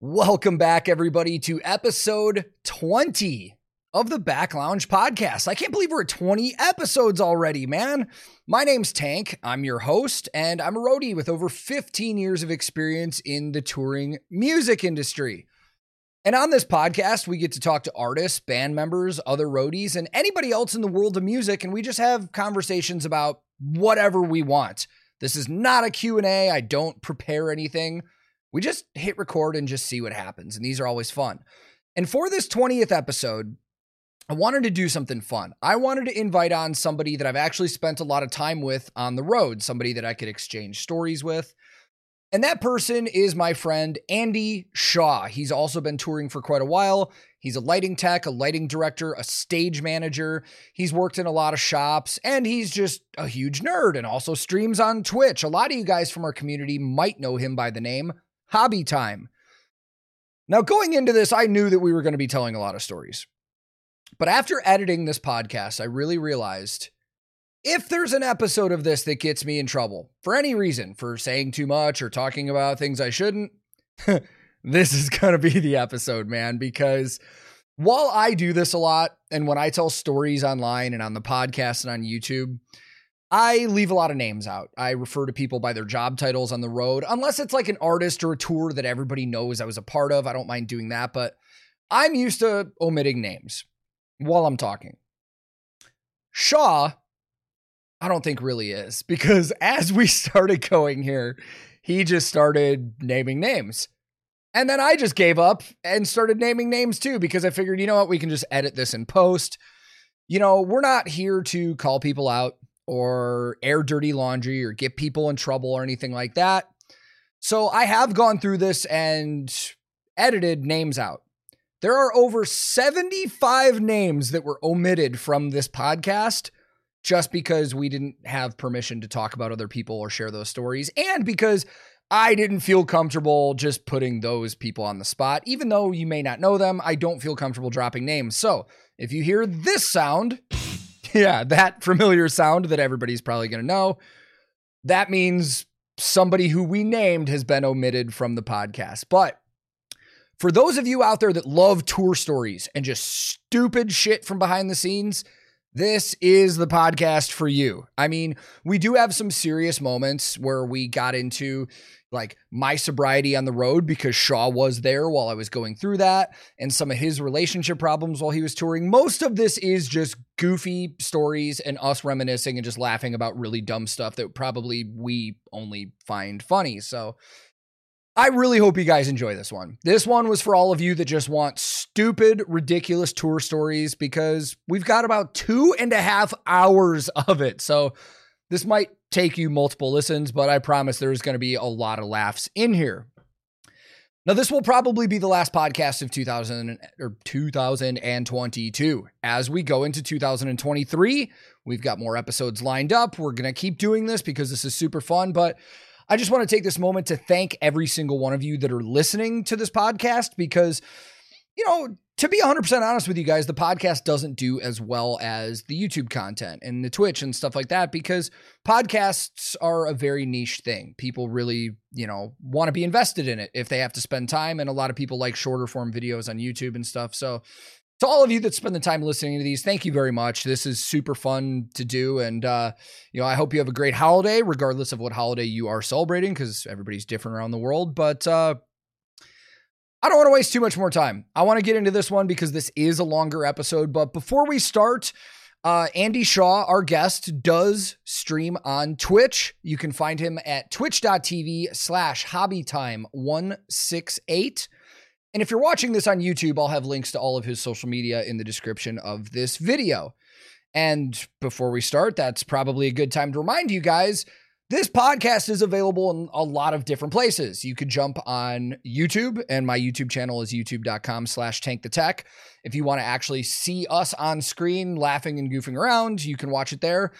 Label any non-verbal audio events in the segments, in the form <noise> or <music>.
Welcome back, everybody, to episode 20 of the Back Lounge podcast. I can't believe we're at 20 episodes already, man. My name's Tank. I'm your host, and I'm a roadie with over 15 years of experience in the touring music industry. And on this podcast, we get to talk to artists, band members, other roadies, and anybody else in the world of music, and we just have conversations about whatever we want. This is not a Q&A. I don't prepare anything. We just hit record and just see what happens. And these are always fun. And for this 20th episode, I wanted to do something fun. I wanted to invite on somebody that I've actually spent a lot of time with on the road, somebody that I could exchange stories with. And that person is my friend Andy Shaw. He's also been touring for quite a while. He's a lighting tech, a lighting director, a stage manager. He's worked in a lot of shops, and he's just a huge nerd and also streams on Twitch. A lot of you guys from our community might know him by the name Hobby Time. Now, going into this, I knew that we were going to be telling a lot of stories. But after editing this podcast, I really realized if there's an episode of this that gets me in trouble for any reason, for saying too much or talking about things I shouldn't, <laughs> this is going to be the episode, man, because while I do this a lot and when I tell stories online and on the podcast and on YouTube, I leave a lot of names out. I refer to people by their job titles on the road, unless it's like an artist or a tour that everybody knows I was a part of. I don't mind doing that, but I'm used to omitting names while I'm talking. Shaw, I don't think really is <laughs> because as we started going here, he just started naming names. And then I just gave up and started naming names too because I figured, you know what, we can just edit this in post. You know, we're not here to call people out or air dirty laundry or get people in trouble or anything like that. So I have gone through this and edited names out. There are over 75 names that were omitted from this podcast just because we didn't have permission to talk about other people or share those stories, and because I didn't feel comfortable just putting those people on the spot. Even though you may not know them, I don't feel comfortable dropping names. So if you hear this sound, yeah, that familiar sound that everybody's probably going to know. That means somebody who we named has been omitted from the podcast. But for those of you out there that love tour stories and just stupid shit from behind the scenes, this is the podcast for you. I mean, we do have some serious moments where we got into like my sobriety on the road because Shaw was there while I was going through that and some of his relationship problems while he was touring. Most of this is just goofy stories and us reminiscing and just laughing about really dumb stuff that probably we only find funny. So I really hope you guys enjoy this one. This one was for all of you that just want stupid, ridiculous tour stories because we've got about two and a half hours of it. So this might take you multiple listens, but I promise there's going to be a lot of laughs in here. Now, this will probably be the last podcast of 2000 or 2022. As we go into 2023, we've got more episodes lined up. We're going to keep doing this because this is super fun, but I just want to take this moment to thank every single one of you that are listening to this podcast because you know, to be 100% honest with you guys, the podcast doesn't do as well as the YouTube content and the Twitch and stuff like that because podcasts are a very niche thing. People really, you know, want to be invested in it if they have to spend time. And a lot of people like shorter form videos on YouTube and stuff. So, to all of you that spend the time listening to these, thank you very much. This is super fun to do. And, uh, you know, I hope you have a great holiday, regardless of what holiday you are celebrating, because everybody's different around the world. But, uh, I don't want to waste too much more time. I want to get into this one because this is a longer episode. But before we start, uh, Andy Shaw, our guest, does stream on Twitch. You can find him at twitch.tv slash hobbytime168. And if you're watching this on YouTube, I'll have links to all of his social media in the description of this video. And before we start, that's probably a good time to remind you guys this podcast is available in a lot of different places. You could jump on YouTube, and my YouTube channel is youtube.com slash tank the tech. If you want to actually see us on screen laughing and goofing around, you can watch it there.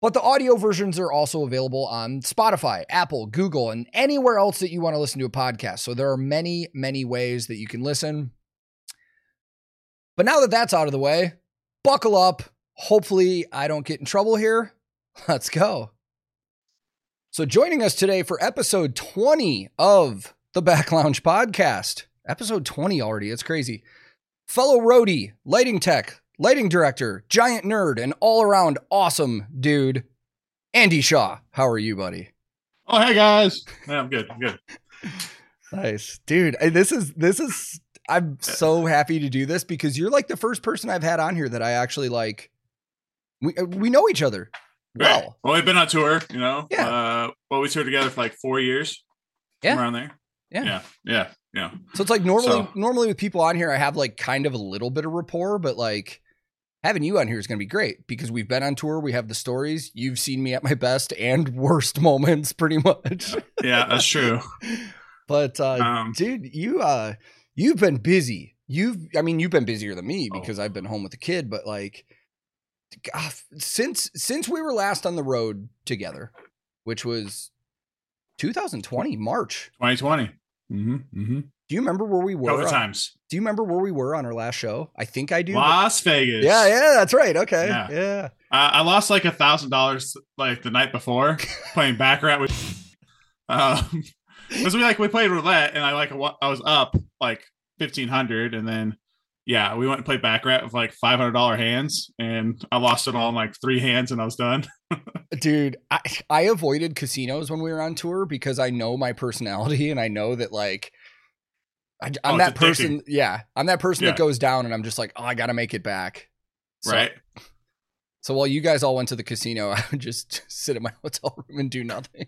But the audio versions are also available on Spotify, Apple, Google, and anywhere else that you want to listen to a podcast. So there are many, many ways that you can listen. But now that that's out of the way, buckle up. Hopefully, I don't get in trouble here. Let's go. So, joining us today for episode 20 of the Back Lounge podcast, Episode 20 already. It's crazy. Fellow roadie, lighting tech, lighting director, giant nerd, and all around awesome dude, Andy Shaw. How are you, buddy? Oh, hey guys. Yeah, I'm good. I'm good. <laughs> Nice, dude. This is this is. I'm so happy to do this because you're like the first person I've had on here that I actually like. We we know each other. Right. Well, we've been on tour, you know. Yeah. Uh, well, we toured together for like four years. Yeah. Around there. Yeah. Yeah. Yeah. Yeah. So it's like normally So- normally with people on here, I have like kind of a little bit of rapport, but like having you on here is going to be great because we've been on tour. We have the stories. You've seen me at my best and <laughs> worst moments, pretty much. Yeah, that's true. <laughs> But uh, Um, dude, you uh, you've been busy. You've, I mean, you've been busier than me Oh. because I've been home with the kid. But like, since since we were last on the road together, which was 2020 March. 2020. Mm-hmm. Mm-hmm. Do you remember where we were? On- times. do you remember where we were on our last show? I think I do. Las Vegas. Yeah, yeah, that's right. Okay. Yeah. Yeah. Uh, I lost like a thousand dollars like the night before <laughs> playing baccarat with. <laughs> Um, because we like we played roulette and I like I was up like fifteen hundred and then yeah we went and played baccarat with like five hundred dollar hands and I lost it all in like three hands and I was done. <laughs> Dude, I, I avoided casinos when we were on tour because I know my personality and I know that like I, I'm Oh, that person. Yeah, I'm that person that goes down and I'm just like, oh, I got to make it back. So, right. So while you guys all went to the casino, <laughs> I would just sit in my hotel room and do nothing.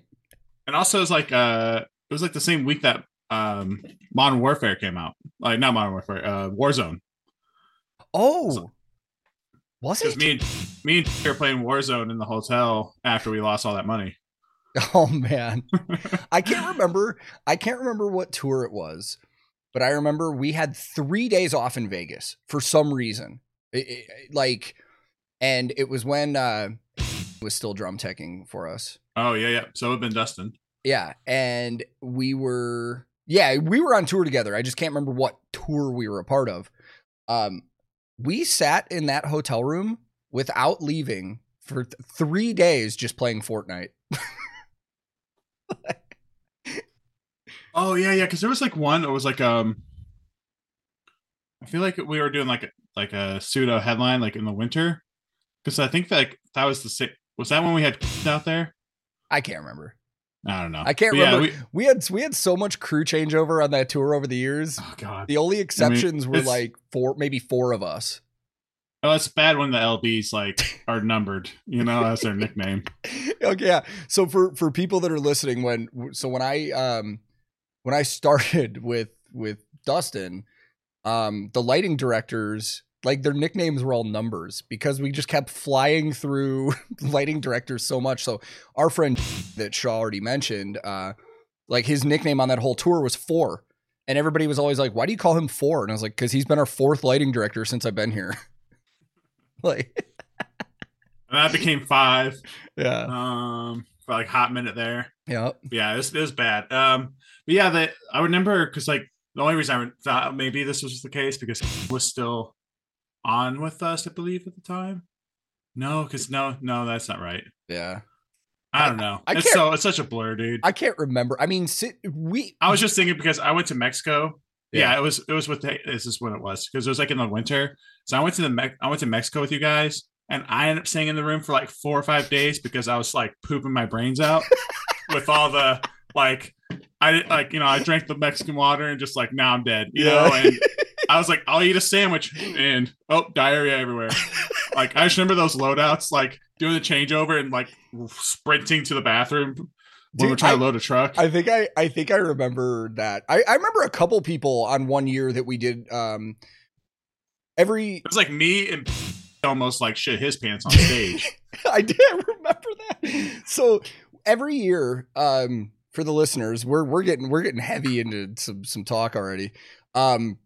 And also it's like uh it was like the same week that um Modern Warfare came out. Like not Modern Warfare, uh Warzone. Oh, So- was it? me and me and were playing Warzone in the hotel after we lost all that money. <laughs> Oh man, I can't remember. I can't remember what tour it was, but I remember we had three days off in Vegas for some reason. It- it- like, and it was when uh was still drum teching for us. Oh yeah, yeah. So it'd been Dustin. Yeah, and we were yeah we were on tour together. I just can't remember what tour we were a part of. Um, we sat in that hotel room without leaving for th- three days just playing Fortnite. <laughs> Oh yeah, yeah. Because there was like one. It was like um. I feel like we were doing like a, like a pseudo headline like in the winter, because I think that that was the same. Was that when we had out there? I can't remember. I don't know. I can't But yeah, remember. we- We had we had so much crew changeover on that tour over the years. oh god. The only exceptions were like four, maybe four of us. Oh, it's bad when the LDs like are numbered. You know, as their nickname. <laughs> okay, yeah. So for for people that are listening, when so when I um when I started <laughs> with with Dustin, um the lighting directors like their nicknames were all numbers because we just kept flying through <laughs> lighting directors so much. So our friend <laughs> that Shaw already mentioned, uh, like his nickname on that whole tour was four. And everybody was always like, why do you call him four? And I was like, because he's been our fourth lighting director since I've been here. <laughs> like, And that became five. yeah. Um, for like hot minute there. Yeah. yeah, it was, it was bad. Um, but yeah, the I remember because like the only reason I thought maybe this was the case because he was still on with us, I believe, at the time. No, because no, no, that's not right. Yeah. I don't know. I it's so it's such a blur, dude. I, I can't remember. I mean, we. I was just thinking because I went to Mexico. Yeah. Yeah, it was it was with the, this is when it was because it was like in the winter. So I went to the Me- I went to Mexico with you guys, and I ended up staying in the room for like four or five days because I was like pooping my brains out <laughs> with all the like I like you know I drank the Mexican water and just like now I'm dead you know and I was like I'll eat a sandwich and oh diarrhea everywhere like I just remember those loadouts like doing the changeover and like sprinting to the bathroom when we're trying I- to load a truck I think I I think I remember that. I I remember a couple people on one year that we did um every it was like me and <laughs> almost like shit his pants on stage <laughs> I did <laughs> remember that. So every year um for the listeners, we're we're getting we're getting heavy into some some talk already. Um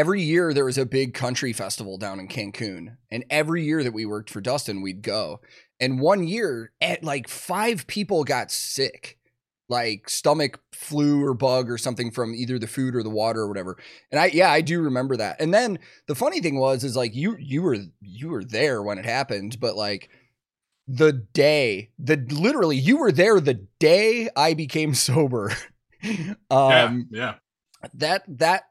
every year there was a big country festival down in Cancun and every year that we worked for Dustin we'd go. And one year at like 5 people got sick. Like stomach flu or bug or something from either the food or the water or whatever. And I yeah, I do remember that. And then the funny thing was is like you you were you were there when it happened, but like the day the literally you were there the day I became <laughs> sober. yeah um yeah that that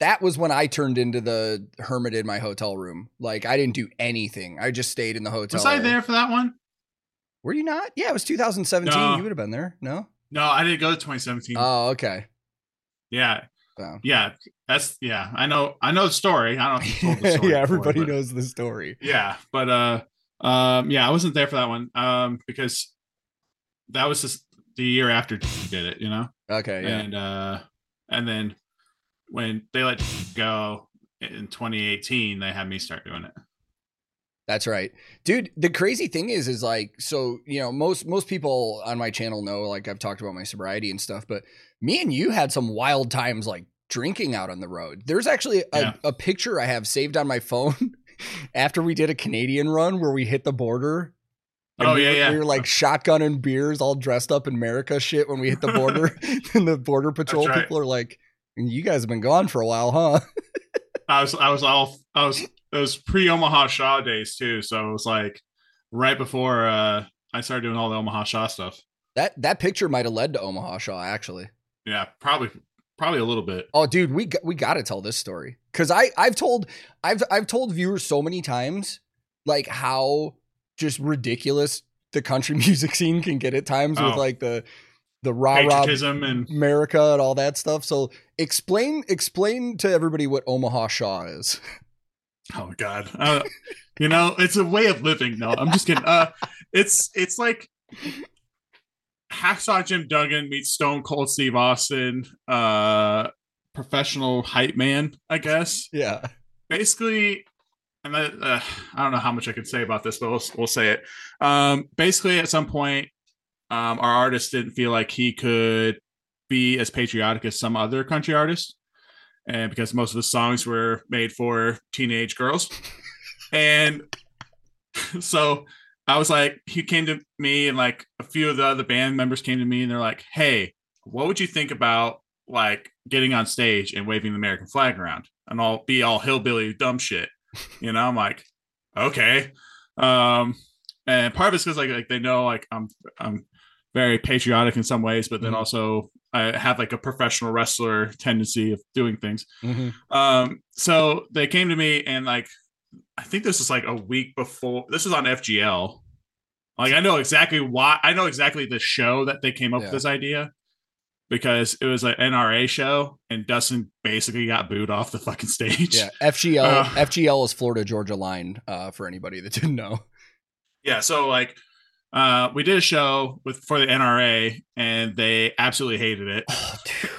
that was when I turned into the hermit in my hotel room. Like I didn't do anything. I just stayed in the hotel. Was I there for that one? Were you not? Yeah, it was 2017. No. You would have been there. No. No, I didn't go to 2017. Oh, okay. yeah, So. yeah, that's yeah. I know, I know the story. I don't know if you told the <laughs> story. yeah, before, everybody but- knows the story. Yeah, but uh, um, yeah, I wasn't there for that one. Um, because that was just the year after you did it, you know. Okay, yeah. and uh and then when they let go in 2018 they had me start doing it That's right. Dude, the crazy thing is is like so, you know, most most people on my channel know like I've talked about my sobriety and stuff, but me and you had some wild times like drinking out on the road. There's actually a, Yeah. a picture I have saved on my phone <laughs> after we did a Canadian run where we hit the border. And Oh, we yeah, were, yeah. We were like shotgunning beers, all dressed up in America shit when we hit the border, <laughs> <laughs> and the border patrol right. people are like, "You guys have been gone for a while, huh?" <laughs> i was i was all i was it was pre omaha shaw days too so it was like right before uh i started doing all the omaha shaw stuff That that picture might have led to Omaha Shaw actually. yeah probably probably a little bit Oh, dude, we got, we got to tell this story because I I've told I've I've told viewers so many times like how just ridiculous the country <laughs> music scene can get at times with Oh. like the the rah rah and America and all that stuff. So explain explain to everybody what Omaha Shaw is. oh god. Uh, you know it's a way of living. No i'm just kidding. Uh it's it's like hacksaw jim duggan meets stone cold steve austin uh professional hype man i guess. Yeah. basically and I, uh, I don't know how much i could say about this but we'll, we'll say it. Um basically at some point um our artist didn't feel like he could be as patriotic as some other country artists and because most of the songs were made for teenage girls. And <laughs> so i was like he came to me and like a few of the other band members came to me and they're like hey what would you think about like getting on stage and waving the american flag around and all be all hillbilly dumb shit? You know i'm like okay. Um and part of it's because like, like they know like i'm i'm very patriotic in some ways but then Mhm. also i have like a professional wrestler tendency of doing things Mhm. um, so they came to me and like I think this is like a week before this was on FGL. Like I know exactly why I know exactly the show that they came up Yeah. with this idea because it was an NRA show and Dustin basically got booed off the fucking stage. Yeah. FGL Uh. FGL is Florida Georgia line uh, for anybody that didn't know. Yeah, so like uh we did a show with for the NRA and they absolutely hated it. Oh, dude.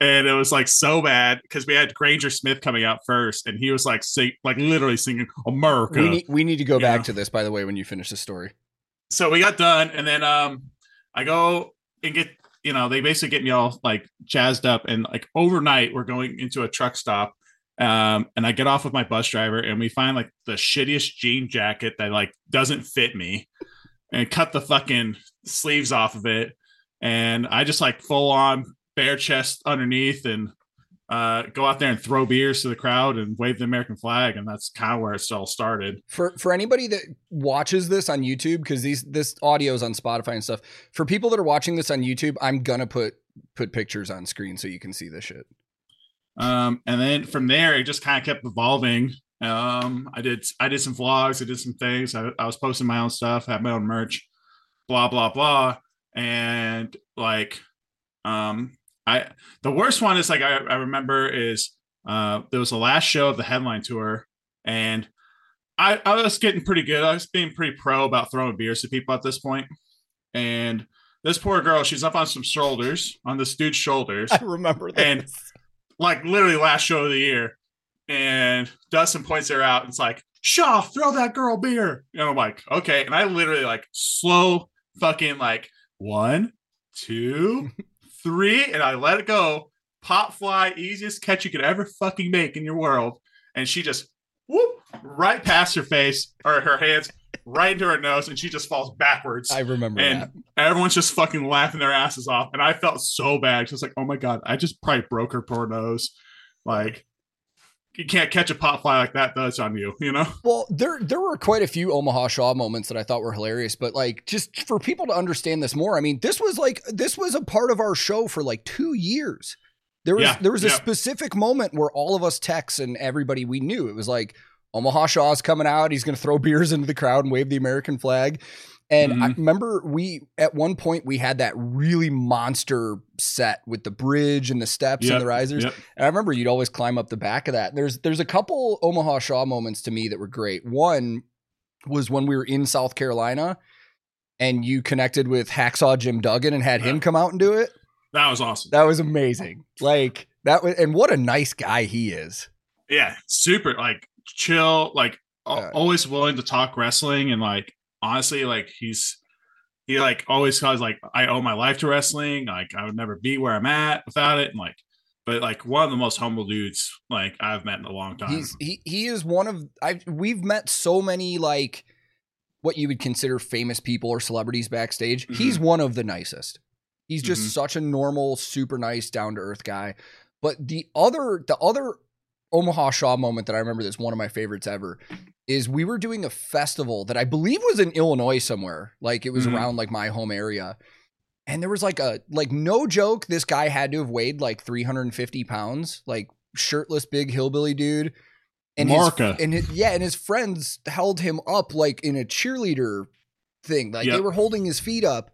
and it was like so bad because we had Granger Smith coming out first, and he was like sing, like literally singing America. We need we need to go back to this by the way when you finish the story. so we got done, and then um, I go and get you know they basically get me all like jazzed up, and like overnight we're going into a truck stop. Um, and I get off with my bus driver, and we find like the shittiest jean jacket that like doesn't fit me, and cut the fucking sleeves off of it, and I just like full on bare chest underneath, and uh, go out there and throw beers to the crowd and wave the American flag, and that's kind of where it's all started. For for anybody that watches this on YouTube, because these this audio is on Spotify and stuff. For people that are watching this on YouTube, I'm gonna put put pictures on screen so you can see this shit. Um, and then from there, it just kind of kept evolving. Um, I did I did some vlogs, I did some things. I, I was posting my own stuff, had my own merch, blah blah blah. And like, um, I the worst one is like I, I remember is uh there was the last show of the headline tour, and I I was getting pretty good. I was being pretty pro about throwing beers to people at this point. point, and this poor girl, she's up on some shoulders, on this dude's shoulders <laughs> I remember that. And- like literally last show of the year. And Dustin points her out and it's like, Shaw, throw that girl beer. And I'm like, okay. And I literally like slow fucking like one, two, <laughs> three, and I let it go. Pop fly, easiest catch you could ever fucking make in your world. And she just whoop right past her face or her hands right into her nose, and she just falls backwards. I remember and that. everyone's just fucking laughing their asses off. And I felt so bad. Just like, oh my God, I just probably broke her poor nose. Like, you can't catch a pop fly like that does on you, you know? Well, there there were quite a few Omaha Shaw moments that I thought were hilarious, but like just for people to understand this more, I mean, this was like this was a part of our show for like two years. There was Yeah, there was a yeah. specific moment where all of us techs and everybody we knew it was like Omaha Shaw's coming out. He's going to throw beers into the crowd and wave the American flag. And I Mhm. remember we at one point we had that really monster set with the bridge and the steps Yep, and the risers. yep. And I remember you'd always climb up the back of that. There's there's a couple Omaha Shaw moments to me that were great. One was when we were in South Carolina and you connected with Hacksaw Jim Duggan and had him come out and do it. That was awesome. That was amazing. Like that was and what a nice guy he is. yeah, super like chill, like always willing to talk wrestling and like honestly, like he's he like always calls like I owe my life to wrestling. Like I would never be where I'm at without it. And like, but like one of the most humble dudes like I've met in a long time. He's he he is one of I we've met so many like what you would consider famous people or celebrities backstage. He's one of the nicest. He's just Mhm. such a normal, super nice, down to earth guy. But the other the other Omaha Shaw moment that I remember that's one of my favorites ever is we were doing a festival that I believe was in Illinois somewhere. Like it was Mhm. around like my home area. And there was like a like no joke, this guy had to have weighed like 350 pounds, like shirtless big hillbilly dude. And Marca. his, and his, yeah, and his friends held him up like in a cheerleader thing. Like they were holding his feet up.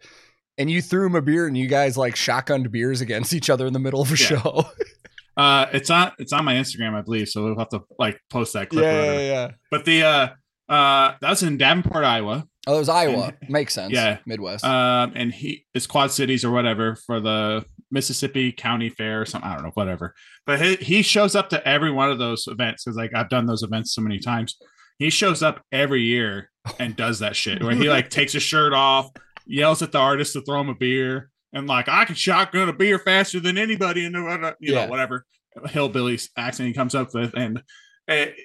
And you threw him a beer and you guys like shotgunned beers against each other in the middle of a Yeah. show. <laughs> uh it's on it's on my Instagram, I believe. So we'll have to like post that clip. or whatever. yeah. But the uh uh that was in Davenport, Iowa. Oh, it was Iowa. Makes sense. Yeah. Midwest. Um, and he it's Quad Cities or whatever for the Mississippi County Fair or something. I don't know, whatever. But he, he shows up to every one of those events because like I've done those events so many times. He shows up every year and does that shit where he like <laughs> takes his shirt off, yells at the artist to throw him a beer, and like I can shotgun a beer faster than anybody in the you Yeah. know whatever hillbilly accent he comes up with, and it,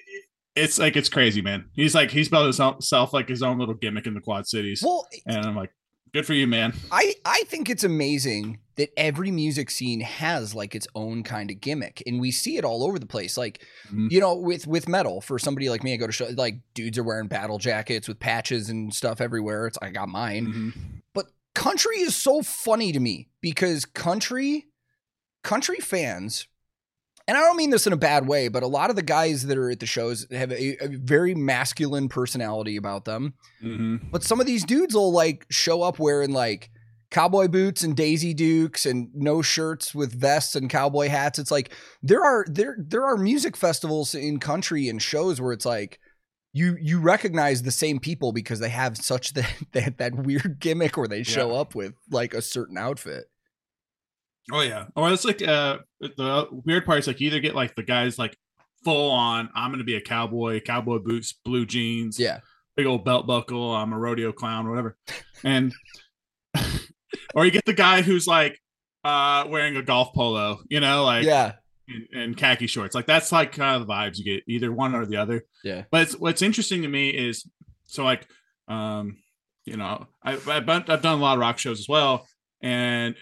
it's like it's crazy, man. He's like he's built himself like his own little gimmick in the Quad Cities. well, And I'm like, good for you, man. I I think it's amazing that every music scene has like its own kind of gimmick, and we see it all over the place. Like Mhm. you know, with with metal, for somebody like me, I go to show like dudes are wearing battle jackets with patches and stuff everywhere. It's I got mine. Mhm. Country is so funny to me because country country fans and I don't mean this in a bad way, but a lot of the guys that are at the shows have a, a very masculine personality about them. Mhm. But some of these dudes will like show up wearing like cowboy boots and Daisy Dukes and no shirts with vests and cowboy hats. It's like there are there there are music festivals in country and shows where it's like you you recognize the same people because they have such <laughs> that that, that weird gimmick where they show up with like a certain outfit. Oh yeah. Or it's like uh the weird part is like you either get like the guys like full on, I'm gonna be a cowboy, cowboy boots, blue jeans, Yeah. big old belt buckle, I'm a rodeo clown, whatever. And <laughs> or you get the guy who's like uh wearing a golf polo, you know, like Yeah. And, and khaki shorts. Like that's like kind of the vibes you get, either one or the other. Yeah. But it's, what's interesting to me is so like um you know I, I've done- I've done a lot of rock shows as well, and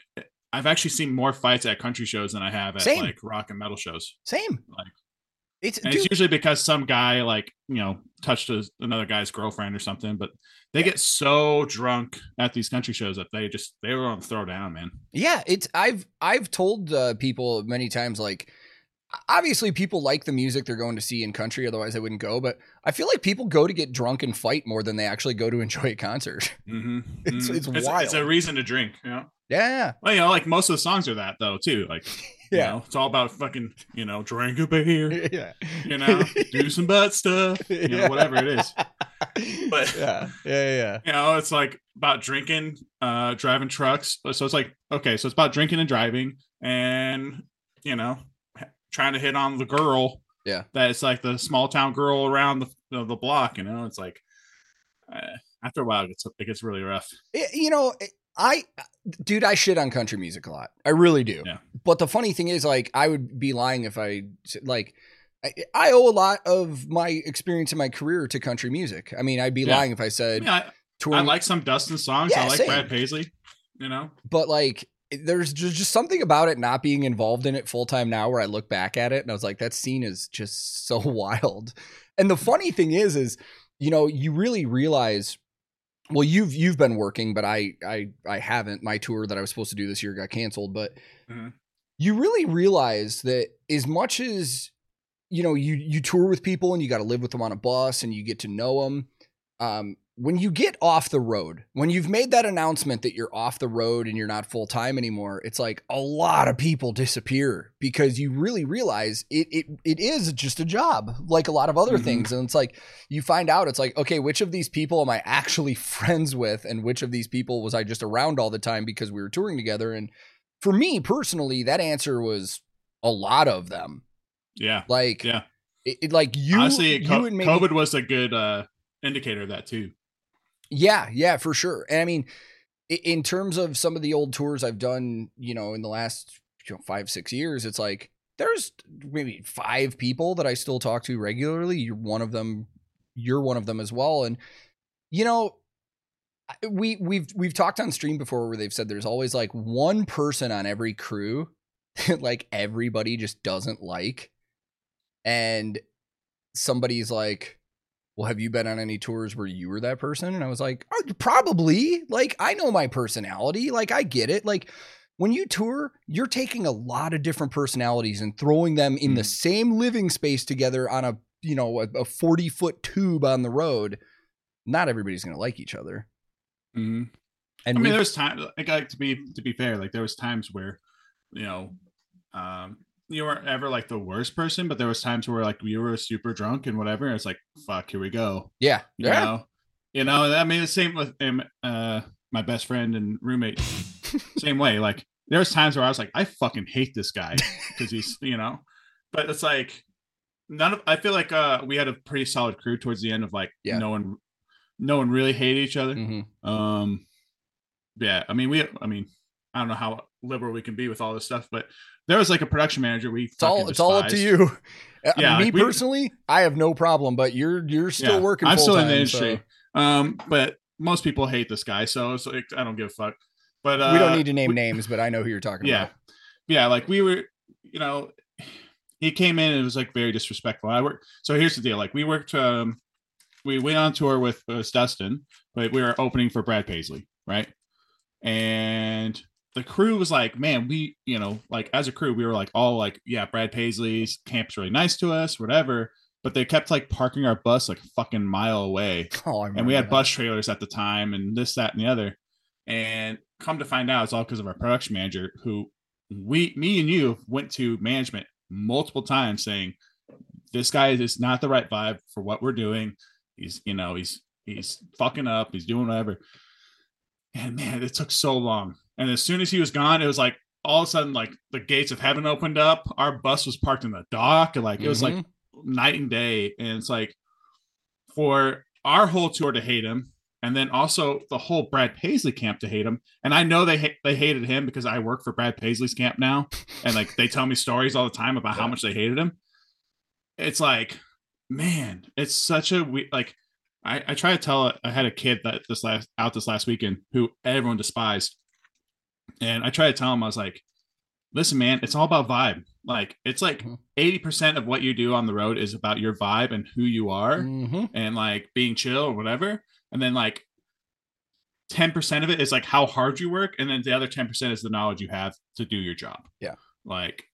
I've actually seen more fights at country shows than I have at Same. like rock and metal shows. Same. Like- It's And dude, it's usually because some guy like you know touched a, another guy's girlfriend or something. But they get so drunk at these country shows that they just they were on throw down, man. Yeah, it's I've I've told uh, people many times like obviously people like the music they're going to see in country otherwise they wouldn't go but I feel like people go to get drunk and fight more than they actually go to <laughs> enjoy a concert. Mm-hmm. <laughs> It's- it's it's, wild. a reason to drink. You know, yeah. well, you know, like most of the songs are that though too. Like, <laughs> you Yeah. know, it's all about fucking, you know, drink a beer, Yeah. you know, do some butt stuff, you know, whatever it is. But- yeah. Yeah, yeah. You know, it's like about drinking, uh, driving trucks. So it's like, okay, so it's about drinking and driving and, you know, trying to hit on the girl. Yeah. That's like the small town girl around the, the, the block, you know, it's like, uh, after a while, it gets, it gets really rough. It- you know, I dude, I shit on country music a lot. I really do. Yeah. But the funny thing is like I would be lying if I like I, I owe a lot of my experience in my career to country music. I mean, I'd be Yeah. lying if I I, said mean, I, I like some Dustin songs. Yeah, I like same. Brad Paisley, you know, but like there's just, something about it not being involved in it full time now where I look back at it and I was like that scene is just so <laughs> wild. And the funny thing is is you know you really realize well you've you've been working but I I I haven't my tour that I was supposed to do this year got canceled but Mhm. you really realize that as much as you know you you tour with people and you got to live with them on a bus and you get to know them um, when you get off the road when you've made that announcement that you're off the road and you're not full time anymore it's like a lot of people disappear because you really realize it it, it is just a job like a lot of other Mhm. things and it's like you find out it's like okay which of these people am i actually <laughs> friends with and which of these people was i just around all the time because we were touring together and for me personally that answer was a lot of them Yeah. like Yeah. it, it- like you Honestly, you co- COVID was a good uh, indicator of that too. Yeah yeah for sure and i mean in terms of some of the old tours i've done you know in the last you know, five six years it's like there's maybe five people that i still talk to regularly you're one of them you're one of them as well and you know we we've we've talked on stream before where they've said there's always like one person on every crew <laughs> that like everybody just doesn't like and somebody's like well have you been on any tours where you were that person? And i was like oh, probably. Like i know my personality. Like i get it. Like when you tour you're taking a lot of different personalities and throwing them in the Mhm. same living space together on a you know a, a 40 foot tube on the road. Not everybody's gonna like each other. Hmm and I mean, we- there was time. Like, like to be to be fair, like there was times where, you know, um, you weren't ever like the worst person, but there was times where like you were super drunk and whatever. And it's like, fuck, here we go. yeah You yeah know, you know. I mean, the same with um, uh, my best friend and roommate. <laughs> same way. Like there was times where I was like, I fucking hate this guy because he's, you know. But it's like none of. I feel like uh we had a pretty solid crew towards the end of like Yeah. no one, no one really hated each other. Mhm. Um, yeah, I mean, we, I mean, I don't know how liberal we can be with all this stuff, but there was like a production manager we. it's all it's all up to you Yeah, me like, we- personally i have no problem but you're you're still Yeah, working I'm still in the industry, so um, but most people hate this guy, so it's like I don't give a fuck. But uh, we don't need to name we- names but i know who you're talking Yeah, about yeah, yeah, like we were, you know, he came in and it was like very disrespectful. I worked. So here's the deal: like we worked, um, we went on tour with uh, Dustin, but we were opening for Brad Paisley, right? And the crew was like, man, we, you know, like as a crew, we were like all like, yeah, Brad Paisley's camp's really nice to us, whatever. But they kept like parking our bus like a fucking mile away. <laughs> Oh and we had that. bus trailers at the time and this that and the other. And come to find out it's all because of our production manager who we me and you went to management multiple times saying this guy is not the right vibe for what we're doing. He's you know he's he's fucking up. He's doing whatever. And man it took so long and as soon as he was gone it was like all of a sudden like the gates of heaven opened up. Our bus was parked in the dock. And like it was like Mhm. night and day. And it's like for our whole tour to hate him and then also the whole Brad Paisley camp to hate him. And I know they ha- they hated him because I work for Brad Paisley's camp now. And like they tell me stories all the time about how much they hated him. It's like man it's such a we like I, I try to tell I had a kid that this last out this last weekend who everyone despised and I try to tell him I was like listen man it's all about vibe like it's like Mhm. 80% of what you do on the road is about your vibe and who you are Mhm. and like being chill or whatever. And then like 10% of it is like how hard you work. And then the other 10% is the knowledge you have to do your job. Yeah. Like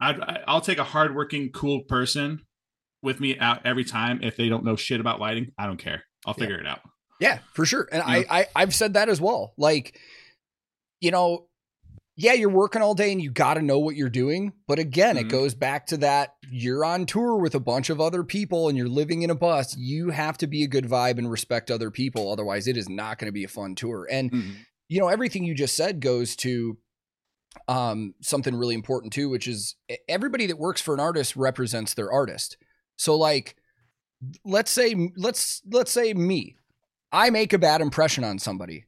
I'd, I- I'll take a hardworking, cool person with me out every time. If they don't know shit about lighting, I don't care. I'll Yeah. figure it out. Yeah, for sure. And Yeah. I, I I've said that as well. Like, you know, yeah, you're working all day and you got to know what you're doing. But again, it Mhm. goes back to that you're on tour with a bunch of other people and you're living in a bus. You have to be a good vibe and respect other people. Otherwise, it is not going to be a fun tour. And you know everything you just said goes to um something really important too which is everybody that works for an artist represents their artist so like let's say let's let's say me i make a bad impression on somebody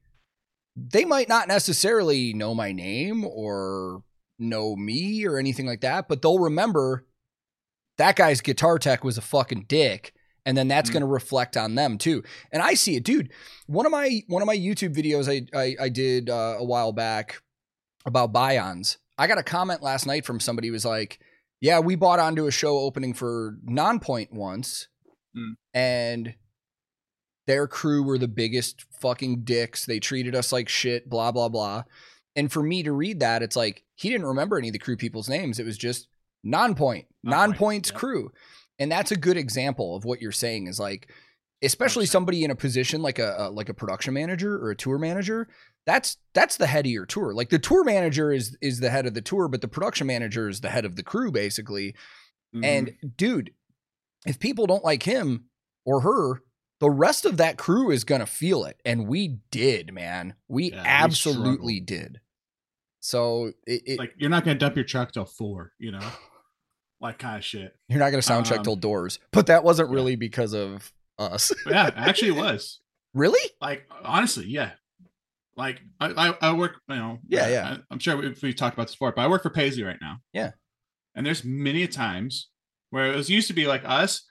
they might not necessarily know my name or know me or anything like that but they'll remember that guy's guitar tech was a fucking dick and then that's Mm. going to reflect on them too and i see it dude one of my one of my youtube videos i i, I did uh, a while back about buy-ons i got a comment last night from somebody who was like yeah we bought onto a show opening for Nonpoint once Mm. and their crew were the biggest fucking dicks they treated us like shit blah blah blah And for me to read that, it's like he didn't remember any of the crew people's names. It was just Nonpoint, Nonpoint, Nonpoint's yep. crew. And that's a good example of what you're saying is like especially somebody in a position like a, a like a production manager or a tour manager, that's that's the head of your tour. Like the tour manager is is the head of the tour, but the production manager is the head of the crew basically. Mhm. And dude, if people don't like him or her, the rest of that crew is gonna feel it. And we did, man. We Yeah, absolutely struggled. did. So it, it, like you're not gonna dump your truck till four, you know, like kind of shit. you're not gonna sound check um, till doors. But that wasn't yeah. really because of us. <laughs> Yeah, actually, it <laughs> was really? like honestly, yeah. Like I, I, I work, you know. Yeah, yeah. I, am sure we, we've talked about this before, but I work for Paisley right now. Yeah. And there's many a times where it was used to be like us.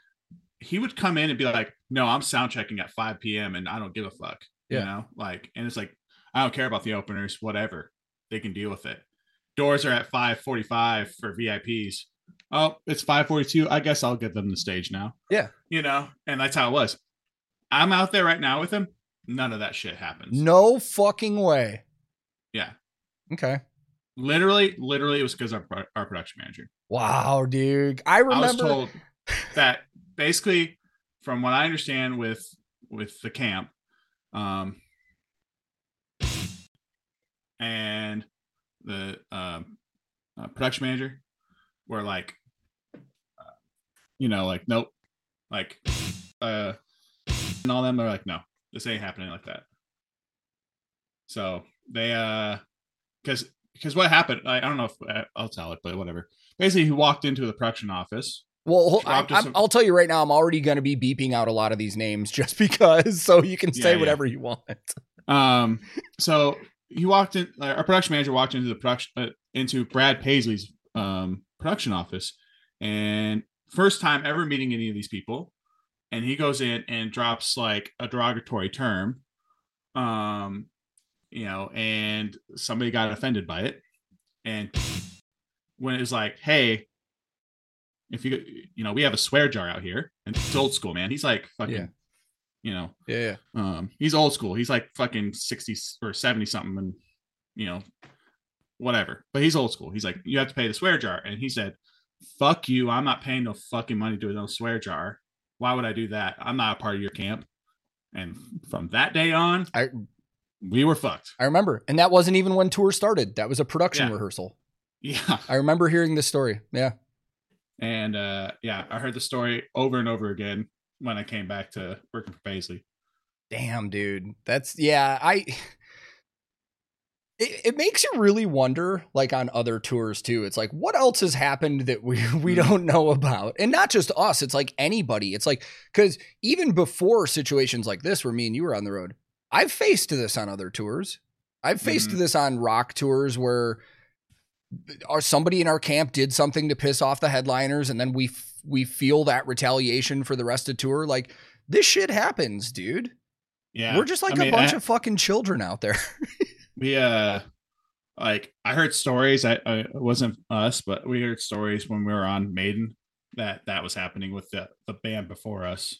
He would come in and be like, "No, I'm sound checking at 5 p.m. and I don't give a fuck." Yeah. You know, like, and it's like, I don't care about the openers, whatever. They can deal with it. Doors are at 5:45 for VIPs. Oh, it's 5:42. I guess I'll get them the stage now. Yeah. You know, and that's how it was. I'm out there right now with them. None of that shit happens. No fucking way. Yeah. Okay. Literally, literally, it was because our our production manager. Wow, dude. I I was remember. told that basically, from what I understand with with the camp, um, and the um, uh, production manager were like, uh, you know, like nope, like, uh, and all them are like, no, this ain't happening like that. So they, uh, because because what happened, I, I don't know if uh, I'll tell it, but whatever. Basically, he walked into the production office. Well, I, I'm, some- I'll tell you right now, I'm already going to be beeping out a lot of these names <laughs> just because, so you can say yeah. whatever you want. Um, so he walked in. Our production manager walked into the production uh, into Brad Paisley's um production office, and first time ever meeting any of these people, and he goes in and drops like a derogatory term, um, you know, and somebody got offended by it, and when it was like, hey. If you you know we have a swear jar out here and it's old school man he's like fucking Yeah. you know Yeah. um, he's old school. He's like fucking 60 or 70 something and you know, whatever. But he's old school. He's like, you have to pay the swear jar. And he said, Fuck you. I'm not paying no fucking money to no swear jar. Why would I do that? I'm not a part of your camp. And from that day on, I we were fucked. I remember. And that wasn't even when tour started. That was a production Yeah. rehearsal. Yeah. I remember hearing this story. Yeah. And uh yeah, I heard the story over and over again when I came back to working for Paisley. Damn, dude. That's yeah, I it, it makes you really wonder like on other tours too. It's like what else has happened that we <laughs> we Mhm. don't know about? And not just us, it's like anybody. It's like cuz even before situations like this where me and you were on the road, I've faced this on other tours. I've faced Mhm. this on rock tours where or somebody in our camp did something to piss off the headliners and then we f- we feel that retaliation for the rest of tour? Like this shit happens dude. Yeah. we're just like I a mean, bunch I- of fucking children out there. <laughs> We uh like i heard stories I, I it wasn't us but we heard stories when we were on maiden that that was happening with the the band before us.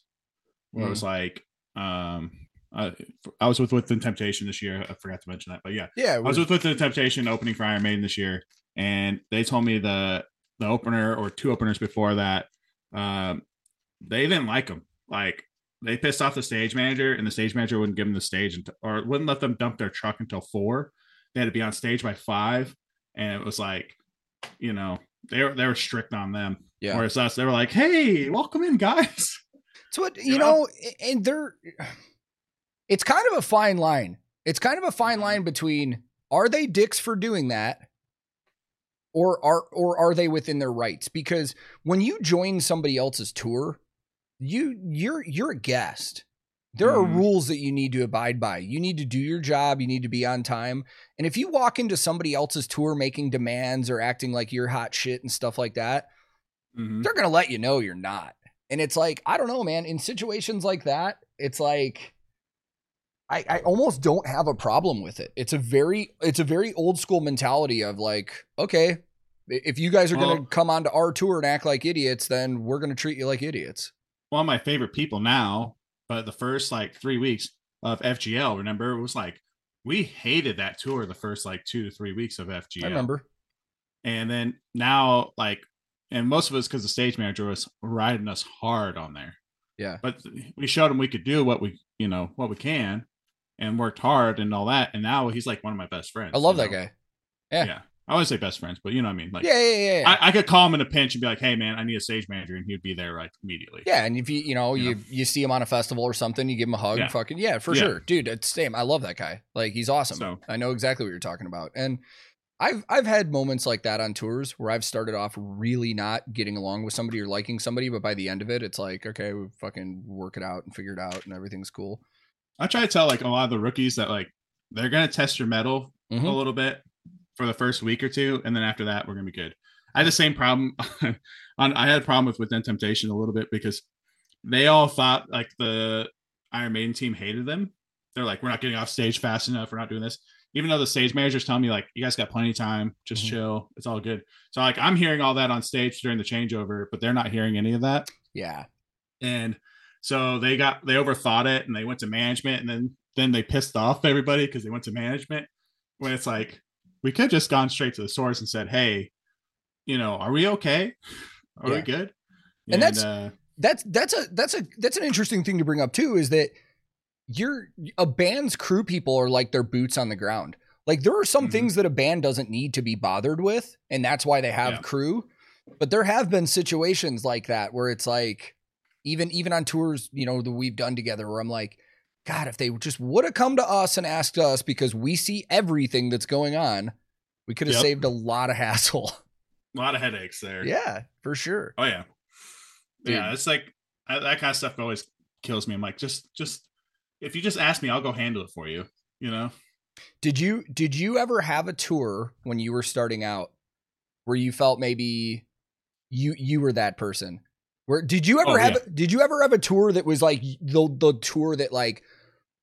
Where it was like um I, I was with Within Temptation this year. I forgot to mention that, but yeah, yeah I was with Within Temptation opening for Iron Maiden this year, and they told me the the opener or two openers before that, um, they didn't like them. Like they pissed off the stage manager, and the stage manager wouldn't give them the stage until, or wouldn't let them dump their truck until four. They had to be on stage by five, and it was like, you know, they were they were strict on them. yeah Whereas us, they were like, "Hey, welcome in, guys." so what you you know and they're it's kind of a fine line it's kind of a fine Mm-hmm. line between are they dicks for doing that or are or are they within their rights because when you join somebody else's tour you you're you're a guest there are Mhm. rules that you need to abide by you need to do your job you need to be on time and if you walk into somebody else's tour making demands or acting like you're hot shit and stuff like that Mhm. they're gonna let you know you're not. And it's like, I don't know, man. In situations like that, it's like I, I almost don't have a problem with it. It's a very it's a very old school mentality of like, okay, if you guys are gonna Well- come onto our tour and act like idiots, then we're gonna treat you like idiots. one of my favorite people now, but the first like three weeks of FGL, remember, it was like we hated that tour the first like two to three weeks of FGL. I remember. And then now, like, and most of us because the stage manager was riding us hard on there. Yeah. But we showed him we could do what we, you know, what we can, and worked hard and all that. And now he's like one of my best friends. I love that know? guy. Yeah. Yeah. I wouldn't say best friends, but you know what I mean. Like, yeah, yeah, yeah. yeah. I, I could call him in a pinch and be like, "Hey, man, I need a stage manager," and he'd be there like immediately. Yeah, and if you you know You you know? you see him on a festival or something, you give him a hug. Yeah. Fucking yeah, for Yeah. sure, dude. It's same. I love that guy. Like he's awesome. So- I know exactly what you're talking about. And I've I've had moments like that on tours where I've started off really not getting along with somebody or liking somebody, but by the end of it, it's like okay, we fucking work it out and figure it out, and everything's cool. I try to tell like a lot of the rookies that like they're gonna test your metal Mhm. a little bit for the first week or two, and then after that, we're gonna be good. I had the same problem <laughs> on I had a problem with Within Temptation a little bit because they all thought like the Iron Maiden team hated them. They're like, we're not getting off stage fast enough. We're not doing this. Even though the stage manager's telling me like, you guys got plenty of time, just Mhm. chill. It's all good. So like, I'm hearing all that on stage during the changeover, but they're not hearing any of that Yeah, and so they got they overthought it and they went to management and then then they pissed off everybody because they went to management when it's like we could have just gone straight to the source and said hey you know are we okay are Yeah. we good And that's- uh, that's that's a that's a that's an interesting thing to bring up too. Is that you're a band's crew people are like their boots on the ground. Like there are some Mhm. things that a band doesn't need to be bothered with, and that's why they have Yeah. crew. But there have been situations like that where it's like, even even on tours, you know, that we've done together, where I'm like, God, if they just would have come to us and asked us because we see everything that's going on, we could have Yep. saved a lot of hassle. a lot of headaches there yeah, for sure. oh yeah Dude. yeah it's like I, that kind of stuff always kills me i'm like just just if you just ask me i'll go handle it for you you know Did you did you ever have a tour when you were starting out where you felt maybe you you were that person? Where did you ever Oh, have did you ever have a tour that was like the the tour that like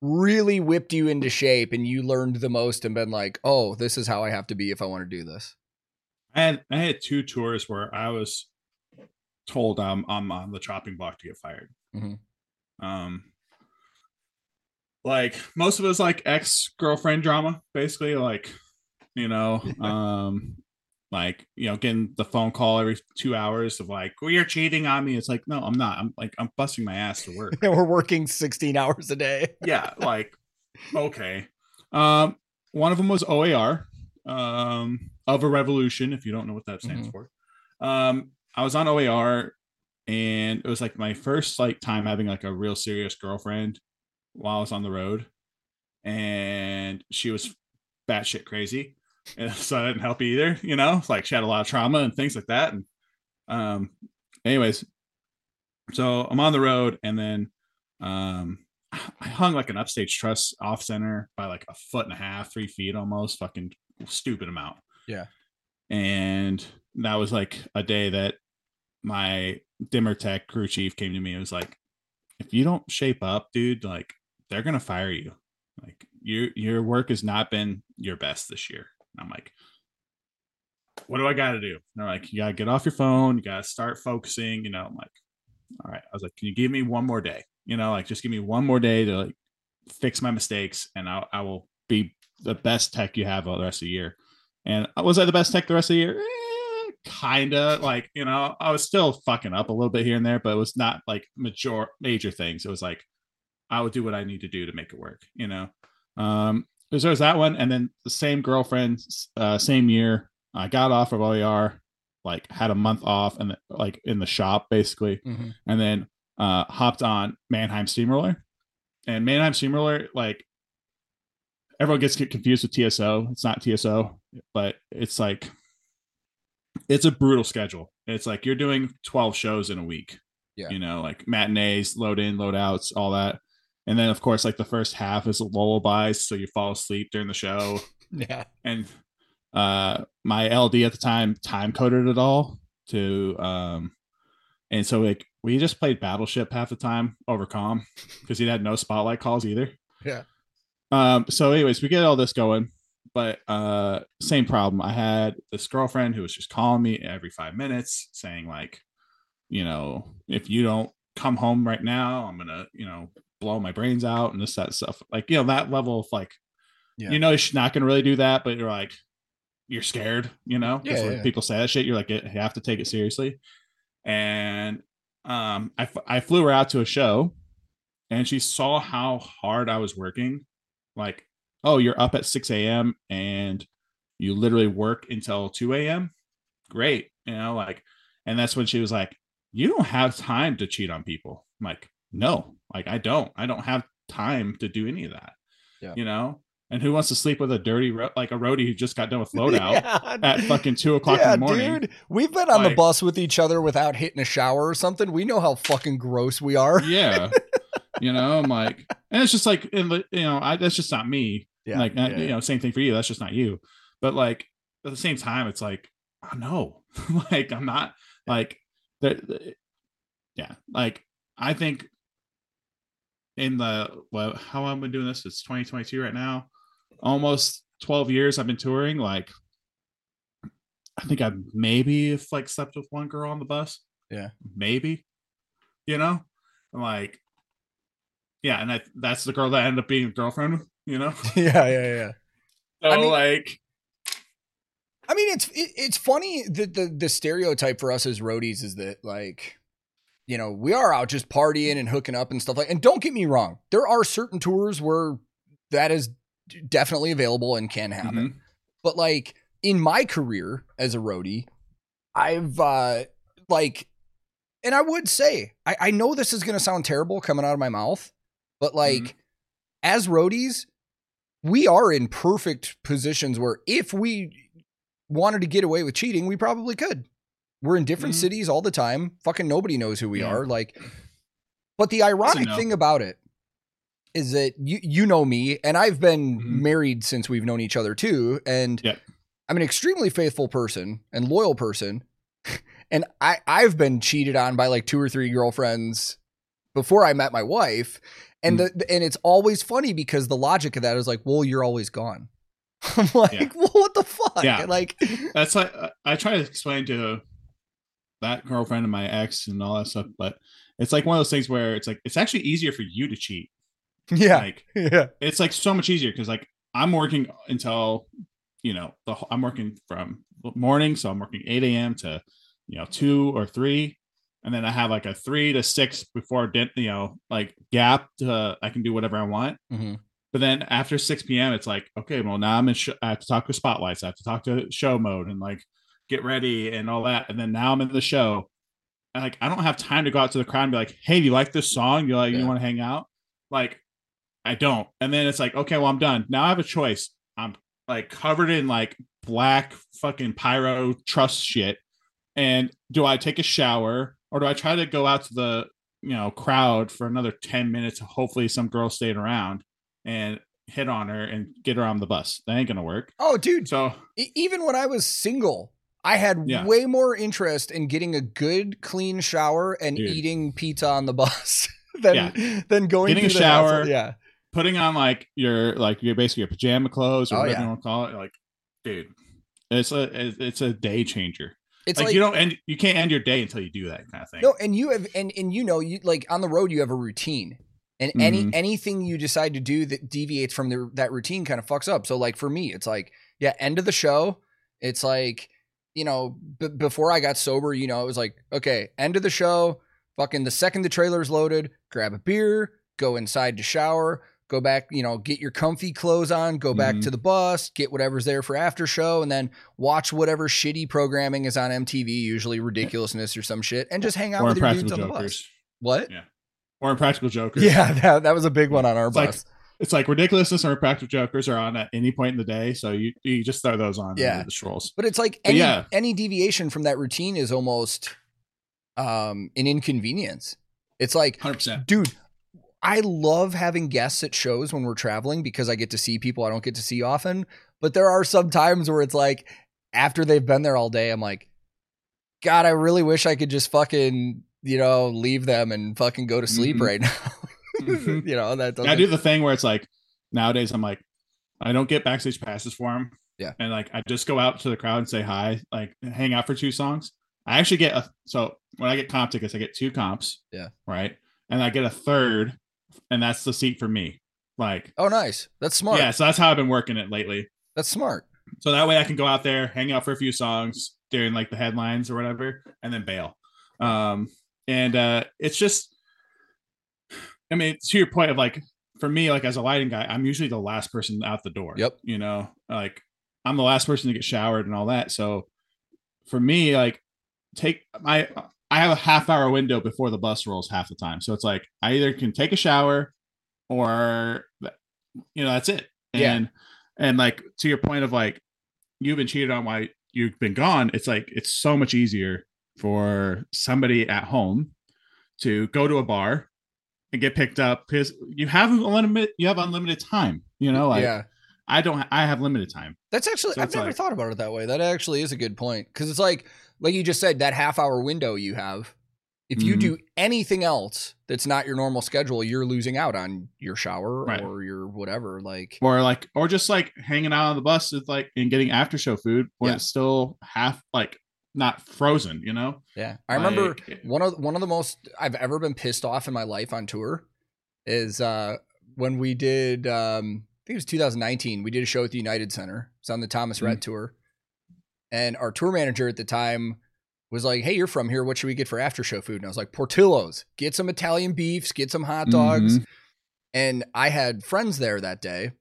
really whipped you into shape and you learned the most and been like, "Oh, this is how I have to be if I want to do this." I had I had two tours where I was told I'm I'm on the chopping block to get fired. Mhm. Um, like most of it was like ex girlfriend drama, basically. Like, you know, <laughs> um, like you know, getting the phone call every two hours of like, "Well, you're cheating on me." It's like, no, I'm not. I'm like, I'm busting my ass to work. And <laughs> we're working 16 hours a day. <laughs> yeah, like okay. Um, one of them was OAR, um, of a revolution. If you don't know what that stands Mhm. for, um, I was on OAR, and it was like my first like time having like a real serious girlfriend while I was on the road, and she was batshit crazy, and <laughs> so that didn't help either. You know, like she had a lot of trauma and things like that, and um, anyways, so I'm on the road, and then um I hung like an upstage truss off center by like a foot and a half, three feet almost, fucking stupid amount. Yeah. And that was like a day that my dimmer tech crew chief came to me and was like, if you don't shape up, dude, like they're gonna fire you. Like your your work has not been your best this year. I'm like, what do I gotta do? And they're like, you gotta get off your phone, you gotta start focusing, you know. I'm like, all right. I was like, can you give me one more day? You know, like just give me one more day to like fix my mistakes and I'll, I will be the best tech you have all the rest of the year. And was I the best tech the rest of the year? Eh, kinda like, you know, I was still fucking up a little bit here and there, but it was not like major major things. It was like I would do what I need to do to make it work, you know. Um so there was that one, and then the same girlfriend, uh, same year, I got off of OAR, like had a month off and like in the shop basically Mhm. and then uh hopped on Mannheim Steamroller. And Mannheim Steamroller, like everyone gets get confused with TSO. It's not TSO, but it's like it's a brutal schedule. It's like you're doing 12 shows in a week. Yeah. You know, like matinees, load in, load outs, all that. And then of course, like the first half is lullabies, so you fall asleep during the show <laughs> Yeah. and uh my ld at the time time coded it all to um and so like we just played battleship half the time over comm because he had no spotlight calls either Yeah. um so anyways we get all this going but uh same problem i had this girlfriend who was just calling me every five minutes saying like you know if you don't come home right now i'm gonna you know blow my brains out and this that stuff like you know that level of like Yeah. You know, she's not to really do that, but you're like, you're scared, you know, Yeah, yeah. people say that shit, you're like, you have to take it seriously. And um, I, f- I flew her out to a show and she saw how hard I was working. Like, oh, you're up at 6 a.m. and you literally work until 2 a.m. Great. You know, like, and that's when she was like, you don't have time to cheat on people. I'm like, no, like, I don't. I don't have time to do any of that. Yeah. You know, and who wants to sleep with a dirty, ro- like a roadie who just got done with loadout <laughs> Yeah. at fucking two o'clock in the morning? dude. We've been on the bus with each other without hitting a shower or something. We know how fucking gross we are. yeah <laughs> you know i'm like and it's just like in the you know I, that's just not me Yeah, like uh, yeah, you know same thing for you that's just not you but like at the same time it's like oh no <laughs> like i'm not like the- yeah like i think in the well how long i've been doing this? It's 2022 right now. Almost 12 years i've been touring like i think i've maybe if like slept with one girl on the bus. Yeah. maybe you know? Like yeah and I, that's the girl that I ended up being a girlfriend you know? <laughs> Yeah, yeah, yeah. so I mean- like I mean, it's it, it's funny that the the stereotype for us as roadies is that like, you know, we are out just partying and hooking up and stuff like. And don't get me wrong, there are certain tours where that is definitely available and can happen. mhm. But like in my career as a roadie, I've uh like, and I would say I, I know this is gonna sound terrible coming out of my mouth, but like as roadies, we are in perfect positions where if we wanted to get away with cheating, we probably could. We're in different Mhm. cities all the time. Fucking nobody knows who we Yeah. are. Like, but the ironic no. thing about it is that you you know me, and I've been Mhm. married since we've known each other too, and Yep. I'm an extremely faithful person and loyal person, <laughs> and I I've been cheated on by like two or three girlfriends before I met my wife, and Mm. the and it's always funny because the logic of that is like, well, you're always gone. <laughs> I'm like, Yeah. <laughs> well, what the fuck? Yeah. Like, that's like I- i try to explain to that girlfriend and my ex and all that stuff but it's like one of those things where it's like it's actually easier for you to cheat. Yeah, like <laughs> yeah, it's like so much easier because like i'm working until you know the i'm working from morning so i'm working 8 a.m to you know 2 or 3 and then i have like a 3 to 6 before din- you know like gap to i can do whatever i want. Hmm but then after 6 p.m it's like okay well now i'm in sh- i have to talk to spotlights i have to talk to show mode and like get ready and all that. And then now i'm in the show. And like i don't have time to go out to the crowd and be like hey do you like this song? You like Yeah. you want to hang out? Like i don't. And then it's like okay well i'm done. Now i have a choice. I'm like covered in like black fucking pyro trust shit. And do i take a shower or do i try to go out to the you know crowd for another 10 minutes? Hopefully some girl stayed around and hit on her and get her on the bus. That ain't gonna work. Oh, dude, so even when I was single, I had Yeah. way more interest in getting a good, clean shower and Dude. eating pizza on the bus <laughs> than Yeah. than going Getting a through the hassle. shower, Yeah, putting on like your like your basically your pajama clothes or Oh, whatever yeah. you want to call it like dude it's a it's a day changer it's like, like, you don't end you can't end your day until you do that kind of thing no, and you have and and you know you like on the road you have a routine. And any Mhm. anything you decide to do that deviates from the, that routine kind of fucks up. So like for me, it's like yeah, end of the show. It's like you know b- before I got sober, you know, it was like okay, end of the show. Fucking the second the trailer's loaded, grab a beer, go inside to shower, go back, you know, get your comfy clothes on, go back Mhm. to the bus, get whatever's there for after show, and then watch whatever shitty programming is on MTV, usually ridiculousness or some shit, and just hang out or with your dudes on the bus. What? Yeah. or impractical jokers Yeah, that, that was a big one on our It's like- bus. It's like ridiculousness or impractical jokers are on at any point in the day so you you just throw those on Yeah. the strolls But it's like any yeah. any deviation from that routine is almost um an inconvenience. It's like, 100% dude, I love having guests at shows when we're traveling because I get to see people I don't get to see often. But there are some times where it's like after they've been there all day, I'm like, God, I really wish I could just fucking, you know, leave them and fucking go to sleep Mhm. right <laughs> now. Mhm. <laughs> you know, that doesn't I do the thing where it's like nowadays I'm like I don't get backstage passes for them. Yeah. And like I just go out to the crowd and say hi, like hang out for two songs. I actually get a so when I get comp tickets, I get two comps. Yeah. Right. And I get a third, and that's the seat for me. Like, Oh, nice. That's smart. yeah, so that's how I've been working it lately. That's smart. So that way I can go out there, hang out for a few songs during like the headlines or whatever, and then bail. Um, and uh, it's just, I mean, to your point of like, for me, like as a lighting guy, I'm usually the last person out the door. Yep. You know, like I'm the last person to get showered and all that. So for me, like, take my, I have a half hour window before the bus rolls half the time. So it's like I either can take a shower or, you know, that's it. Yeah. And, and like to your point of like, you've been cheated on while you've been gone. It's like, it's so much easier for somebody at home to go to a bar and get picked up because you have unlimited, you have unlimited time, you know, like yeah. I don't, I have limited time. That's actually So I've never like- thought about it that way. That actually is a good point because it's like like you just said that half hour window you have. If you Mhm. do anything else that's not your normal schedule, you're losing out on your shower Right. or your whatever. Like or like or just like hanging out on the bus with like and getting after show food when Yeah. it's still half like not frozen you know? Yeah, I remember Like, one of one of the most I've ever been pissed off in my life on tour is uh when we did um I think it was 2019 we did a show at the United Center. It's on the Thomas Rhett tour. And our tour manager at the time was like hey you're from here. What should we get for after show food? And I was like Portillo's. Get some Italian beefs. Get some hot dogs. And I had friends there that day.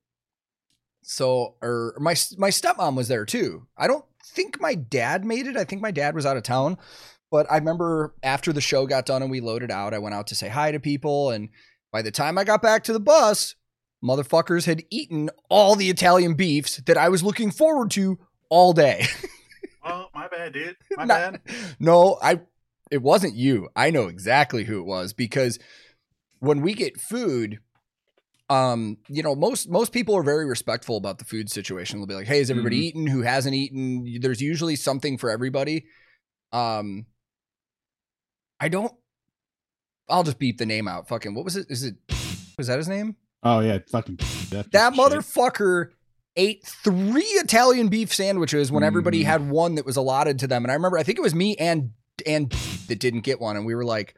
So or my my stepmom was there too. I don't think my dad made it I think my dad was out of town but I remember after the show got done and we loaded out, I went out to say hi to people. And by the time I got back to the bus, motherfuckers had eaten all the Italian beefs that I was looking forward to all day. <laughs> oh my bad dude my Not- no, I it wasn't you. I know exactly who it was because when we get food, um, you know, most most people are very respectful about the food situation. They'll be like, "Hey, is everybody Mhm. eaten? Who hasn't eaten?" There's usually something for everybody. Um, I don't. I'll just beep the name out. Fucking what was it? Is it? Was that his name? oh yeah fucking that, That shit. motherfucker ate three Italian beef sandwiches when everybody Mhm. had one that was allotted to them. And I remember, I think it was me and and that didn't get one, and we were like,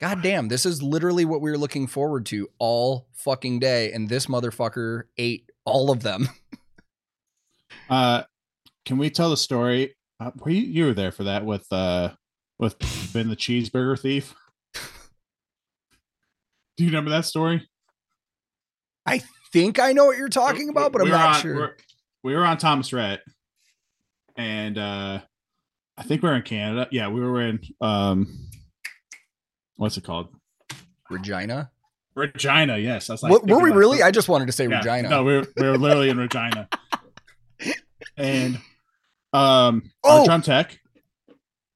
"God damn, this is literally what we were looking forward to all fucking day." And this motherfucker ate all of them. <laughs> uh can we tell the story uh, were you, you were there for that with uh with Ben the cheeseburger thief do you remember that story I Think I know what you're talking about, but I'm not on- sure. we're- We were on Thomas Rhett, and uh I think we are in Canada. Yeah, we were in um, what's it called? Regina. Regina. Yes, that's like. What, were we about really? some- I just wanted to say Yeah, Regina. No, we were we were literally in Regina, <laughs> and um, Oh! our drum tech.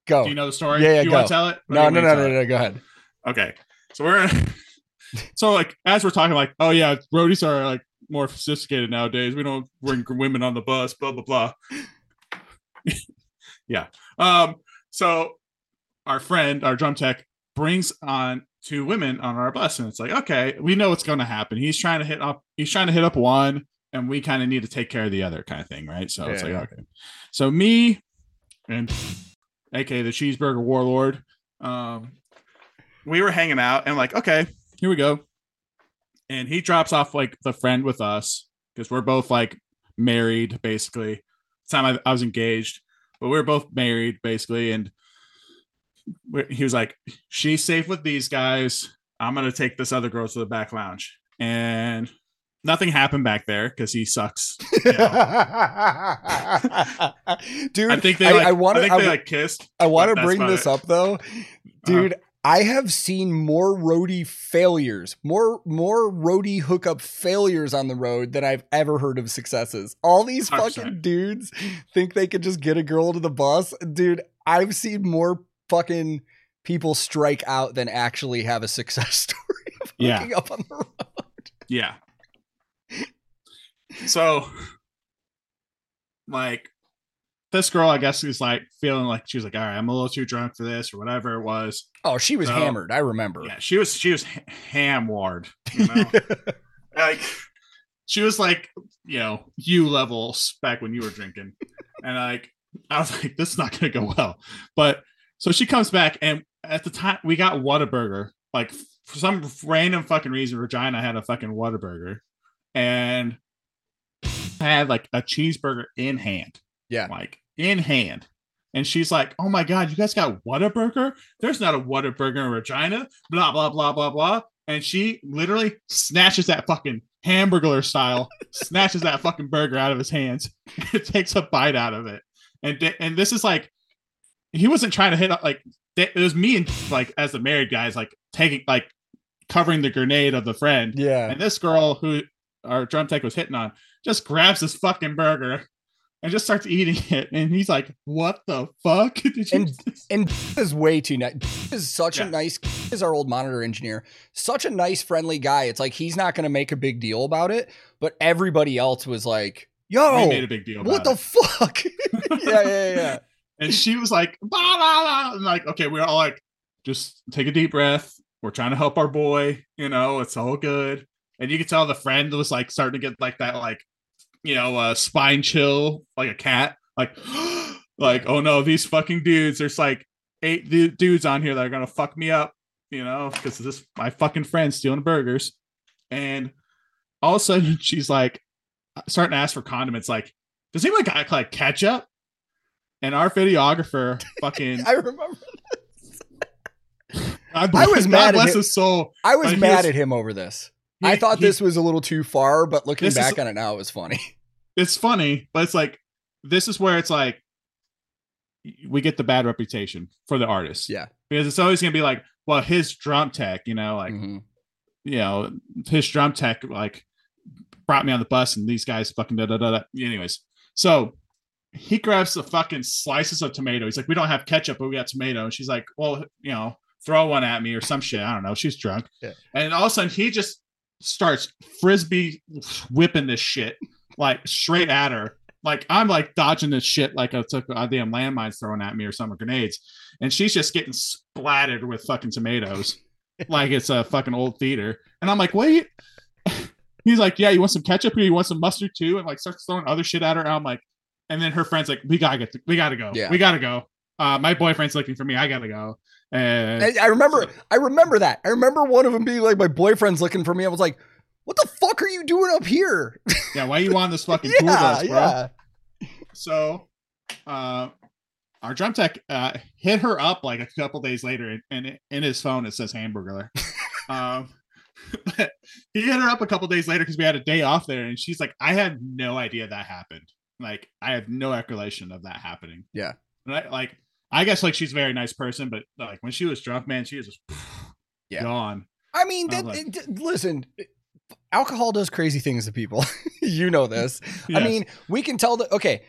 Go. Do you know the story? Yeah, yeah, Do you go. want to tell it? Or no, no, no, want me to no, no. Go ahead. Okay, so we're <laughs> so like as we're talking, like, oh yeah, roadies are like more sophisticated nowadays. We don't bring <laughs> women on the bus, blah blah blah. yeah. Um. So our friend, our drum tech, brings on two women on our bus, and it's like, okay, we know what's going to happen. He's trying to hit up. He's trying to hit up one, and we kind of need to take care of the other, kind of thing, right? So it's like, okay. So me and aka the cheeseburger warlord, um, we were hanging out, and like, okay, here we go. And he drops off like the friend with us because we're both like married, basically. Time I, I was engaged, but we were both married, basically. And he was like, "She's safe with these guys. I'm gonna take this other girl to the back lounge." And nothing happened back there because he sucks. You know? <laughs> Dude, I think they I, like. I, I want to. think they like kissed. I want to bring this it. Uh-huh. up though, dude. I have seen more roadie failures, more more roadie hookup failures on the road than I've ever heard of successes. All these 100%. fucking dudes think they could just get a girl to the bus, dude. I've seen more fucking people strike out than actually have a success <laughs> story of Yeah. up on the road. Yeah. So, like, this girl, I guess, is like feeling like she was like, all right, I'm a little too drunk for this or whatever it was. Oh, she was So- hammered. I remember. Yeah, she was she was ha- ham ward, you know, <laughs> like she was like you know you levels back when you were drinking, and like I was like, this is not gonna go well. But so she comes back, and at the time we got Whataburger. Like for some random fucking reason, Regina had a fucking Whataburger. and had like a cheeseburger in hand. Yeah. Like in hand. And she's like, Oh my God, you guys got Whataburger? There's not a Whataburger in Regina. Blah, blah, blah, blah, blah. And she literally snatches that fucking hamburger style, <laughs> snatches that fucking burger out of his hands, <laughs> takes a bite out of it. And, and this is like, he wasn't trying to hit up, like, it was me and like, as the married guys, like taking, like, covering the grenade of the friend. Yeah. And this girl who our drum tech was hitting on just grabs this fucking burger and just starts eating <laughs> it. And he's like, "What the fuck?" <laughs> Did you And <laughs> and is way too nice. Is such Yeah. a nice. Is our old monitor engineer such a nice, friendly guy? It's like he's not going to make a big deal about it, but everybody else was like, we "Yo, made a big deal about what the it. fuck?" yeah, yeah, yeah. And she was like, blah, blah, blah. and like, okay, we're all like, just take a deep breath. We're trying to help our boy. You know, it's all good. And you could tell the friend was like starting to get like that, like, you know, uh, spine chill, like a cat. Like, <gasps> like, oh no, these fucking dudes. There's like eight du- dudes on here that are gonna fuck me up. You know, because this my fucking friend stealing burgers. And all of a sudden, she's like starting to ask for condiments. Like, does anyone got like ketchup? And our videographer, <laughs> fucking, I remember. God I was God mad at bless him. his soul. I was Like, mad was- at him over this. He- I thought he- this was a little too far, but looking This is- back on it now, it was funny. <laughs> It's funny, but it's like this is where it's like we get the bad reputation for the artist. Yeah. because it's always gonna be like, well, his drum tech, you know, like Mhm. you know, his drum tech like brought me on the bus, and these guys fucking da da da. da. Anyways, so he grabs the fucking slices of tomato. He's like, we don't have ketchup, but we got tomato. And she's like, well, you know, throw one at me or some shit. I don't know. She's drunk. Yeah. And all of a sudden, he just starts frisbee whipping this shit like straight at her. Like I'm like dodging this shit like I took a damn landmines thrown at me or some grenades, and she's just getting splattered with fucking tomatoes, <laughs> like it's a fucking old theater. And I'm like, wait. <laughs> He's like, yeah, you want some ketchup here? You want some mustard too? And like starts throwing other shit at her. And I'm like, and then her friend's like, we gotta get, we gotta go, Yeah. we gotta go. Uh, my boyfriend's looking for me. I gotta go. And I, I remember. I remember that. I remember one of them being like, "My boyfriend's looking for me." I was like, "What the fuck are you doing up here?" <laughs> yeah, why you on this fucking <laughs> tour bus, bro? yeah. So, uh, our drum tech uh, hit her up like a couple days later, and, and in his phone it says hamburger. <laughs> um, he hit her up a couple days later because we had a day off there, and she's like, "I had no idea that happened. Like, I have no recollection of that happening." Yeah. I, like, I guess like she's a very nice person, but like when she was drunk, man, she was just <sighs> Yeah. gone. I mean, I'm like- it- listen, alcohol does crazy things to people. <laughs> you know this. I mean, we can tell that. Okay,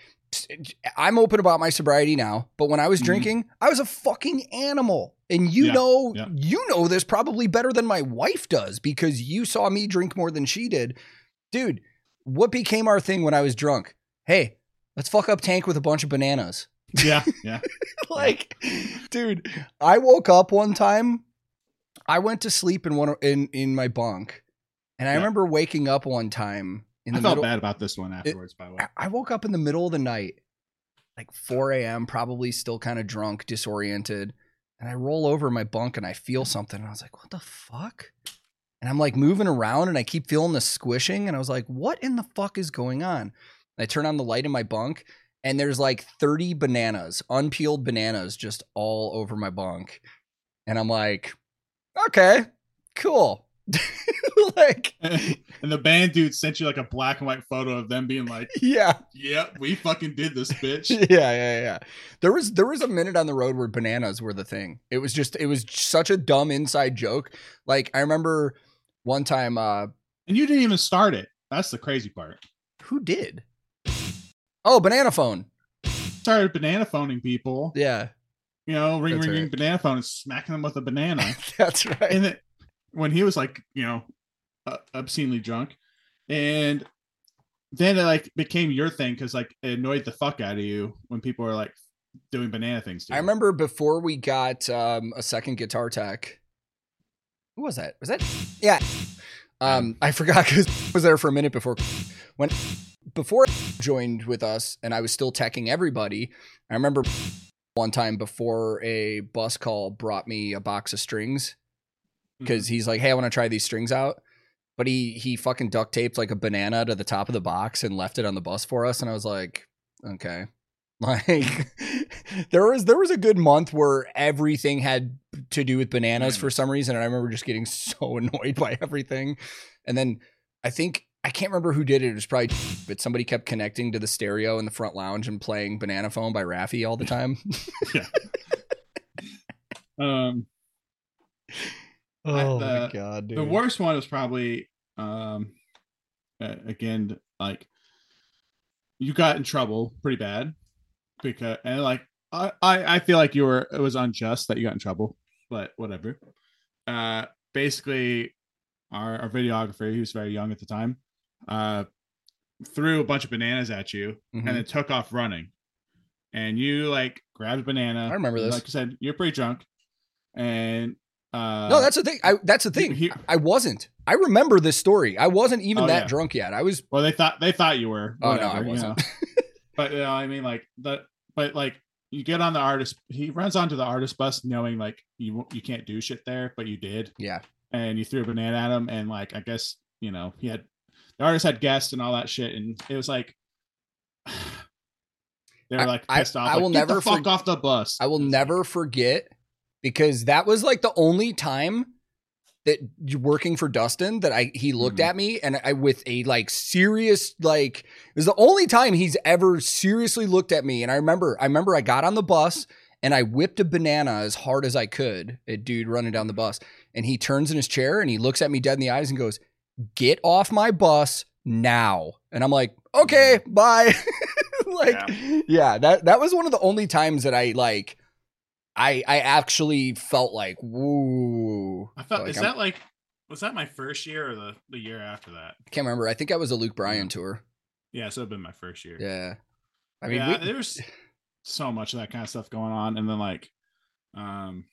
I'm open about my sobriety now, but when I was Mhm. drinking, I was a fucking animal. And you Yeah, know, yeah. you know this probably better than my wife does because you saw me drink more than she did. Dude, what became our thing when I was drunk? Hey, let's fuck up Tank with a bunch of bananas. yeah, <laughs> yeah. like, dude, I woke up one time. I went to sleep in one in in my bunk, and I Yeah. remember waking up one time in I felt middle. bad about this one afterwards. by the way, I- woke up in the middle of the night, like 4 a.m., probably still kind of drunk, disoriented. And I roll over in my bunk and I feel something. And I was like, what the fuck? And I'm like moving around and I keep feeling the squishing. And I was like, what in the fuck is going on? I turn on the light in my bunk and there's like 30 bananas, unpeeled bananas, just all over my bunk. And I'm like, okay, cool. <laughs> like, <laughs> and the band dude sent you like a black and white photo of them being like, yeah. "Yep, we fucking did this, bitch." <laughs> yeah, yeah, yeah. There was there was a minute on the road where bananas were the thing. It was just it was such a dumb inside joke. Like I remember one time uh And you didn't even start it. That's the crazy part. who did? Oh, banana phone. Started banana phoning people. Yeah. You know, ring, That's ring, ring, banana phone and smacking them with a banana. <laughs> That's right. and it, when he was like, you know, uh, obscenely drunk, and then it like became your thing because like it annoyed the fuck out of you when people were like doing banana things. To I remember before we got um a second guitar tech. Who was that? Was that Yeah. Um I forgot cuz I was there for a minute before when before joined with us and I was still teching everybody. I remember one time before a bus call brought me a box of strings Mm-hmm. because he's like, "Hey, I want to try these strings out." but he he fucking duct taped like a banana to the top of the box and left it on the bus for us, and I was like, okay. <laughs> Like there was there was a good month where everything had to do with bananas for some reason, and I remember just getting <laughs> so annoyed by everything. And then I think I can't remember who did it. It was probably, but somebody kept connecting to the stereo in the front lounge and playing "Banana Phone" by Raffi all the time. <laughs> Yeah. <laughs> um, oh the- my god, dude! the worst one was probably um, again like you got in trouble pretty bad because and like I, I I feel like you were it was unjust that you got in trouble, but whatever. Uh, basically, our, our videographer, he was very young at the time, uh, threw a bunch of bananas at you Mhm. and then took off running. And you like grabbed a banana. I remember this. Like I said, you're pretty drunk, and uh, no, that's the thing. I that's the thing. he- I wasn't. I remember this story. I wasn't even Oh, that yeah. drunk yet. I was. Well, they thought they thought you were. Oh, no, I wasn't. know. <laughs> but you know, I mean, like the but like you get on the artist. He runs onto the artist bus knowing like you you can't do shit there, but you did, Yeah. and you threw a banana at him, and like I guess you know he had the artist had guests and all that shit, and it was like. <sighs> They were I- like I- pissed off. I like, will "Get never the fuck forg- off the bus. I will never forget because that was like the only time that working for Dustin that I he looked Mhm. at me and I with a like serious like it was the only time he's ever seriously looked at me. And I remember I remember I got on the bus and I whipped a banana as hard as I could at dude running down the bus. And he turns in his chair and he looks at me dead in the eyes and goes get off my bus now. And I'm like okay bye. <laughs> Like yeah. that that was one of the only times that I like I I actually felt like woo. I felt Like, is I'm- that like was that my first year or the the year after that? I can't remember. I think I was a Luke Bryan tour. Yeah, so it'd been my first year. Yeah. I mean, yeah, we- there's <laughs> so much of that kind of stuff going on, and then like, um,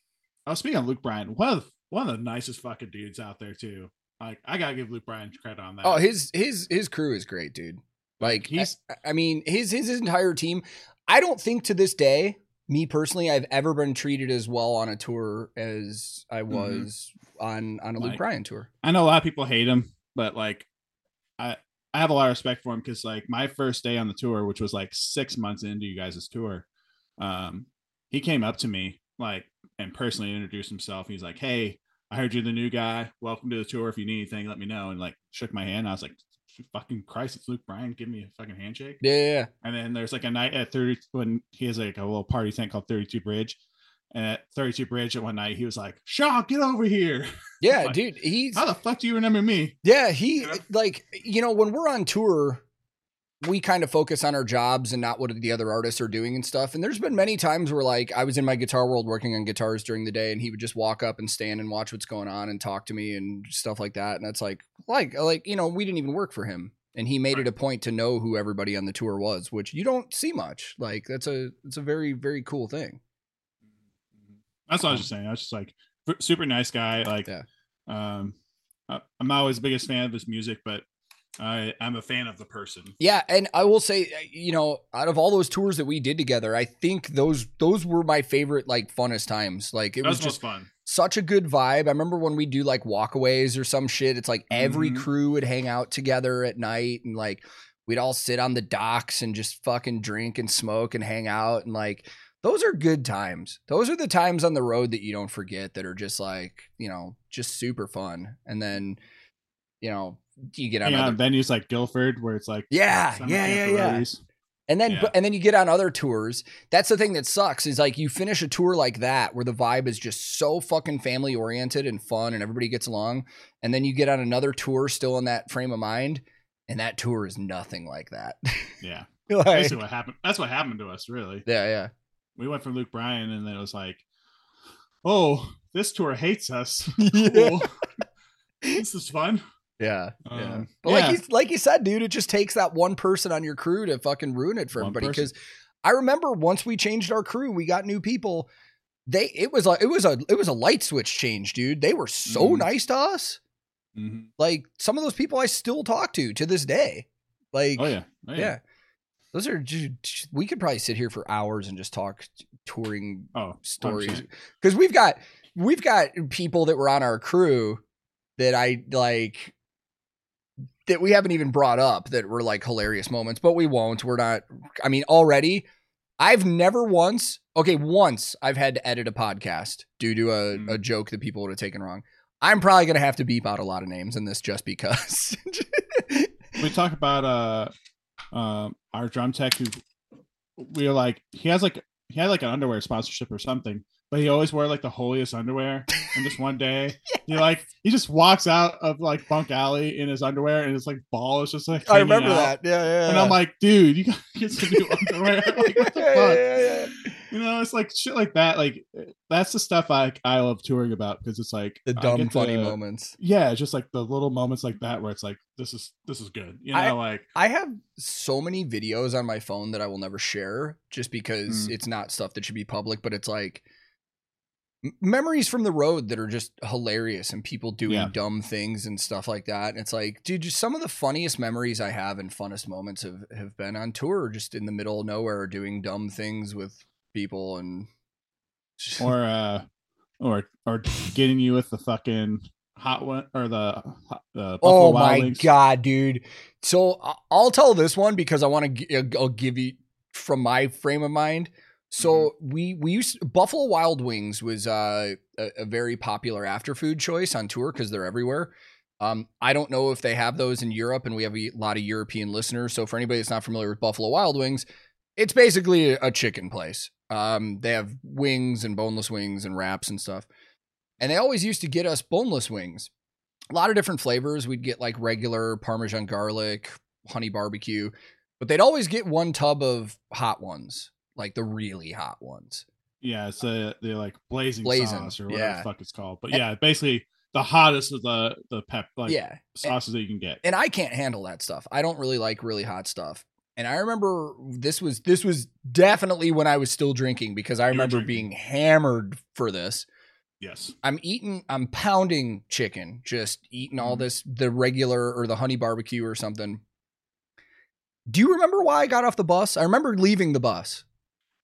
I was speaking of Luke Bryan, one of the, one of the nicest fucking dudes out there too. Like, I gotta give Luke Bryan credit on that. oh, his his his crew is great, dude. Like he's I, I mean, his his entire team. I don't think to this day, me personally, I've ever been treated as well on a tour as I was on on a Luke Mm-hmm. Like- Bryan tour. I know a lot of people hate him, but like, I I have a lot of respect for him because like my first day on the tour, which was like six months into you guys' tour, um, he came up to me like and personally introduced himself. He's like, "Hey, I heard you're the new guy. Welcome to the tour. If you need anything, let me know." And like shook my hand. I was like, "Fucking Christ, it's Luke Bryan. Give me a fucking handshake." Yeah, yeah, yeah. And then there's like a night at 30 when he has like a little party thing called 32 Bridge. And at 32 Bridge at one night, he was like, Shaw, get over here. <laughs> Yeah, Like, dude, he's How the fuck do you remember me? Yeah, he know? like you know when we're on tour, we kind of focus on our jobs and not what the other artists are doing and stuff. And there's been many times where like I was in my guitar world working on guitars during the day, and he would just walk up and stand and watch what's going on and talk to me and stuff like that. And that's like like like you know we didn't even work for him, and he made it a point to know who everybody on the tour was, which you don't see much. Like that's a it's a very very cool thing. That's what I was just saying. I was just like, super nice guy. Like, Yeah. um, I- I'm not always the biggest fan of his music, but I, I'm a fan of the person. Yeah, and I will say, uh, you know, out of all those tours that we did together, I think those those were my favorite, like funnest times. Like it was was just fun. such a good vibe. I remember when we do like walkaways or some shit. It's like every Mhm. crew would hang out together at night, and like we'd all sit on the docks and just fucking drink and smoke and hang out, and like those are good times. Those are the times on the road that you don't forget that are just like you know just super fun. And then you know you get on Hang other venues like Guilford, where it's like, Yeah, yeah, yeah, yeah. And then Yeah. and then you get on other tours. That's the thing that sucks is like you finish a tour like that where the vibe is just so fucking family oriented and fun and everybody gets along. And then you get on another tour still in that frame of mind, and that tour is nothing like that. <laughs> Yeah. Like- Basically, what happened. That's what happened to us, really. yeah, yeah. We went from Luke Bryan, and then it was like, oh, this tour hates us. <laughs> Yeah. Cool. <laughs> this is fun. Yeah. yeah. Um, But yeah. like you like you said, dude, it just takes that one person on your crew to fucking ruin it for One everybody. Because I remember once we changed our crew, we got new people. They it was a it was a it was a light switch change, dude. They were so Mhm. nice to us. Mhm. Like some of those people I still talk to to this day. Like Oh yeah. Oh, yeah. Those are we could probably sit here for hours and just talk touring Oh, stories because we've got we've got people that were on our crew that I like that we haven't even brought up that were like hilarious moments, but we won't. We're not. I mean, already, I've never once. Okay, once I've had to edit a podcast due to a, Mm. a joke that people would have taken wrong. I'm probably gonna have to beep out a lot of names in this just because. <laughs> we talk about uh um our drum tech who we are like he has like he had like an underwear sponsorship or something but he always wore like the holiest underwear and just one day <laughs> he like he just walks out of like bunk alley in his underwear and his like ball is just like I remember out. that. Yeah, yeah. and i'm like dude you gotta get some new <laughs> underwear like what the Yeah, fuck yeah, yeah, yeah. you know it's like shit like that like that's the stuff i i love touring about because it's like The dumb, funny to- moments. yeah just like the little moments like that where it's like this is this is good you know I- like I have so many videos on my phone that I will never share just because Mm. it's not stuff that should be public, but it's like memories from the road that are just hilarious and people doing Yeah. dumb things and stuff like that. And it's like, dude, just some of the funniest memories I have and funnest moments have, have been on tour, just in the middle of nowhere doing dumb things with people and <laughs> or uh or or getting you with the fucking hot one or the the Buffalo Oh my Wings. god, dude! So I'll tell this one because I want to. I'll give you from my frame of mind. So Mm-hmm. we we used Buffalo Wild Wings was uh, a, a very popular after food choice on tour because they're everywhere. Um, I don't know if they have those in Europe, and we have a lot of European listeners. So for anybody that's not familiar with Buffalo Wild Wings, it's basically a, a chicken place. Um, they have wings and boneless wings and wraps and stuff, and they always used to get us boneless wings a lot of different flavors. We'd get like regular Parmesan garlic, honey barbecue, but they'd always get one tub of hot ones, like the really hot ones. Yeah, so they're like blazing, Blazing, sauce or whatever yeah. the fuck it's called. But And- yeah, basically the hottest of the the pep like yeah. sauces that you can get. And I can't handle that stuff. I don't really like really hot stuff. And I remember this was this was definitely when I was still drinking because I remember being hammered for this. yes. I'm eating, I'm pounding chicken, just eating all Mhm. this, the regular or the honey barbecue or something. Do you remember why I got off the bus? I remember leaving the bus.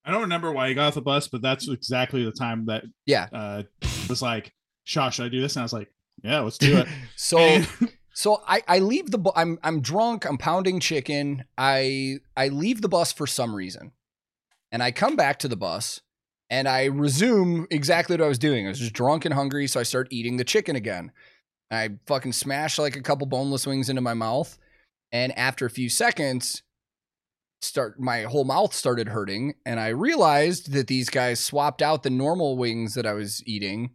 I don't remember why you got off the bus, but that's exactly the time that Yeah. uh was like, Shaw, should I do this? And I was like, Yeah, let's do it. <laughs> So, And- so I, I leave the, bu- I'm, I'm drunk. I'm pounding chicken. I, I leave the bus for some reason and I come back to the bus and I resume exactly what I was doing. I was just drunk and hungry. So I start eating the chicken again. I fucking smash like a couple boneless wings into my mouth. And after a few seconds, start my whole mouth started hurting. And I realized that these guys swapped out the normal wings that I was eating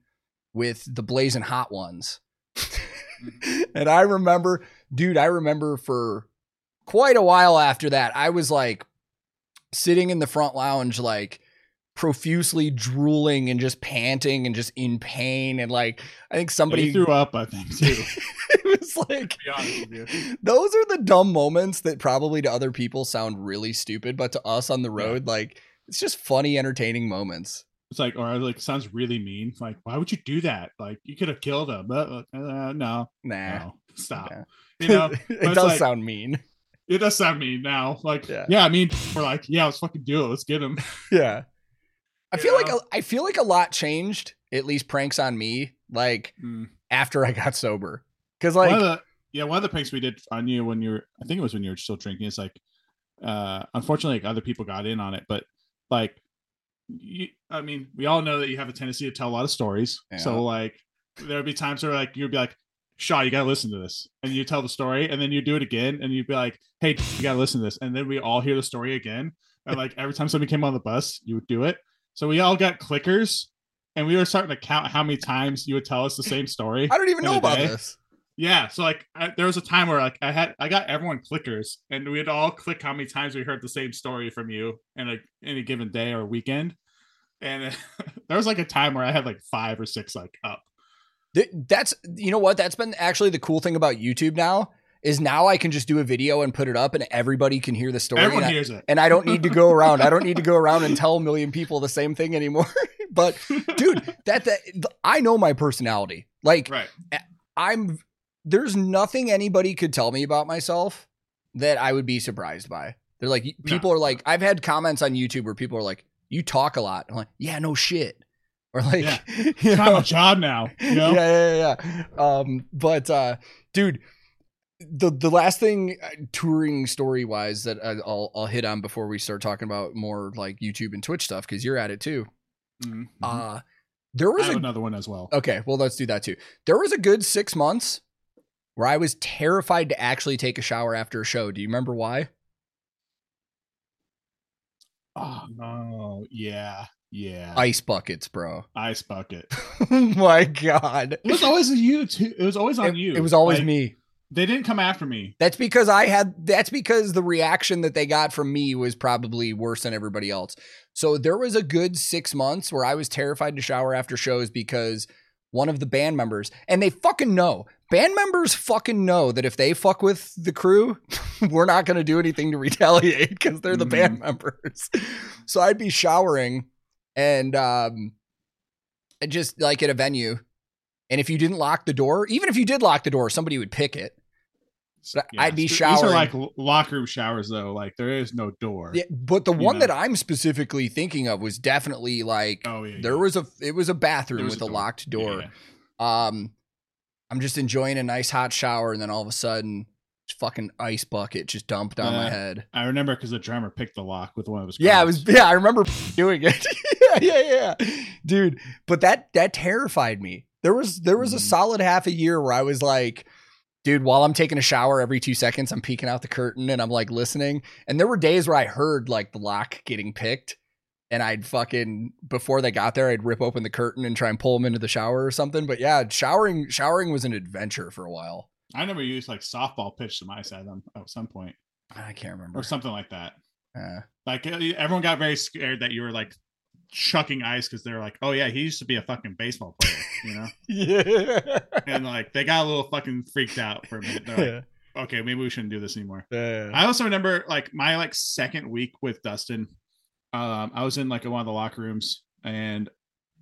with the blazing hot ones. Mm-hmm. <laughs> and I remember, dude, I remember for quite a while after that, I was like sitting in the front lounge, like profusely drooling and just panting and just in pain. And like, I think Somebody somebody threw up, I think, too. <laughs> it was like, to be honest with you. those are the dumb moments that probably to other people sound really stupid, but to us on the road, like, it's just funny, entertaining moments. It's like, or like, sounds really mean. Like, why would you do that? Like, you could have killed him. But uh, no, Nah. no, stop. Yeah. You know, <laughs> it does like- sound mean. it does sound mean now. Like, Yeah. yeah, I mean, we're like, yeah, let's fucking do it. Let's get him. <laughs> Yeah. I feel like know? a, I feel like a lot changed, at least pranks on me, like Mm. after I got sober. Cause one like of the yeah, one of the pranks we did on you when you were, I think it was when you were still drinking. Is like, uh, unfortunately, like other people got in on it, but like, you, I mean, we all know that you have a tendency to tell a lot of stories. Yeah. So like, there would be times where like you'd be like, Shaw, you gotta listen to this, and you tell the story, and then you do it again, and you'd be like, Hey, you gotta listen to this, and then we all hear the story again, and like every time somebody came on the bus, you would do it. So we all got clickers, and we were starting to count how many times you would tell us the same story. <laughs> I don't even know about day. this. Yeah, so like I, there was a time where like I had I got everyone clickers, and we'd all click how many times we heard the same story from you in a any given day or weekend. And <laughs> there was like a time where I had like five or six like up. That's you know what? That's been actually the cool thing about YouTube now is now I can just do a video and put it up and everybody can hear the story. Everyone and I- hears it. and I don't need to go <laughs> around. I don't need to go around and tell a million people the same thing anymore. <laughs> but dude, that that I know my personality. Like right. I'm there's nothing anybody could tell me about myself that I would be surprised by. They're like people are like I've had comments on YouTube where people are like, "You talk a lot." I'm like, "Yeah, no shit." Or like, Yeah. <laughs> you It's my know, job now. You know? yeah, yeah, yeah. Um, but uh, dude, the the last thing uh, touring story wise that I'll I'll hit on before we start talking about more like YouTube and Twitch stuff because you're at it too. Mhm. Uh there was a another one as well. okay. Well, let's do that too. There was a good six months where I was terrified to actually take a shower after a show. Do you remember why? Oh no, yeah, yeah. Ice buckets, bro. Ice bucket. <laughs> oh my god. It was always you too. It was always on It, you. it was always Like, me. They didn't come after me. That's because I had that's because the reaction that they got from me was probably worse than everybody else. So there was a good 6 months where I was terrified to shower after shows because one of the band members and they fucking know. Band members fucking know that if they fuck with the crew, <laughs> we're not going to do anything to retaliate cuz they're the band members. <laughs> So I'd be showering and um just like at a venue and if you didn't lock the door, even if you did lock the door, somebody would pick it. But I'd be showering. These are like locker room showers though. Like there is no door. Yeah, but the one know. that I'm specifically thinking of was definitely like Oh yeah. there yeah. was a it was a bathroom was with a door. locked door. yeah. Um I'm just enjoying a nice hot shower and then all of a sudden fucking ice bucket just dumped on my Uh, head. I remember because the drummer picked the lock with one of his. Yeah, it was yeah, I remember <laughs> doing it. <laughs> yeah, yeah, yeah. Dude, but that that terrified me. There was there was a Mhm. solid half a year where I was like Dude, while I'm taking a shower every two seconds, I'm peeking out the curtain and I'm like listening. And there were days where I heard like the lock getting picked, and I'd fucking before they got there, I'd rip open the curtain and try and pull them into the shower or something. But yeah, showering showering was an adventure for a while. I never used like softball pitch to my side them at some point I can't remember. or something like that. Uh, Like uh, everyone got very scared that you were like chucking ice because they're like, oh yeah, he used to be a fucking baseball player, you know. <laughs> yeah. And like they got a little fucking freaked out for a minute. They're like, okay, maybe we shouldn't do this anymore. Yeah. I also remember like my like second week with Dustin. Um, I was in like one of the locker rooms and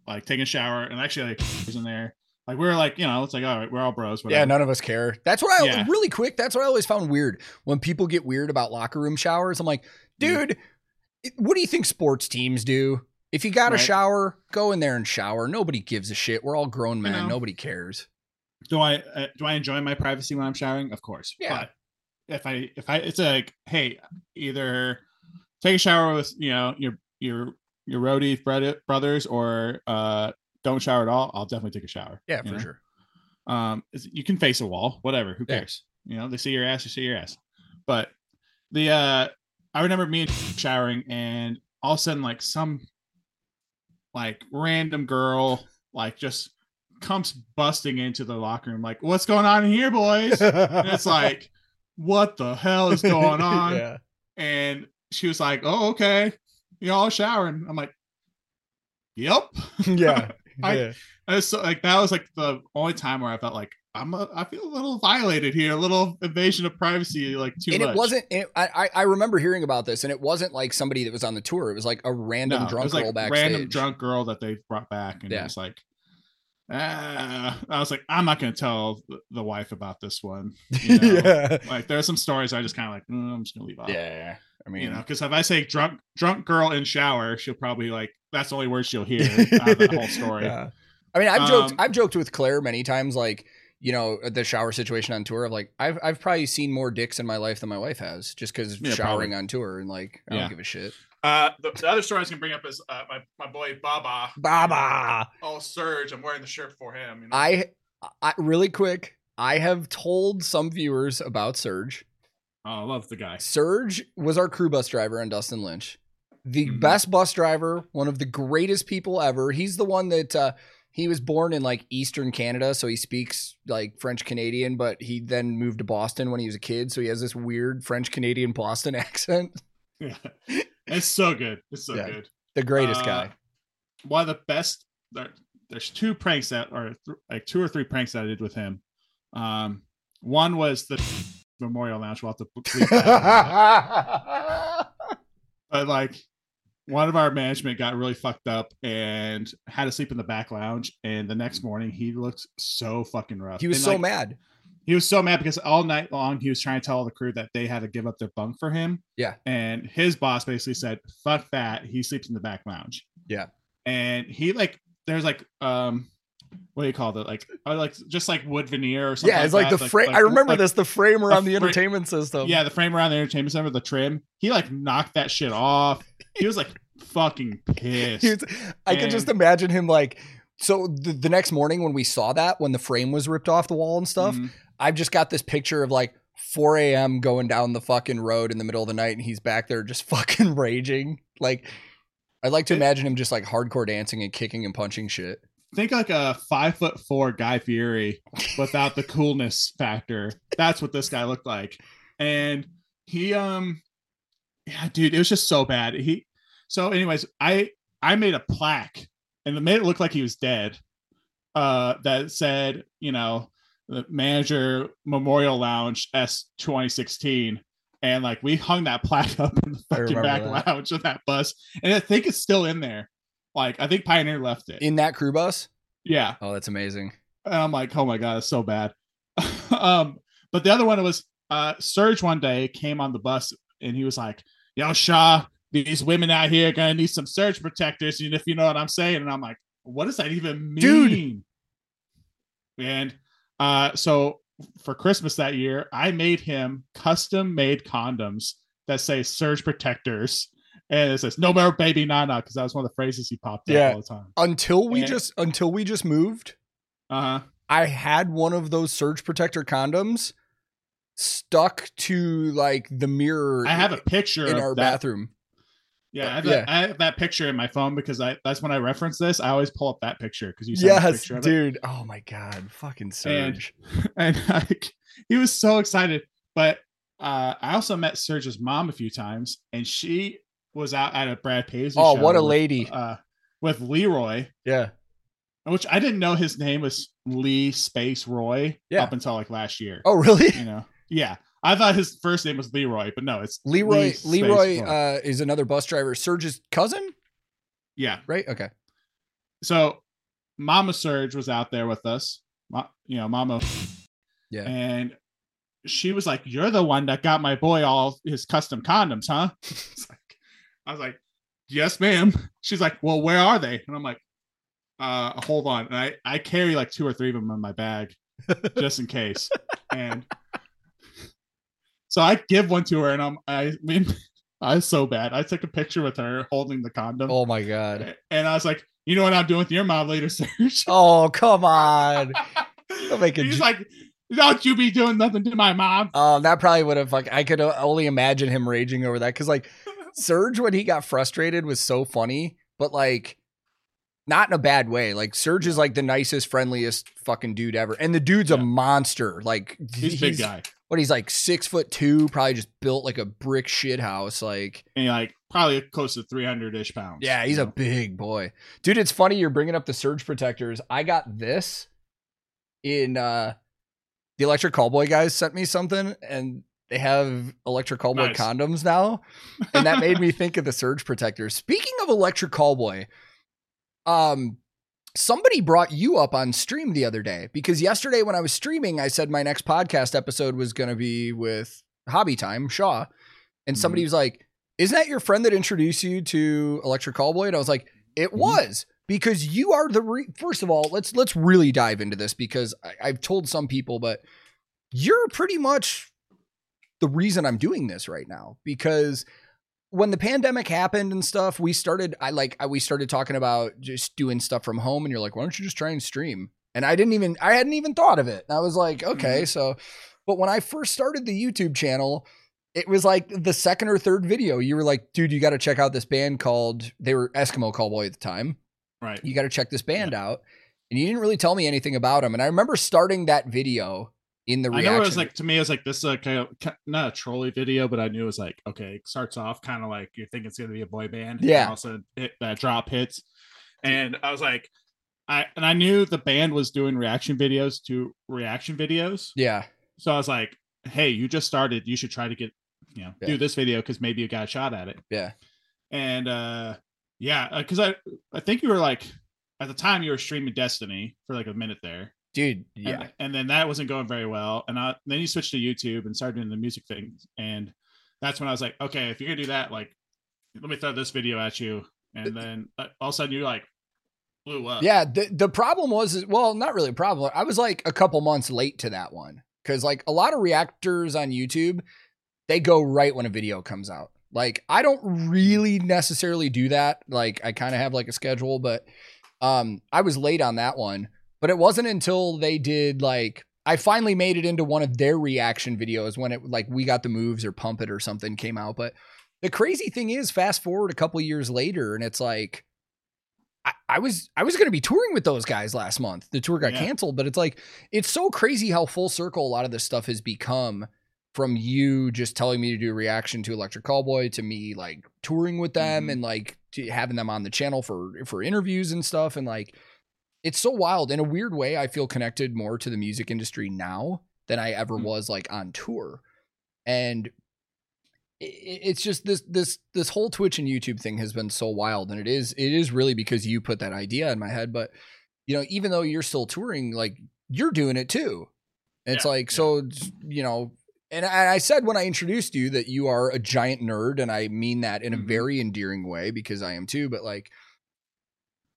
like taking a shower, and actually like was in there. Like we were like, you know, it's like all right, we're all bros. Whatever. Yeah, none of us care. That's what I Yeah. really quick. That's what I always found weird when people get weird about locker room showers. I'm like, dude, it- what do you think sports teams do? If you got a Right. shower, go in there and shower. Nobody gives a shit. We're all grown men. know. Nobody cares. do I uh, do I enjoy my privacy when I'm showering? Of course. Yeah. But if I if I it's like, hey, either take a shower with you know your your your roadie brothers or uh don't shower at all. I'll definitely take a shower. Yeah, for know? sure. Um, you can face a wall, whatever. Who Yeah. cares? You know, they see your ass, you see your ass. But the uh, I remember me showering, and all of a sudden, like some like random girl, like just comes busting into the locker room, like, "What's going on in here, boys?" <laughs> and it's like, "What the hell is going <laughs> on?" yeah. And she was like, "Oh, okay, you all showering." I'm like, <laughs> "Yep." Yeah. I- yeah. And it's so, like that was like the only time where I felt like I'm a, I feel a little violated here, a little invasion of privacy, like too and much. it wasn't. It, I I- remember hearing about this, and it wasn't like somebody that was on the tour. It was like a random No, it drunk was like girl backstage. random drunk girl that they brought back, and Yeah. it was like, ah, I was like, I'm not gonna tell the, wife about this one. You <laughs> know? yeah. Like there are some stories I just kind of like, mm, I'm just gonna leave off. Yeah. I mean, you know, because if I say drunk drunk girl in shower, she'll probably like that's the only word she'll hear <laughs> out of that whole story. Yeah. I mean, I've joked. Um, I've joked with Claire many times, like you know, the shower situation on tour. Of like, I've I've probably seen more dicks in my life than my wife has, just because Yeah, showering probably. on tour, and like, I Yeah. don't give a shit. Uh, the, the other story I was gonna bring up is uh, my my boy Baba. Baba. Oh, Surge! I'm wearing the shirt for him. You know? I, I really quick. I have told some viewers about Surge. Oh, I love the guy. Surge was our crew bus driver on Dustin Lynch. The Mhm. best bus driver, one of the greatest people ever. He's the one that uh, he was born in like Eastern Canada, so he speaks like French Canadian, but he then moved to Boston when he was a kid, so he has this weird French Canadian Boston <laughs> accent. Yeah, <laughs> it's so good. It's so Yeah. good. The greatest Uh, guy. One of the best. There, there's two pranks that, or th- like two or three pranks that I did with him. Um, one was the <laughs> Memorial Lounge. We'll have to bleep that but like one of our management got really fucked up and had to sleep in the back lounge. And the next morning, he looked so fucking rough. he was And, so like, mad. he was so mad because all night long he was trying to tell the crew that they had to give up their bunk for him. Yeah. And his boss basically said, fuck that. He sleeps in the back lounge. Yeah. And he like there's like um what do you call it? Like, or like just like wood veneer or something. Yeah, it's like, that. the frame. I remember like- this. The frame around the fra- entertainment system. Yeah, the frame around the entertainment center, the trim. He like knocked that shit off. He was like fucking pissed. Was- I could just imagine him like. So the, the next morning when we saw that, when the frame was ripped off the wall and stuff, Mhm. I've just got this picture of like 4 a.m. going down the fucking road in the middle of the night, and he's back there just <laughs> fucking raging. Like, I'd like to imagine him just like hardcore dancing and kicking and punching shit. Think like a five foot four Guy Fieri without the coolness factor. That's what this guy looked like. And he um yeah, dude, it was just so bad. He so anyways, I I made a plaque and it made it look like he was dead. Uh that said, you know, the manager memorial lounge S 2016. And like we hung that plaque <laughs> up in the fucking back that. lounge of that bus. And I think it's still in there. Like I think Pioneer left it. In that crew bus? yeah. Oh, that's amazing. And I'm like, oh my god, it's so bad. <laughs> um, but the other one was uh Serge one day came on the bus and he was like, Yo, Shaw, these women out here are gonna need some surge protectors, and if you know what I'm saying. And I'm like, what does that even mean? Dude. And uh so for Christmas that year, I made him custom made condoms that say surge protectors. And it says no more baby nana because that was one of the phrases he popped up Yeah. all the time. Until we Yeah. just until we just moved, Uh-huh. I had one of those surge protector condoms stuck to like the mirror I have a picture in our that bathroom. Yeah, I have, Yeah. That, I have that picture in my phone because I that's when I reference this. I always pull up that picture because you sent Yes, dude. Oh my god, fucking surge. <laughs> and like he was so excited. But uh, I also met Serge's mom a few times, and she was out at a Brad Paisley. Oh, what a with, lady. Uh, with Leroy, yeah. which I didn't know his name was Lee Space Roy Yeah. up until like last year. Oh, really? You know, yeah, I thought his first name was Leroy, but no, it's Leroy Lee Leroy uh, is another bus driver. Surge's cousin, yeah, right? Okay. so Mama Surge was out there with us, you know, Mama, Yeah. and she was like, "You're the one that got my boy all his custom condoms, huh?" <laughs> I was like, "Yes, ma'am." She's like, "Well, where are they?" And I'm like, "Uh, hold on." And I I carry like two or three of them in my bag just in case, and so I give one to her, and I'm I mean. <laughs> I was so bad. I took a picture with her holding the condom. Oh my god. And I was like, you know what I'm doing with your mom later, <laughs> Serge? Oh come on. <laughs> Don't make He's j- like, don't you be doing nothing to my mom. Um, that probably would have like I could only imagine him raging over that because like Surge when he got frustrated was so funny, but like not in a bad way. Like Surge is like the nicest, friendliest fucking dude ever, and the dude's a monster. Like He's a big guy. What he's like six foot two, probably just built like a brick shit house. Like And like probably close to 300 ish pounds. yeah, he's a big boy, dude. It's funny you're bringing up the Surge protectors. I got this in uh the Electric Callboy guys sent me something, and they have Electric Callboy Nice. condoms now, and that made me <laughs> think of the Surge protectors. Speaking of Electric Callboy, um. Somebody brought you up on stream the other day because yesterday when I was streaming, I said my next podcast episode was going to be with Hobby Time Shaw, and somebody was like, "Isn't that your friend that introduced you to Electric Callboy?" And I was like, "It Mhm. was." Because you are the re- first of all, let's let's really dive into this because I, I've told some people, but you're pretty much the reason I'm doing this right now. Because when the pandemic happened and stuff, we started. I like I, we started talking about just doing stuff from home, and you're like, "Why don't you just try and stream?" And I didn't even I hadn't even thought of it. And I was like, "Okay." Mm-hmm. So, but when I first started the YouTube channel, it was like the second or third video. You were like, "Dude, you got to check out this band called." They were Eskimo Callboy at the time Right. you got to check this band out. And you didn't really tell me anything about them. And I remember starting that video in the reaction. I know it was like to me, it was like this is like a, not a trolley video, but I knew it was like okay, it starts off kind of like you're thinking it's gonna be a boy band, and Yeah. Also, it, that drop hits, and I was like, I and I knew the band was doing reaction videos to reaction videos, yeah, so I was like, hey, you just started, you should try to get you know Yeah. do this video because maybe you got a shot at it, yeah, and uh yeah, because I I think you were like at the time you were streaming Destiny for like a minute there. Dude, yeah, And, then that wasn't going very well. And I, then you switched to YouTube and started doing the music thing. And that's when I was like, okay, if you're gonna do that, like, let me throw this video at you. And then uh, all of a sudden you're like blew up. Yeah, the the problem was well, not really a problem. I was like a couple months late to that one cuz like a lot of reactors on YouTube, they go right when a video comes out. Like I don't really necessarily do that. Like I kind of have like a schedule, but um I was late on that one. But it wasn't until they did like I finally made it into one of their reaction videos when it like we got the moves or pump it or something came out. But the crazy thing is, fast forward a couple years later, and it's like I, I was I was going to be touring with those guys last month. The tour got Yeah. canceled, but it's like it's so crazy how full circle a lot of this stuff has become from you just telling me to do a reaction to Electric Callboy to me like touring with them Mhm. and like to having them on the channel for for interviews and stuff and like it's so wild in a weird way I feel connected more to the music industry now than I ever Mm. was like on tour. And it's just this this this whole Twitch and YouTube thing has been so wild and it is it is really because you put that idea in my head but you know even though you're still touring like you're doing it too. It's Yeah, like yeah. so you know and I, I said when I introduced you that you are a giant nerd, and I mean that in a Mhm. very endearing way because I am too. But like,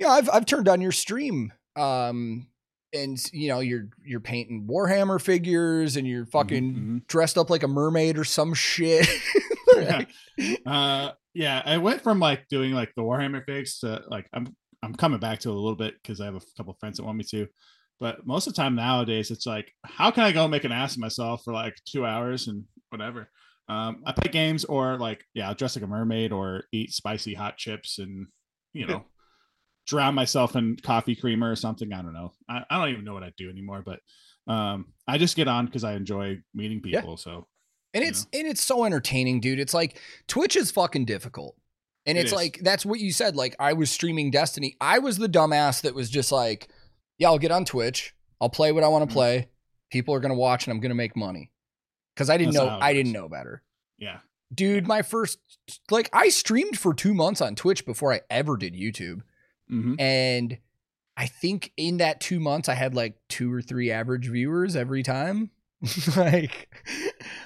yeah, I've I've turned on your stream, um, and you know you're you're painting Warhammer figures, and you're fucking mhm. dressed up like a mermaid or some shit. <laughs> Yeah. uh yeah i went from like doing like the warhammer figs to like i'm i'm coming back to it a little bit because i have a couple friends that want me to but most of the time nowadays it's like how can i go make an ass of myself for like two hours and whatever um i play games or like yeah i'll dress like a mermaid or eat spicy hot chips and you know drown myself in coffee creamer or something i don't know i, I don't even know what i do anymore but um i just get on because i enjoy meeting Yeah. people so and it's and it's so entertaining, dude. It's like Twitch is fucking difficult. And It it's is. like that's what you said. Like I was streaming Destiny. I was the dumbass that was just like, yeah, I'll get on Twitch. I'll play what I want to Mhm. play. People are gonna watch and I'm gonna make money. Cause I didn't That's know I didn't know better. yeah Dude, my first like I streamed for two months on Twitch before I ever did YouTube. Hmm And I think in that two months I had like two or three average viewers every time. <laughs> like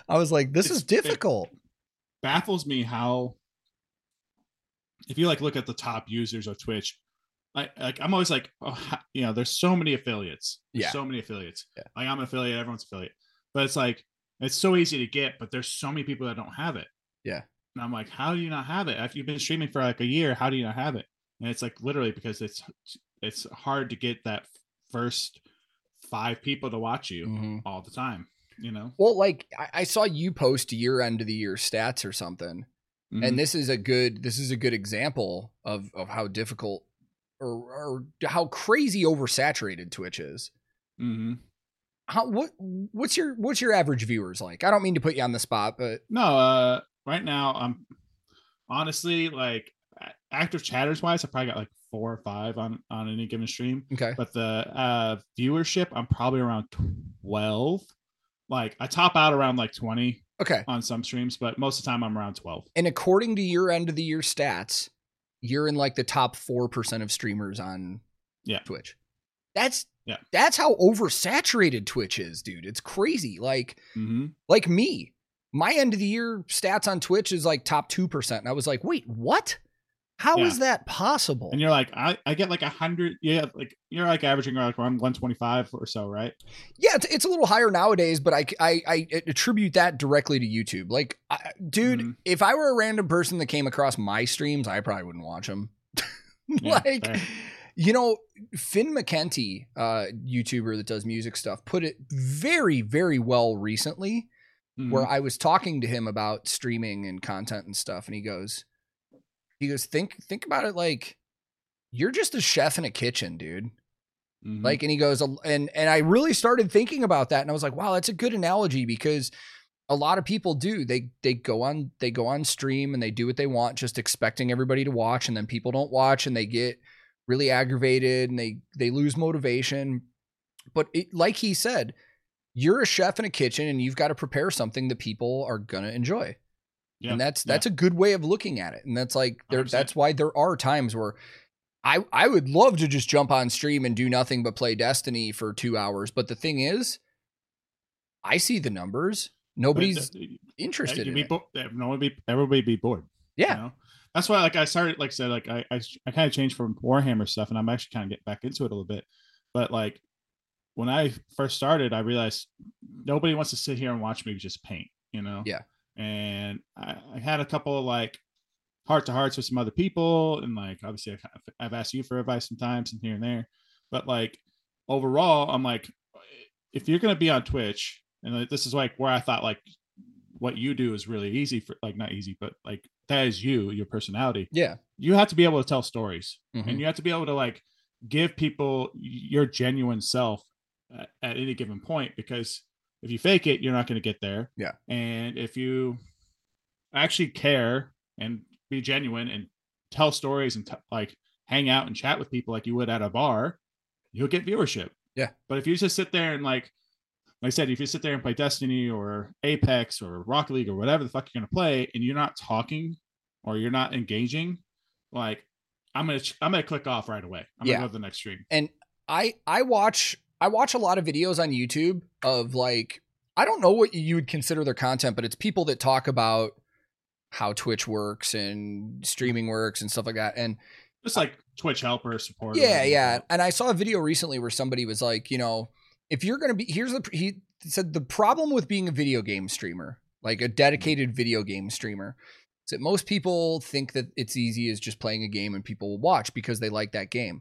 I was like, this It's- is difficult. baffles me how if you like look at the top users of Twitch, I, like I'm always like, oh, you know, there's so many affiliates. There's Yeah. so many affiliates. Yeah. Like I'm an affiliate, everyone's affiliate. But it's like it's so easy to get, but there's so many people that don't have it. Yeah. And I'm like, how do you not have it? After you've been streaming for like a year, how do you not have it? And it's like literally because it's it's hard to get that first five people to watch you Mhm. all the time. You know, Well, like I, I saw you post year end of the year stats or something, Mhm. and this is a good this is a good example of of how difficult or or how crazy oversaturated Twitch is. mm-hmm. How what what's your what's your average viewers like? I don't mean to put you on the spot, but No, uh, right now I'm honestly like a- active chatters wise, I probably got like four or five on on any given stream. okay, But the uh viewership, I'm probably around twelve. Like I top out around like twenty okay. on some streams, but most of the time I'm around twelve. And according to your end of the year stats, you're in like the top four percent of streamers on Yeah. Twitch. That's Yeah. That's how oversaturated Twitch is, dude. It's crazy. Like Mm-hmm. like me, my end of the year stats on Twitch is like top 2%. And I was like, wait, what? How is Yeah. that possible? And you're like, I, I get like a hundred. Yeah, like you're like averaging like around one twenty five or so, right? yeah, it's, it's a little higher nowadays, but I, I, I attribute that directly to YouTube. Like, I, dude, Mhm. if I were a random person that came across my streams, I probably wouldn't watch them. <laughs> Like, you know, Finn McKenty, uh, YouTuber that does music stuff, put it very, very well recently. Mhm. where I was talking to him about streaming and content and stuff, and he goes, he goes, think think about it like you're just a chef in a kitchen, dude. Mhm. Like, and he goes, and and I really started thinking about that, and I was like, wow, that's a good analogy because a lot of people do they they go on they go on stream and they do what they want, just expecting everybody to watch, and then people don't watch, and they get really aggravated and they they lose motivation. But it, like he said, you're a chef in a kitchen and you've got to prepare something that people are gonna enjoy. Yeah, And that's yeah. that's a good way of looking at it. And that's like there 100%. that's why there are times where I I would love to just jump on stream and do nothing but play Destiny for 2 hours, but the thing is I see the numbers. Nobody's interested in be bo- no be everybody be bored. you Yeah. know? that's why like I started like I said like I I, I kind of changed from Warhammer stuff and I'm actually kind of getting back into it a little bit. But like when I first started, I realized nobody wants to sit here and watch me just paint, you know? Yeah. And I, I had a couple of like heart to hearts with some other people, and like obviously I've, I've asked you for advice sometimes and here and there, but like overall, I'm like, if you're gonna be on Twitch, and this is like where I thought like what you do is really easy for like not easy, but like that is you, your personality. Yeah. You have to be able to tell stories, Mhm. and you have to be able to like give people your genuine self at, at any given point because if you fake it you're not going to get there Yeah. and if you actually care and be genuine and tell stories and t- like hang out and chat with people like you would at a bar you'll get viewership Yeah. but if you just sit there and like like I said, if you sit there and play Destiny or Apex or Rocket League or whatever the fuck you're gonna play, and you're not talking or you're not engaging, like I'm gonna I'm gonna click off right away. I'm Yeah. gonna go to the next stream. and I I watch I watch a lot of videos on YouTube of like I don't know what you would consider their content, but it's people that talk about how Twitch works and streaming works and stuff like that. And Just like Twitch helper support. yeah, yeah. And I saw a video recently where somebody was like, you know, if you're gonna be here's the he said the problem with being a video game streamer, like a mm-hmm. dedicated video game streamer, is that most people think that it's easy as just playing a game and people will watch because they like that game.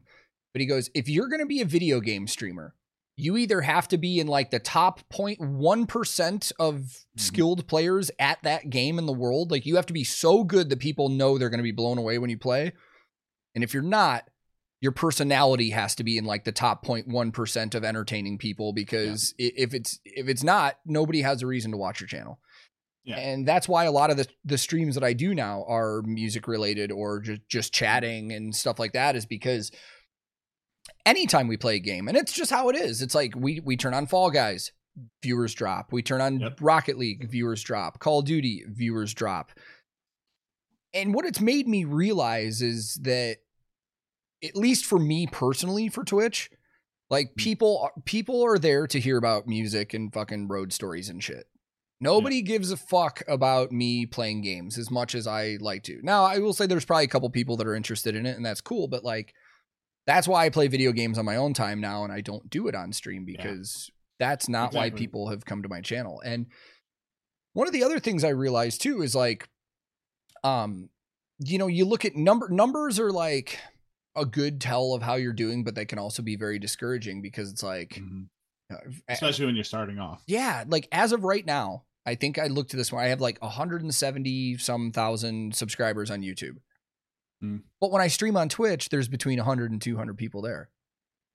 But he goes, if you're gonna be a video game streamer, you either have to be in like the top 0.1% of Mhm. skilled players at that game in the world. Like you have to be so good that people know they're going to be blown away when you play. And if you're not, your personality has to be in like the top 0.1% of entertaining people because i if it's if it's not, nobody has a reason to watch your channel. Yeah. And that's why a lot of the the streams that I do now are music related or just just chatting and stuff like that is because anytime we play a game and it's just how it is. It's like we we turn on Fall Guys, viewers drop. We turn on Yep. Rocket League, viewers drop. Call of Duty, viewers drop. And what it's made me realize is that at least for me personally for Twitch, like mm. people people are there to hear about music and fucking road stories and shit. Nobody gives a fuck about me playing games as much as I like to. Now, I will say there's probably a couple people that are interested in it and that's cool, but like that's why I play video games on my own time now and I don't do it on stream because that's not why people have come to my channel. And one of the other things I realized too is like um you know, you look at number numbers are like a good tell of how you're doing, but they can also be very discouraging because it's like Mhm. uh, Especially when you're starting off. yeah, like as of right now, I think I looked at this one. I have like 170 some thousand subscribers on YouTube. Hmm. But when I stream on Twitch, there's between 100 and 200 people there.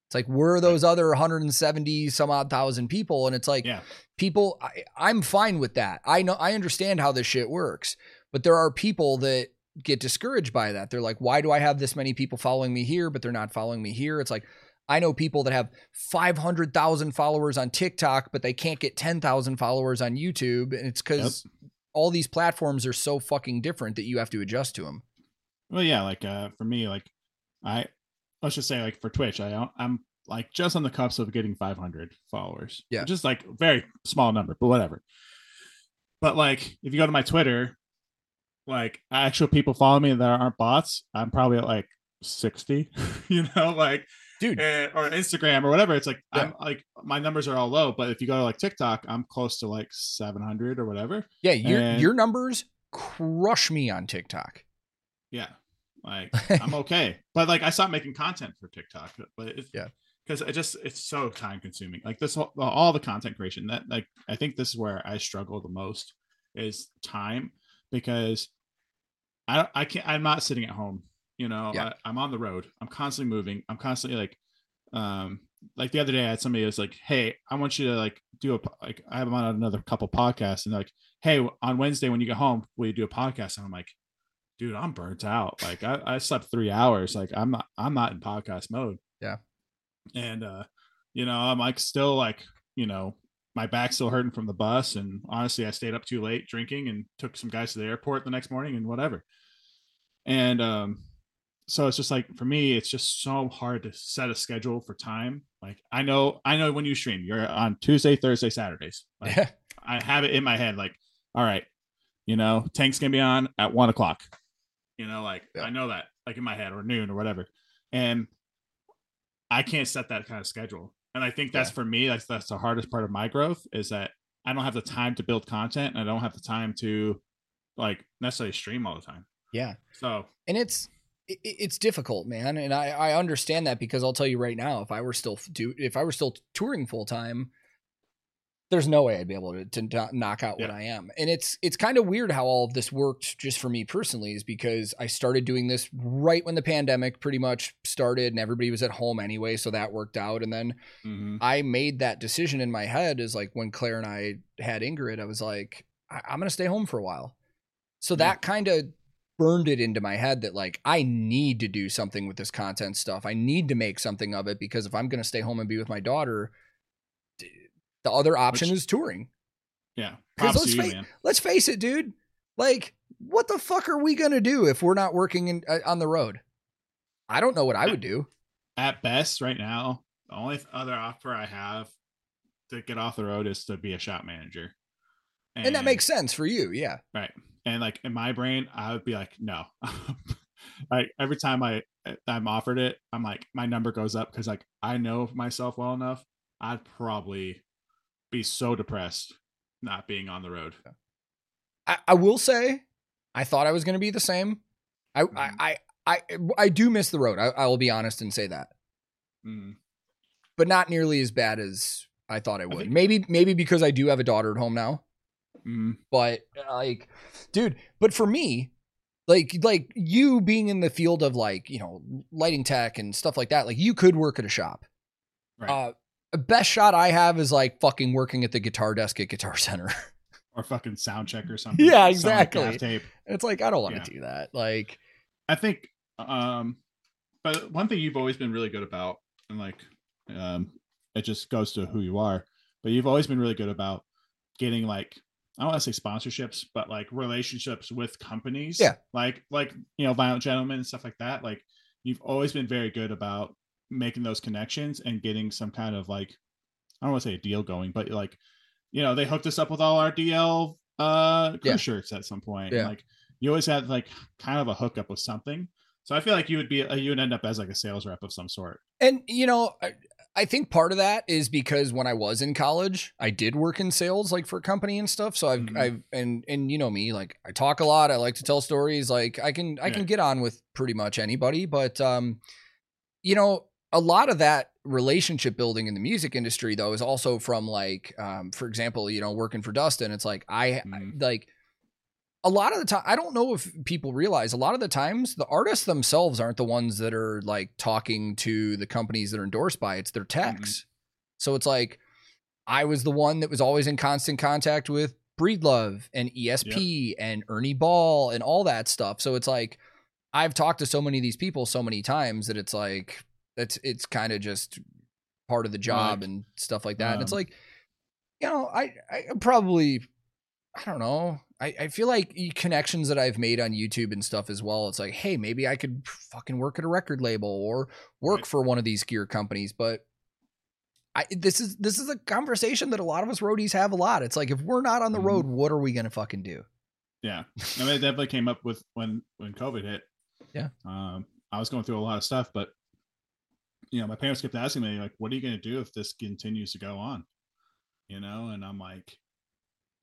It's like, where are those other 170 some odd thousand people? And it's like, Yeah. people, I, I'm fine with that. I know, I understand how this shit works. But there are people that get discouraged by that. They're like, why do I have this many people following me here, but they're not following me here? It's like, I know people that have 500,000 followers on TikTok, but they can't get 10,000 followers on YouTube. And it's because all these platforms are so fucking different that you have to adjust to them. Well, yeah, like uh for me, like I let's just say like for Twitch, I I'm like just on the cusp of getting 500 followers. Yeah. just like very small number, but whatever. But like if you go to my Twitter, like actual people follow me that aren't bots, I'm probably at like 60. <laughs> you know, like Dude. eh, or Instagram or whatever. It's like Yeah. I'm like my numbers are all low, but if you go to like TikTok, I'm close to like 700 or whatever. Yeah, your And- your numbers crush me on TikTok. Yeah. Like <laughs> I'm okay. But like I stopped making content for TikTok. But it's Yeah. because it just it's so time consuming. Like this whole- all the content creation that like I think this is where I struggle the most is time because I I can't I'm not sitting at home. You know, Yeah. I, I'm on the road. I'm constantly moving. I'm constantly like um like the other day I had somebody who was like, Hey, I want you to like do a like I have on another couple podcasts and like, Hey, on Wednesday when you get home, will you do a podcast? And I'm like, dude, I'm burnt out. Like I, I slept three hours. Like I'm not, I'm not in podcast mode. Yeah. And uh, you know, I'm like still like, you know, my back's still hurting from the bus. And honestly, I stayed up too late drinking and took some guys to the airport the next morning and whatever. And um, so it's just like for me, it's just so hard to set a schedule for time. Like I know, I know when you stream, you're on Tuesday, Thursday, Saturdays. <laughs> Like, Yeah. I have it in my head, like, all right, you know, Tank's gonna be on at one o'clock. You know, like Yeah. I know that, like in my head, or noon or whatever, and I can't set that kind of schedule. And I think that's Yeah. for me. That's that's the hardest part of my growth is that I don't have the time to build content, and I don't have the time to like necessarily stream all the time. Yeah. So and it's it's difficult man and i i understand that because i'll tell you right now if i were still do if i were still touring full time there's no way i'd be able to, to knock out what Yeah. i am and it's it's kind of weird how all of this worked just for me personally is because i started doing this right when the pandemic pretty much started and everybody was at home anyway so that worked out and then mhm. I made that decision in my head is like when Claire and I had Ingrid, I was like, I- I'm going to stay home for a while. So Yeah. that kind of burned it into my head that like I need to do something with this content stuff. I need to make something of it because if I'm going to stay home and be with my daughter, the other option Which- is touring. Yeah. props let's you, face- man. Let's face it, dude. Like, what the fuck are we going to do if we're not working in, uh, on the road? I don't know what I would do. At best, right now, the only other offer I have to get off the road is to be a shop manager, And that makes sense for you. Yeah. Right. And like in my brain, I would be like, no. <laughs> like every time I I'm offered it, I'm like, my number goes up because like I know myself well enough. I'd probably be so depressed not being on the road. I, I will say, I thought I was going to be the same. I, I, Mhm. I, I, I do miss the road. I, I will be honest and say that, Mm. but not nearly as bad as I thought I would. think- maybe, maybe because I do have a daughter at home now. Mm. But like, dude, but for me, like, like you being in the field of like, you know, lighting tech and stuff like that, like you could work at a shop. Right. Uh, best shot I have is like fucking working at the guitar desk at Guitar Center. <laughs> or fucking sound check or something. Yeah, Sound like exactly. tape. it's like I don't want to Yeah. do that. Like, I think um but one thing you've always been really good about and like um it just goes to who you are, but you've always been really good about getting like I don't want to say sponsorships, but like relationships with companies. Yeah. Like like you know, violent gentlemen and stuff like that. Like you've always been very good about making those connections and getting some kind of like I don't want to say a deal going, but like you know, they hooked us up with all our DL uh Yeah. shirts at some point. Yeah. Like you always had like kind of a hookup with something. So I feel like you would be uh, you would end up as like a sales rep of some sort. And you know, I, I think part of that is because when I was in college, I did work in sales, like for a company and stuff. So I've, Mhm. I've, and and you know me, like I talk a lot. I like to tell stories. Like I can, I can get on with pretty much anybody. But um, you know, a lot of that relationship building in the music industry though is also from like, um, for example, you know, working for Dustin. It's like I Mhm. like a lot of the time i don't know if people realize a lot of the times the artists themselves aren't the ones that are like talking to the companies that are endorsed by it's their techs so it's like i was the one that was always in constant contact with breedlove and esp and ernie ball and all that stuff so it's like i've talked to so many of these people so many times that it's like it's it's kind of just part of the job Like, and stuff like that and it's um, like you know i i probably I don't know. I, I feel like connections that I've made on YouTube and stuff as well. It's like, hey, maybe I could fucking work at a record label or work Right. for one of these gear companies. But I this is this is a conversation that a lot of us roadies have a lot. It's like if we're not on the Mhm. road, what are we gonna fucking do? Yeah. I mean, it definitely came up with when when COVID hit. Yeah. Um, I was going through a lot of stuff, but you know, my parents kept asking me like, "What are you going to do if this continues to go on?" You know, and I'm like,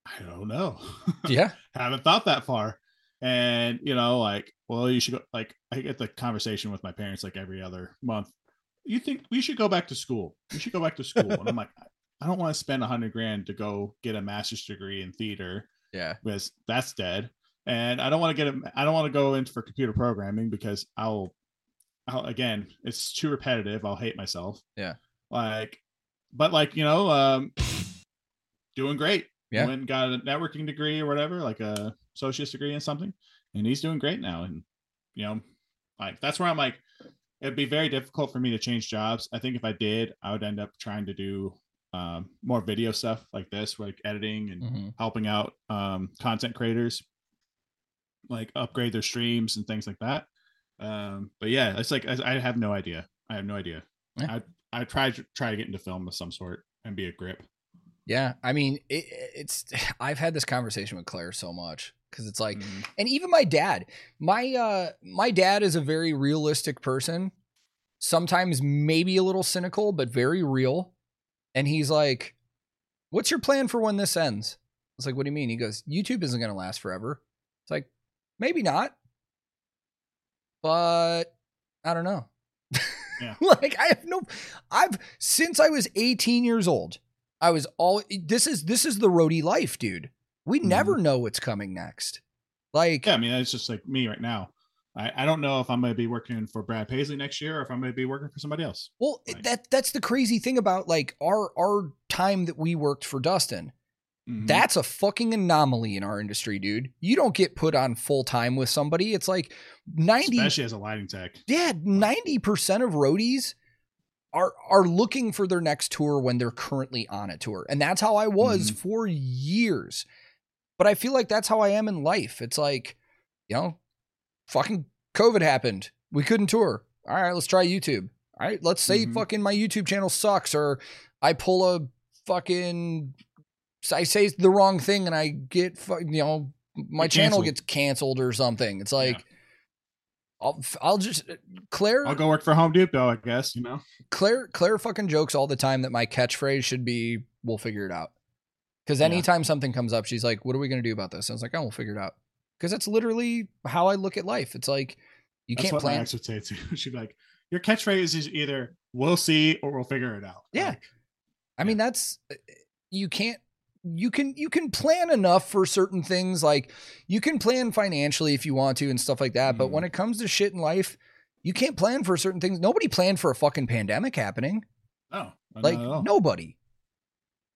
I don't know. <laughs> Yeah. haven't thought that far. And you know, like, well, you should go. Like, I get the conversation with my parents like every other month. You think we should go back to school? We should go back to school. and I'm like, <laughs> I don't want to spend a hundred grand to go get a master's degree in theater Yeah. because that's dead. And I don't want to get a, I don't want to go into for computer programming because I'll, I'll again, it's too repetitive. I'll hate myself. Yeah. Like, but like you know, um, doing great. Yeah. Went and got a networking degree or whatever, like a associate's degree in something, and he's doing great now. And you know, like that's where I'm like, it'd be very difficult for me to change jobs. I think if I did, I would end up trying to do um, more video stuff like this, like editing and Mhm. helping out um, content creators, like upgrade their streams and things like that. Um, but yeah, it's like I, I have no idea. I have no idea. Yeah. I I to try to get into film of some sort and be a grip. Yeah, I mean, it, it's. <sighs> I've had this conversation with Claire so much because it's like, Mhm. and even my dad, my uh, my dad is a very realistic person. Sometimes maybe a little cynical, but very real. And he's like, "What's your plan for when this ends?" It's like, "What do you mean?" He goes, "YouTube isn't going to last forever." It's like, maybe not, but I don't know. Yeah. <laughs> like I have no I've since I was 18 years old. I was all this is this is the roadie life, dude. We never know what's coming next. Like Mm-hmm. Yeah, I mean, it's just like me right now. I, I don't know if I'm to be working for Brad Paisley next year or if I'm to be working for somebody else. well, that that's the crazy thing about like our our time that we worked for Dustin. Mhm. That's a fucking anomaly in our industry, dude. You don't get put on full time with somebody. It's like 90 especially as a lighting tech. Yeah, 90% of roadies are are looking for their next tour when they're currently on a tour. And that's how I was Mhm. for years. But I feel like that's how I am in life. It's like, you know, fucking COVID happened. We couldn't tour. All right, let's try YouTube. All right, let's say Mhm. fucking my YouTube channel sucks or I pull a fucking I say the wrong thing and I get you know my Get channel canceled. gets canceled or something. It's like Yeah. I'll I'll just Claire I'll go work for Home Depot, I guess, you know? Claire Claire fucking jokes all the time that my catchphrase should be "We'll figure it out." Because Yeah. anytime something comes up, she's like, "What are we gonna do about this?" I was like, "Oh, we'll figure it out." Because that's literally how I look at life. It's like you That's can't what my plan. ex would say too. <laughs> She'd be like, Your catchphrase is either we'll see or we'll figure it out. Yeah. Like, I mean, that's uh, you can't. You can you can plan enough for certain things. Like you can plan financially if you want to and stuff like that. But Mhm. when it comes to shit in life, you can't plan for certain things. Nobody planned for a fucking pandemic happening. no, Like nobody.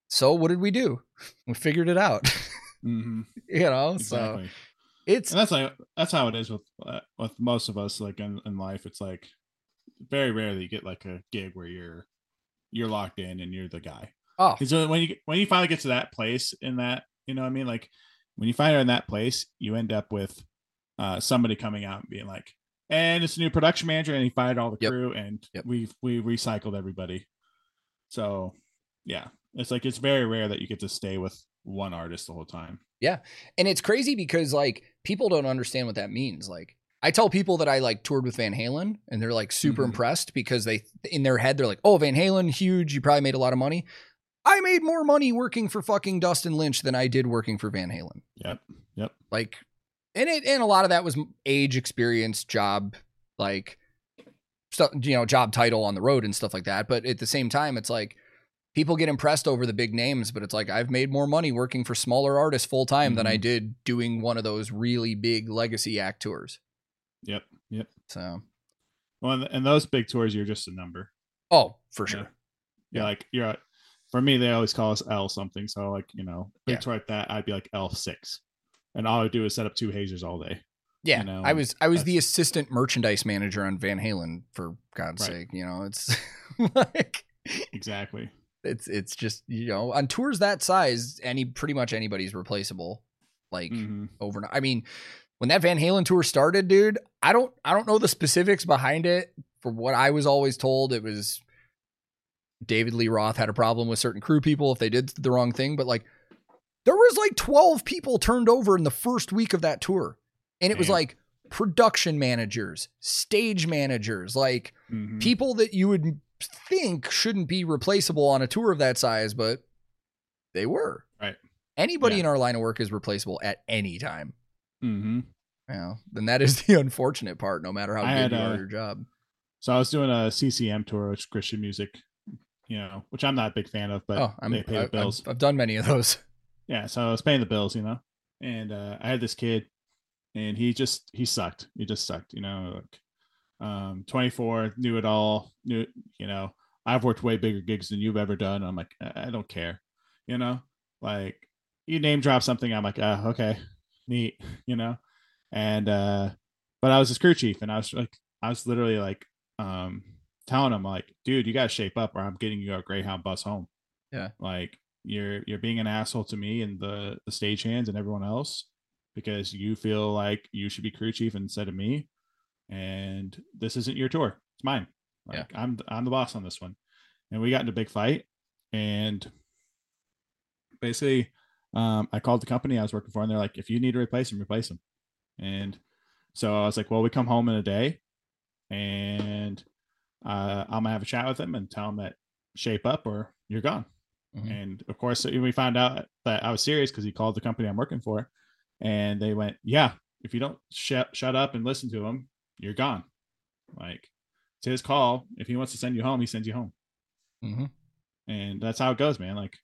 So what did we do? We figured it out. <laughs> Mhm, you know, so it's and that's like that's how it is with uh, with most of us like in, in life it's like very rarely you get like a gig where you're you're locked in and you're the guy oh so when you when you finally get to that place in that you know what i mean like when you find her in that place you end up with uh somebody coming out and being like and it's a new production manager and he fired all the Yep. crew and Yep. we we recycled everybody so yeah it's like it's very rare that you get to stay with one artist the whole time Yeah, and it's crazy because like people don't understand what that means. Like I tell people that I like toured with Van Halen and they're like super Mhm. impressed because they in their head they're like, "Oh, Van Halen huge, you probably made a lot of money." I made more money working for fucking Dustin Lynch than I did working for Van Halen. yep yep Like and it and a lot of that was age, experience, job, like stuff, you know, job title on the road and stuff like that. But at the same time, it's like people get impressed over the big names, but it's like I've made more money working for smaller artists full time than I Mhm. did doing one of those really big legacy act tours. yep yep So, Well, and- those big tours, you're just a number. oh, for sure. You're Yeah. like you're. For me, they always call us L something. So like you know, big Yeah. that, I'd be like L six, and all I would do is set up two hazers all day. Yeah, know, I was I was the assistant merchandise manager on Van Halen for God's Right. sake. You know, it's <laughs> like Exactly. it's it's just you know on tours that size, any pretty much anybody's replaceable. Like Mhm. overnight. I mean, when that Van Halen tour started, dude, I don't I don't know the specifics behind it. For what I was always told, it was David Lee Roth had a problem with certain crew people if they did the wrong thing, but like there was like 12 people turned over in the first week of that tour. And it was like production managers, stage managers, like Mhm. people that you would think shouldn't be replaceable on a tour of that size, but they were. Right. Anybody Yeah. in our line of work is replaceable at any time. Mhm. You know, then that is <laughs> the unfortunate part, no matter how I good had, you are uh, your job. So I was doing a CCM tour, which is Christian music, you know, which I'm not a big fan of, but oh, I'm, they pay I, the bills. I've, I've done many of those. <laughs> yeah, so I was paying the bills, you know, and uh, I had this kid, and he just he sucked. He just sucked, you know. Like, um, 24, knew it all, knew you know. I've worked way bigger gigs than you've ever done. I'm like, I, I don't care, you know. Like you name drop something, I'm like, ah, okay, neat, <laughs> you know. And uh, but I was his crew chief, and I was like, I was literally like, um, telling him like, dude, you gotta shape up, or I'm getting you a Greyhound bus home. Yeah. Like you're you're being an asshole to me and the the stagehands and everyone else because you feel like you should be crew chief instead of me and this isn't your tour it's mine like i'm i'm the boss on this one and we got into a big fight and basically um, I called the company I was working for, and they're like, if you need to replace them, replace them. And so I was like, well, we come home in a day, and uh, I'm gonna have a chat with him and tell him that shape up or you're gone. Mhm. And of course, we found out that I was serious because he called the company I'm working for, and they went, "Yeah, if you don't shut shut up and listen to him, you're gone." Like it's his call. If he wants to send you home, he sends you home, hmm and that's how it goes, man. Like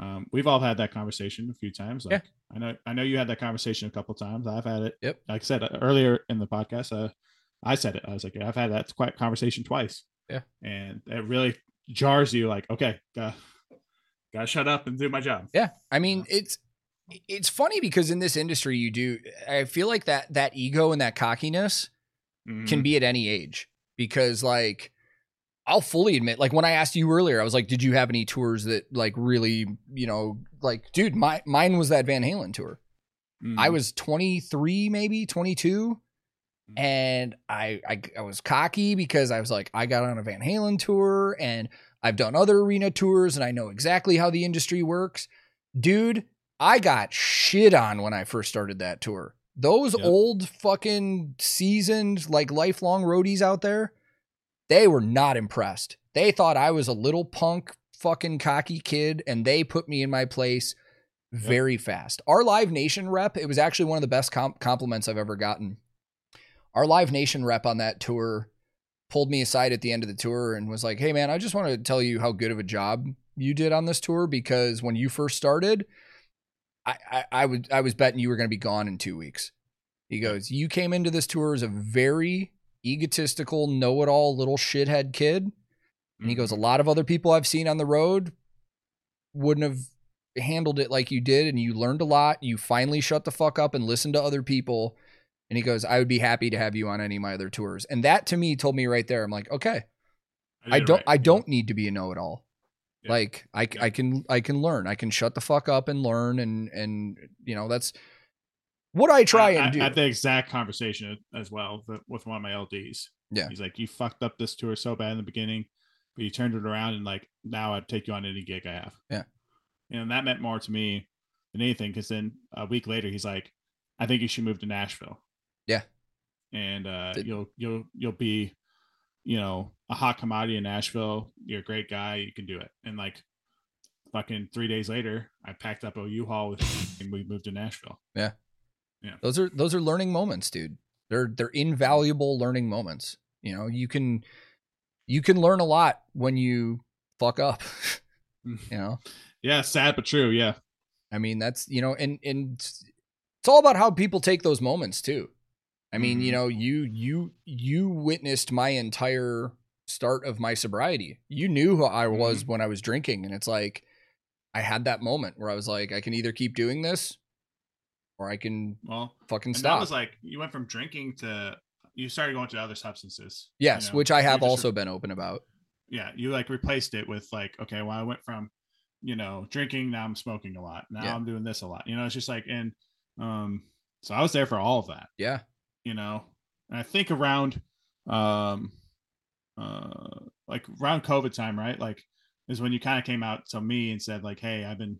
um, we've all had that conversation a few times. Like I know, I know you had that conversation a couple times. I've had it. Yep. Like I said uh, earlier in the podcast, uh, I said it. I was like, I've had that quite conversation twice. Yeah. And it really jars you. Like, okay, gotta, gotta shut up and do my job. Yeah, I mean it's it's funny because in this industry you do. I feel like that that ego and that cockiness can Mhm. be at any age because like I'll fully admit like when I asked you earlier I was like did you have any tours that like really you know like dude my mine was that Van Halen tour I Mhm. was 23 maybe 22 Mhm. Mm-hmm. and I, I I was cocky because I was like I got on a Van Halen tour and I've done other arena tours and I know exactly how the industry works dude I got shit on when I first started that tour those Yep. old fucking seasoned like lifelong roadies out there they were not impressed they thought I was a little punk fucking cocky kid and they put me in my place very fast. Our Live Nation rep, it was actually one of the best com- compliments I've ever gotten. Our Live Nation rep on that tour pulled me aside at the end of the tour and was like, "Hey man, I just want to tell you how good of a job you did on this tour because when you first started, I I, I would I was betting you were going to be gone in two weeks." He goes, "You came into this tour as a very egotistical, know-it-all little shithead kid." And he goes, mm-hmm. A lot of other people I've seen on the road wouldn't have handled it like you did. And you learned a lot. You finally shut the fuck up and listened to other people. And he goes, I would be happy to have you on any of my other tours. And that to me told me right there, I'm like, okay, I don't, right. I don't need to be a know it all. Yeah. Like I, Yeah. I can, I can learn. I can shut the fuck up and learn. And, and, you know, that's what I try I- and I- do. I had the exact conversation as well with one of my LDs. Yeah. He's like, you fucked up this tour so bad in the beginning, but you turned it around and like now I'd take you on any gig I have. Yeah. And that meant more to me than anything because then a week later he's like, I think you should move to Nashville. And uh, Did- you'll you'll you'll be, you know, a hot commodity in Nashville. You're a great guy. You can do it. And like, fucking three days later, I packed up a U-Haul with <laughs> and we moved to Nashville. Yeah, yeah. those are those are learning moments dude they're they're invaluable learning moments you know you can you can learn a lot when you fuck up <laughs> you know Yeah, sad but true. Yeah. i mean that's you know and and it's all about how people take those moments too i mean you Mhm. know you you you witnessed my entire start of my sobriety you knew who i was when i was drinking and it's like i had that moment where i was like i can either keep doing this or i can Well, fucking and that stop was like you went from drinking to you started going to other substances. yes you know? which i have also been open about yeah, you like replaced it with like, okay, well, I went from, you know, drinking, now I'm smoking a lot. Now Yeah. I'm doing this a lot. You know, it's just like, and um, so I was there for all of that. yeah You know, and I think around, um, uh, like around COVID time, right? Like, is when you kind of came out to me and said like, hey, I've been,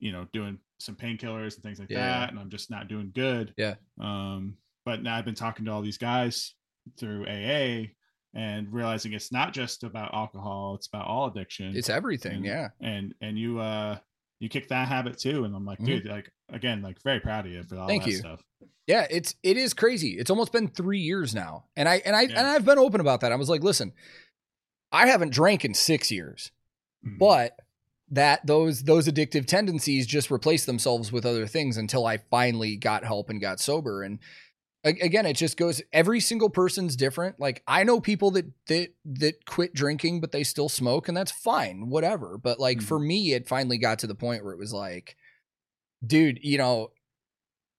you know, doing some painkillers and things like Yeah. that, and I'm just not doing good. Yeah. Um, but now I've been talking to all these guys through AA and realizing it's not just about alcohol; it's about all addiction. It's everything, And- yeah. and and you uh you kick that habit too, and I'm like, Mhm. dude, like again, like very proud of you for all Thank that you. stuff. Yeah, it's it is crazy. It's almost been three years now, and I and I Yeah. and I've been open about that. I was like, listen, I haven't drank in six years, Mhm. but that those those addictive tendencies just replace themselves with other things until I finally got help and got sober. And again, it just goes. Every single person's different. Like I know people that that that quit drinking, but they still smoke, and that's fine, whatever. But like for me, it finally got to the point where it was like, dude, you know,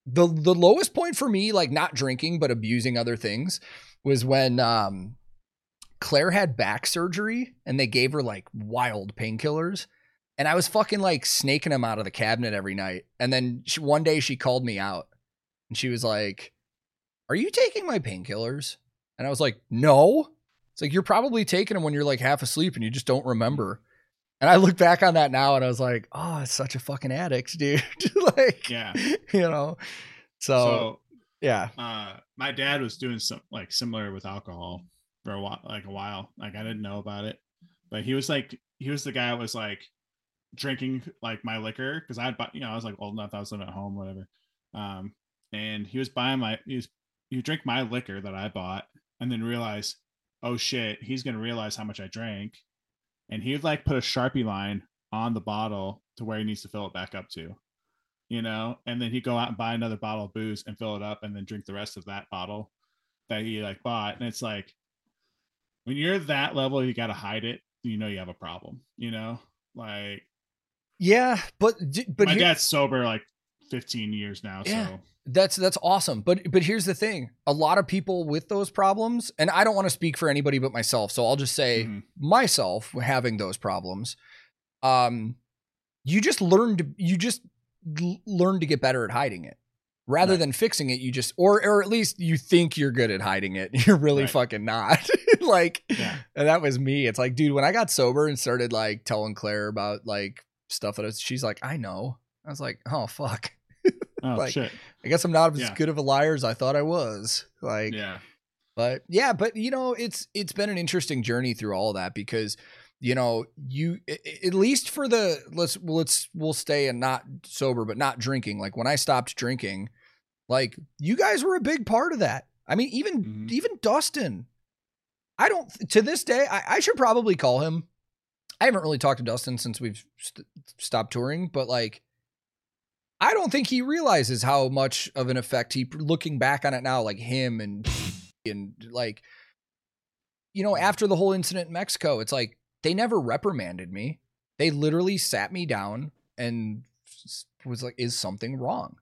the the lowest point for me, like not drinking but abusing other things, was when um Claire had back surgery and they gave her like wild painkillers. And I was fucking like snaking them out of the cabinet every night. And then she, one day she called me out and she was like, Are you taking my painkillers? And I was like, No. It's like, You're probably taking them when you're like half asleep and you just don't remember. And I look back on that now and I was like, oh, it's such a fucking addict, <laughs> dude. like, Yeah. you know. So, So yeah. uh my dad was doing some like similar with alcohol for a while like a while like i didn't know about it but he was like he was the guy that was like drinking like my liquor because i'd buy you know i was like old enough i was living at home whatever um and he was buying my he was would drink my liquor that i bought and then realize oh shit he's gonna realize how much i drank and he would like put a sharpie line on the bottle to where he needs to fill it back up to you know, and then he'd go out and buy another bottle of booze and fill it up and then drink the rest of that bottle that he like bought. And it's like when you're that level, you got to hide it. You know, you have a problem, you know, like Yeah, but but my here- dad's sober like 15 years now. Yeah. So That's that's awesome. But but here's the thing. A lot of people with those problems, and I don't want to speak for anybody but myself, so I'll just say mhm. myself having those problems. Um you just learn to you just l- learn to get better at hiding it. Rather Right. than fixing it, you just or or at least you think you're good at hiding it. <laughs> You're really Right. fucking not. <laughs> like yeah. and that was me. It's like, dude, when I got sober and started like telling Claire about like stuff that I was, she's like, I know. I was like, oh fuck. <laughs> Oh, Like, shit. I guess I'm not as Yeah. good of a liar as I thought I was. Like, Yeah. but yeah, but you know, it's it's been an interesting journey through all that because you know you at least for the let's let's we'll stay and not sober but not drinking. Like when I stopped drinking, like you guys were a big part of that. I mean, even Mhm. even Dustin. I don't to this day. I, I should probably call him. I haven't really talked to Dustin since we've st- stopped touring, but like, I don't think he realizes how much of an effect he. Looking back on it now, like him and <laughs> and like, you know, after the whole incident in Mexico, it's like they never reprimanded me. They literally sat me down and was like, "Is something wrong?"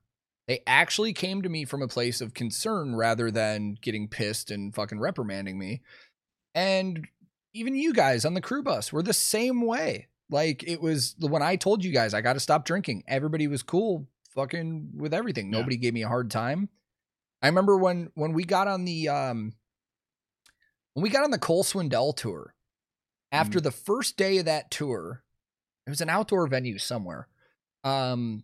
They actually came to me from a place of concern rather than getting pissed and fucking reprimanding me. And even you guys on the crew bus were the same way. Like it was the when I told you guys I got to stop drinking, everybody was cool fucking with everything. Yeah. Nobody gave me a hard time. I remember when when we got on the um when we got on the Cole Swindell tour. After the first day of that tour, it was an outdoor venue somewhere. Um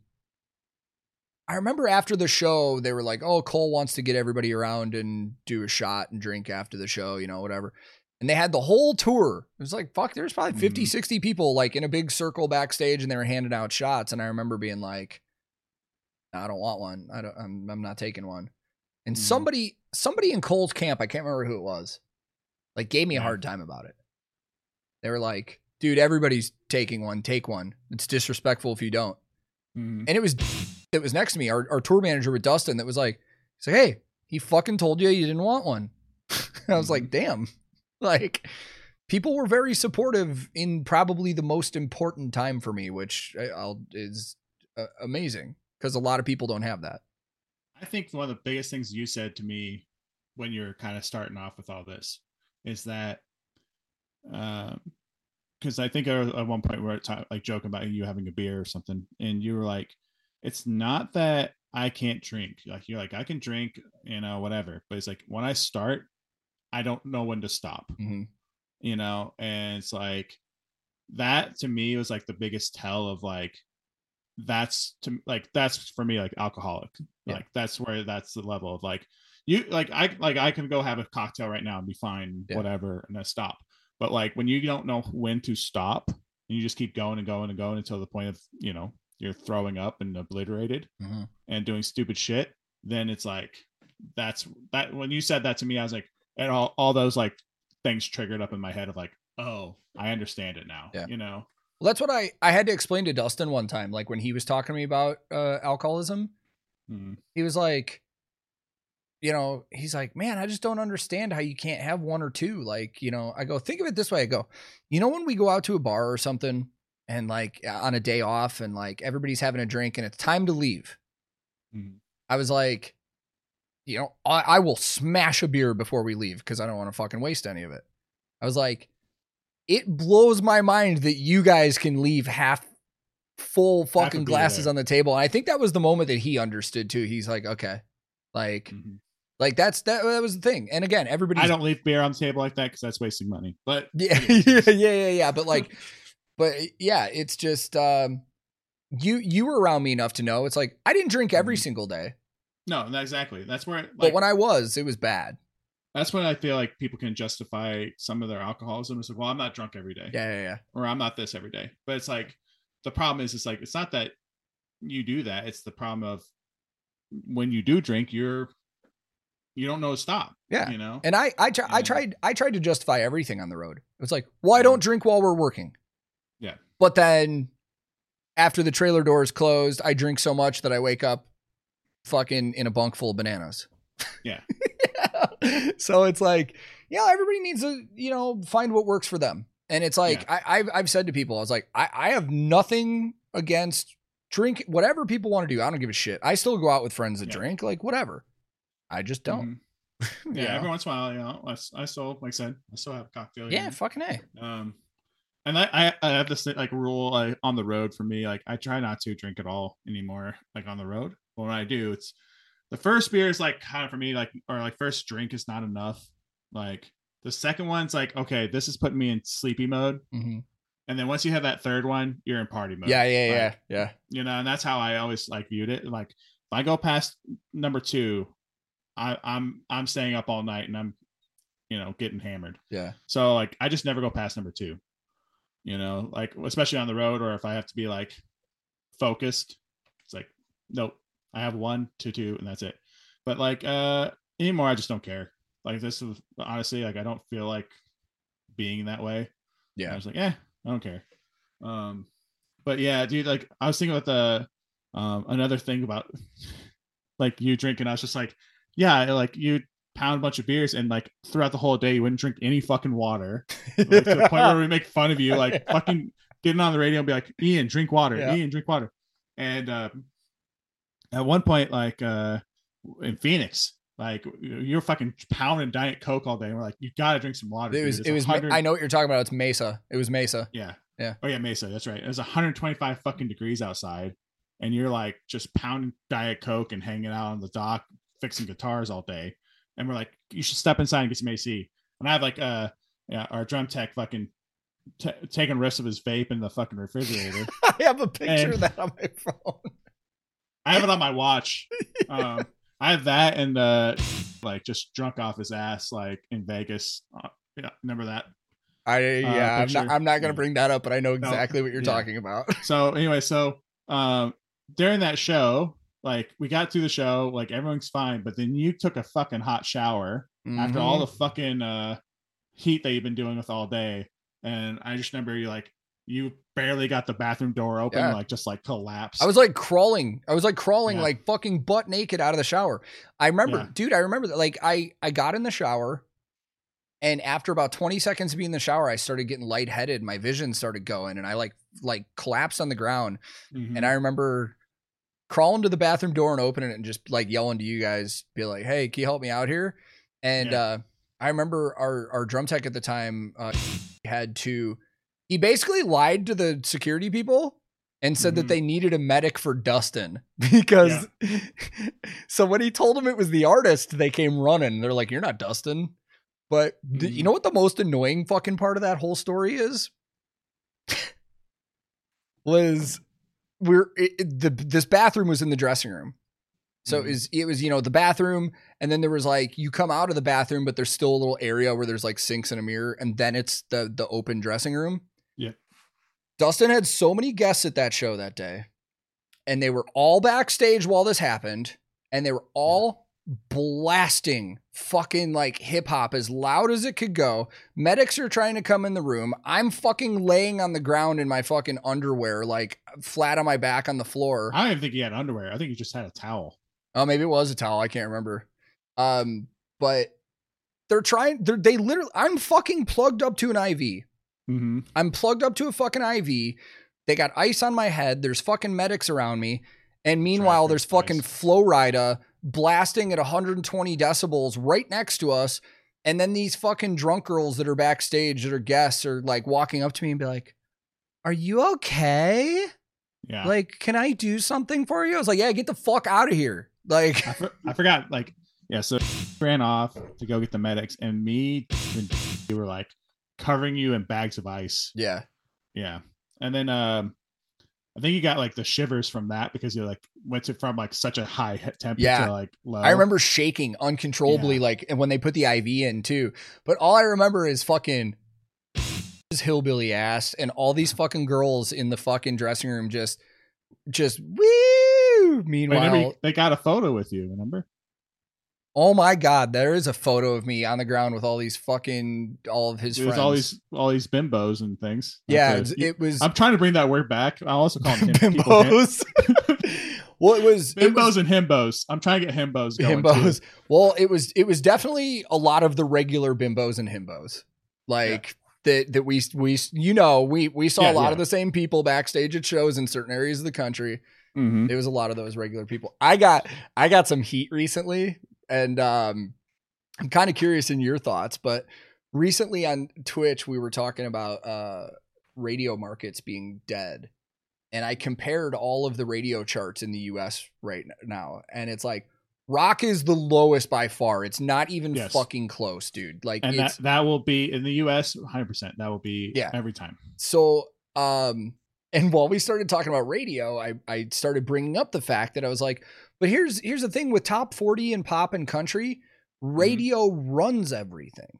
I remember after the show, they were like, "Oh, Cole wants to get everybody around and do a shot and drink after the show, you know, whatever." And they had the whole tour. It was like, fuck, there's probably 50, Mhm. 60 people like in a big circle backstage and they were handing out shots. And I remember being like, "No, I don't want one. I don't, I'm, I'm not taking one. And Mhm. somebody, somebody in Cole's camp, I can't remember who it was, like gave me a hard time about it. They were like, dude, everybody's taking one. Take one. It's disrespectful if you don't. Mhm. And it was <laughs> it was next to me, our, our tour manager with Dustin, that was like, he's like, hey, he fucking told you you didn't want one. <laughs> I was like, damn. <laughs> Like, people were very supportive in probably the most important time for me, which I'll, is uh, amazing because a lot of people don't have that. I think one of the biggest things you said to me when you're kind of starting off with all this is that, because I think at one point we were ta- like joking about you having a beer or something, and you were like, "It's not that I can't drink. Like you're like I can drink, you know, whatever. But it's like when I start, I don't know when to stop. Mhm. You know, and it's like that to me was like the biggest tell of like that's to like that's for me like alcoholic Yeah. like that's where that's the level of like you like i like i can go have a cocktail right now and be fine Yeah. whatever and then stop but like when you don't know when to stop and you just keep going and going and going until the point of you know you're throwing up and obliterated Mhm. and doing stupid shit then it's like that's that when you said that to me i was like and all, all those like things triggered up in my head of like oh i understand it now Yeah. you know Well, that's what I, I had to explain to Dustin one time. Like when he was talking to me about uh, alcoholism, Mhm. he was like, you know, he's like, man, I just don't understand how you can't have one or two. Like, you know, I go, think of it this way. I go, you know, when we go out to a bar or something and like on a day off and like everybody's having a drink and it's time to leave. Mhm. I was like, you know, I, I will smash a beer before we leave because I don't want to fucking waste any of it. I was like, it blows my mind that you guys can leave half full fucking glasses there. on the table. And I think that was the moment that he understood too. He's like, okay, like, Mhm. like that's that. That was the thing. And again, everybody. I don't leave beer on the table like that because that's wasting money. But <laughs> Yeah, <laughs> yeah, yeah, yeah, yeah. But like, But yeah, it's just um, you you were around me enough to know it's like I didn't drink every Mhm. single day, No, not exactly. That's where like, but when I was, it was bad. that's when I feel like people can justify some of their alcoholism. It's like, well, I'm not drunk every day. Yeah, yeah, yeah. or I'm not this every day. But it's like the problem is it's like it's not that you do that. It's the problem of when you do drink, you're you don't know to stop. Yeah. You know? And I I, try, I tried I tried to justify everything on the road. It was like, well, I don't drink while we're working. Yeah. But then after the trailer doors closed, I drink so much that I wake up fucking in a bunk full of bananas. Yeah. <laughs> so it's like, yeah, everybody needs to, you know, find what works for them. And it's like I, I've I've said to people, I was like, I, I have nothing against drink whatever people want to do. I don't give a shit. I still go out with friends that Yeah. drink, like whatever. I just don't. Mhm. <laughs> you Yeah, know? every once in a while, you know, I, I still like I said, I still have a cocktail. Yeah, fucking a. Um, and I, I, I have this like rule like, on the road for me. Like I try not to drink at all anymore. Like on the road, but when I do, it's the first beer is like kind of for me like or like first drink is not enough. Like the second one's like okay, this is putting me in sleepy mode. Mhm. And then once you have that third one, you're in party mode. Yeah, yeah, yeah, yeah. You know, and that's how I always like viewed it. Like if I go past number two, I, I'm I'm staying up all night and I'm, you know, getting hammered. Yeah. So like I just never go past number two. You know, like especially on the road or if I have to be like focused, it's like, nope. I have one to two and that's it. But like uh anymore, I just don't care. Like this is honestly like I don't feel like being that way. Yeah. I was like, eh, I don't care. Um, but yeah, dude, like I was thinking about the um another thing about <laughs> like you drinking. I was just like, yeah, like you pound a bunch of beers and like throughout the whole day you wouldn't drink any fucking water. Like, to the point where we make fun of you, like <laughs> fucking getting on the radio and be like, Ian, drink water, Yeah. Ian, drink water. And uh, at one point, like uh in Phoenix, like you're fucking pounding Diet Coke all day. And we're like, you gotta drink some water. It was it was 100 I know what you're talking about. It's Mesa. It was Mesa. yeah. Yeah. Oh yeah, Mesa. That's right. It was 125 fucking degrees outside, and you're like just pounding Diet Coke and hanging out on the dock, fixing guitars all day. And we're like, you should step inside and get some AC. And I have like uh yeah, our drum tech fucking t- taking riffs of his vape in the fucking refrigerator. <laughs> I have a picture And- of that on my phone. I have it on my watch. Um, I have that and uh like just drunk off his ass like in Vegas. Uh, yeah, remember that? I yeah, I'm not. I'm not gonna bring that up, but I know No, exactly what you're yeah. talking about. <laughs> so anyway, so um during that show, like we got through the show, like everyone's fine, but then you took a fucking hot shower after all Mhm. the fucking uh heat that you've been doing with all day. And I just remember you like you barely got the bathroom door open, Yeah. like just like collapsed. I was like crawling. I was like crawling Yeah. like fucking butt naked out of the shower. I remember, Yeah. dude, I remember that like I I got in the shower and after about 20 seconds of being in the shower, I started getting lightheaded. My vision started going and I like like collapsed on the ground. Mhm. And I remember crawling to the bathroom door and opening it and just like yelling to you guys, be like, "Hey, can you help me out here?" And uh, I remember our our drum tech at the time uh, had to. He basically lied to the security people and said that Mhm. they needed a medic for Dustin <laughs> because. <laughs> so when he told them it was the artist, they came running. They're like, "You're not Dustin." But th- you know what the most annoying fucking part of that whole story is? was we're it, it- the this bathroom was in the dressing room. So it Mhm. was it was you know the bathroom and then there was like you come out of the bathroom but there's still a little area where there's like sinks and a mirror and then it's the the open dressing room. Dustin had so many guests at that show that day and they were all backstage while this happened and they were all blasting fucking like hip hop as loud as it could go. Medics are trying to come in the room. I'm fucking laying on the ground in my fucking underwear, like flat on my back on the floor. I don't even think he had underwear. I think he just had a towel. Oh, maybe it was a towel. I can't remember. Um, but they're trying. They're, they literally. I'm fucking plugged up to an IV. Mm-hmm. I'm plugged up to a fucking IV. They got ice on my head. There's fucking medics around me. And meanwhile, Traffic there's fucking ice. Flo Rida blasting at 120 decibels right next to us. And then these fucking drunk girls that are backstage that are guests are like walking up to me and be like, Are you okay? Yeah. Like, can I do something for you? I was like, Yeah, get the fuck out of here. Like, I, for, I forgot. Like, yeah. So ran off to go get the medics, and me and we were like covering you in bags of ice. yeah. Yeah. and then um, I think you got like the shivers from that because you like went to from like such a high temperature Yeah. to like low. I remember shaking uncontrollably, Yeah. like, and when they put the IV in too. But all I remember is fucking his hillbilly ass and all these fucking girls in the fucking dressing room just, just woo. Wait, Meanwhile, remember they got a photo with you. Remember? Oh my god, there is a photo of me on the ground with all these fucking all of his There's friends. all these all these bimbos and things. yeah, it's- it was I'm trying to bring that word back. I also call them <laughs> him, bimbos. <laughs> well, it was it was- bimbos and himbos. I'm trying to get himbos going. too. Well, it was it was definitely a lot of the regular bimbos and himbos, like that that we we you know we we saw Yeah, a lot yeah. of the same people backstage at shows in certain areas of the country. Mhm. It was a lot of those regular people. I got I got some heat recently, and um, I'm kind of curious in your thoughts, but recently on Twitch we were talking about uh radio markets being dead. And I compared all of the radio charts in the US right now. And it's like rock is the lowest by far. It's not even Yes. fucking close, dude. Like And that that will be in the U.S. 100. percent That will be Yeah. every time. so um and while we started talking about radio, I I started bringing up the fact that I was like, but here's here's the thing with top 40 and pop and country, mm-hmm. radio runs everything.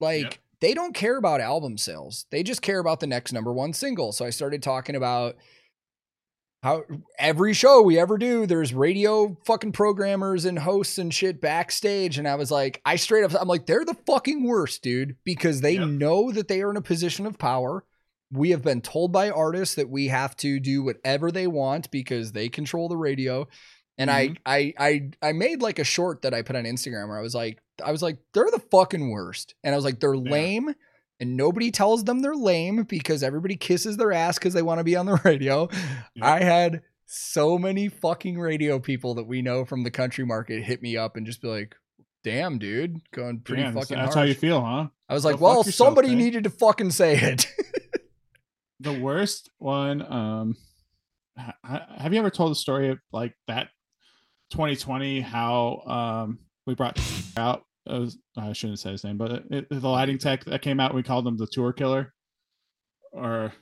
Like Yep. they don't care about album sales. They just care about the next number one single. So I started talking about how every show we ever do, there's radio fucking programmers and hosts and shit backstage. And I was like, I straight up, I'm like, they're the fucking worst, dude, because they Yep. know that they are in a position of power. We have been told by artists that we have to do whatever they want because they control the radio. And Mhm. I, I, I, I made like a short that I put on Instagram where I was like, I was like, they're the fucking worst. And I was like, they're They are. lame and nobody tells them they're lame because everybody kisses their ass because they want to be on the <laughs> radio. Yep. I had so many fucking radio people that we know from the country market hit me up and just be like, damn, dude, going pretty Damn, fucking that's harsh. how you feel, huh? I was like, fuck well, yourself, somebody man. needed to fucking say it. The worst one. Um, ha- ha- have you ever told the story of like that 2020? How um we brought <laughs> out. Was, I shouldn't say his name, but it, the lighting tech that came out, we called him the tour killer. Or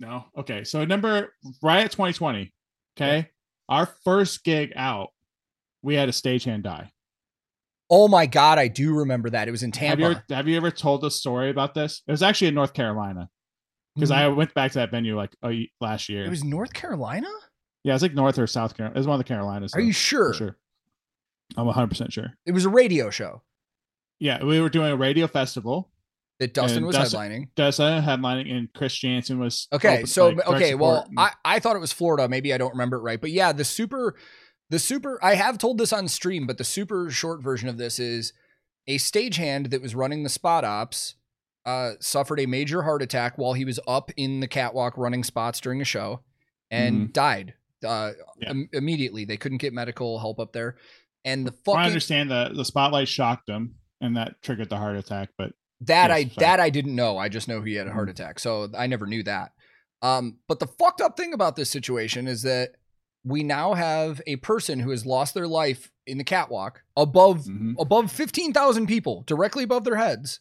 no, okay. So number right at 2020. Okay, our first gig out, we had a stagehand die. oh my God, I do remember that. It was in Have Tampa. you ever, have you ever told the story about this? It was actually in North Carolina because I went back to that venue like last year. Mm-hmm. it was North Carolina? Yeah, it's like North or South Carolina. It was one of the Carolinas. Are though, you sure? sure? I'm 100 percent sure. It was a radio show Yeah, we were doing a radio festival. that Dustin was Dustin- headlining. Dustin headlining, and Chris Janson was Okay, open- so like, okay, well, and- I, I thought it was Florida. Maybe I don't remember it right, but yeah, the super, the super. I have told this on stream, but the super short version of this is a stagehand that was running the spot ops uh, suffered a major heart attack while he was up in the catwalk running spots during a show, and died uh, Yeah. im- immediately. They couldn't get medical help up there, and the fuck I understand that the spotlight shocked him and that triggered the heart attack, but That Yes, I sorry. that I didn't know. I just know he had a heart Mhm. attack. So I never knew that. Um, but the fucked up thing about this situation is that we now have a person who has lost their life in the catwalk above mhm. above 15,000 people directly above their heads.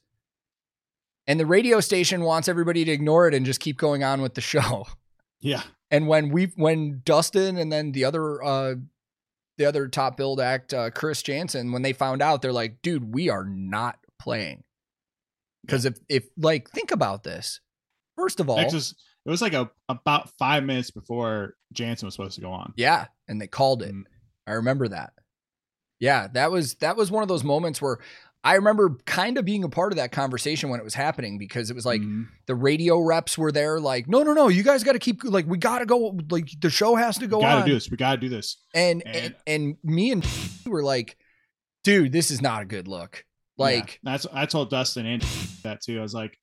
And the radio station wants everybody to ignore it and just keep going on with the show. <laughs> yeah, And when we when Dustin and then the other uh the other top billed act uh, Chris Janson when they found out they're like, "Dude, we are not playing." Cuz if if like think about this. First of all, Next is- it was like a about five minutes before Janson was supposed to go on. yeah, and they called it. Mm. I remember that. Yeah, that was that was one of those moments where I remember kind of being a part of that conversation when it was happening because it was like Mhm. the radio reps were there like no no no you guys got to keep like we got to go like the show has to go. we go gotta on do this. We gotta do this. and, And- and and me and we <laughs> were like, dude, this is not a good look. Yeah, Like, that's I told Dustin and <laughs> that too. I was like,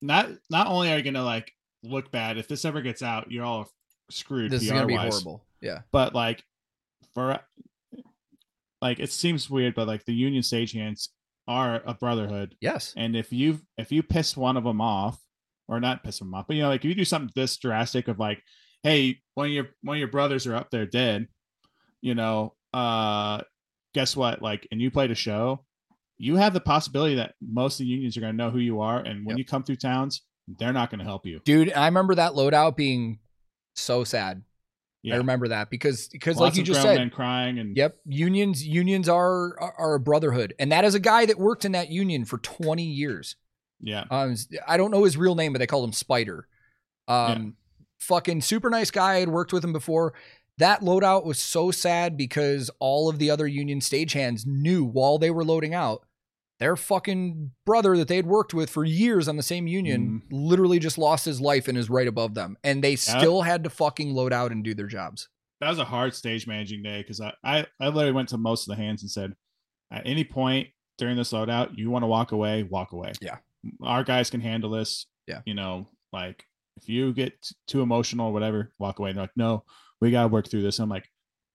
not not only are you gonna like look bad if this ever gets out, you're all screwed. this is gonna be horrible. Yeah, But like for like it seems weird, but like the union stagehands are a brotherhood, yes, and if you if you piss one of them off, or not piss them off, but you know like if you do something this drastic of like, hey, one of your one of your brothers are up there dead, you know, uh, guess what? Like, and you played a show, you have the possibility that most of the unions are going to know who you are, and when Yep. you come through towns, they're not going to help you. Dude, I remember that loadout being so sad. Yeah. I remember that because because Lots like you just said, men crying and Yep, unions unions are are a brotherhood, and that is a guy that worked in that union for twenty years. yeah, Um, I don't know his real name, but they called him Spider. Um, fucking super nice guy. I had worked with him before. That loadout was so sad because all of the other union stagehands knew while they were loading out, their fucking brother that they had worked with for years on the same union Mm-hmm. literally just lost his life and is right above them, and they still had to fucking load out and do their jobs. that was a hard stage managing day because I, I I literally went to most of the hands and said, at any point during this loadout, you want to walk away, walk away. Yeah. our guys can handle this. Yeah. you know, like if you get too emotional or whatever, walk away. And they're like, no, we gotta work through this. I'm like,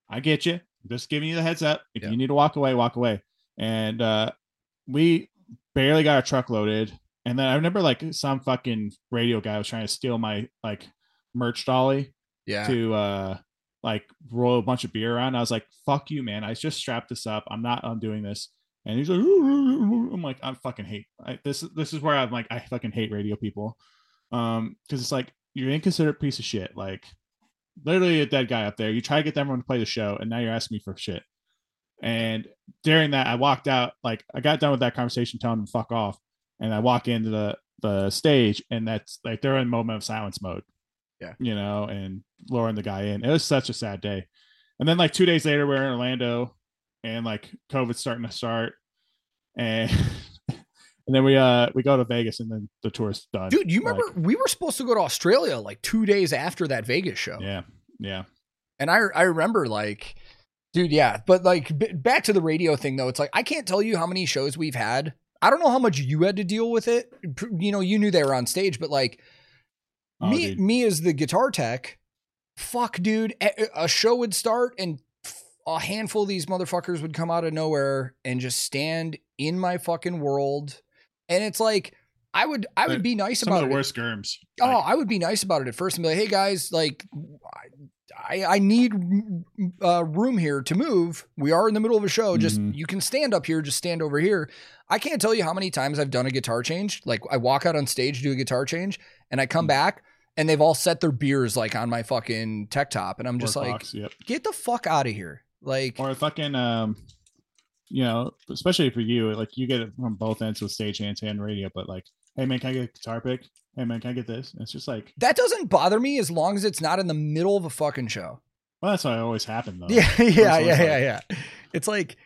I get you. Just giving you the heads up. If Yeah. you need to walk away, walk away. And uh we barely got our truck loaded. And then I remember like some fucking radio guy was trying to steal my like merch dolly Yeah, to uh like roll a bunch of beer around. I was like, fuck you, man. I just strapped this up. I'm not undoing this. And he's like, <laughs> I'm like, I fucking hate I, this. This is where I'm like, I fucking hate radio people. Um, because it's like you're an inconsiderate piece of shit. Like literally a dead guy up there. You try to get everyone to play the show, and now you're asking me for shit. And during that, I walked out. Like I got done with that conversation, telling them to fuck off, and I walk into the the stage, and that's like they're in moment of silence mode. Yeah. you know, and luring the guy in. It was such a sad day. And then like two days later, we're in Orlando, and like COVID's starting to start, and <laughs> and then we uh we go to Vegas, and then the tour's done. dude, you remember Like, we were supposed to go to Australia like two days after that Vegas show. yeah, yeah. And I I remember like, dude, yeah. But like b- back to the radio thing though, it's like I can't tell you how many shows we've had. I don't know how much you had to deal with it. You know, you knew they were on stage, but like Oh, me dude. me as the guitar tech, fuck, dude, a, show would start and a handful of these motherfuckers would come out of nowhere and just stand in my fucking world. And it's like I would I would Like, be nice Some about of the it. worst germs. Oh, Like, I would be nice about it at first and be like, "Hey guys, like, I I need uh, room here to move. We are in the middle of a show. Just Mhm. you can stand up here. Just stand over here." I can't tell you how many times I've done a guitar change. Like I walk out on stage, do a guitar change, and I come Mhm. back and they've all set their beers like on my fucking tech top, and I'm just like, box, yep. "Get the fuck out of here!" Like, or fucking um you know especially for you like you get it from both ends with stage hands and radio but like hey man can i get a guitar pick hey man can i get this And it's just like that doesn't bother me as long as it's not in the middle of a fucking show. well that's how it always happened though <laughs> Yeah, yeah, yeah, like- yeah, yeah. It's like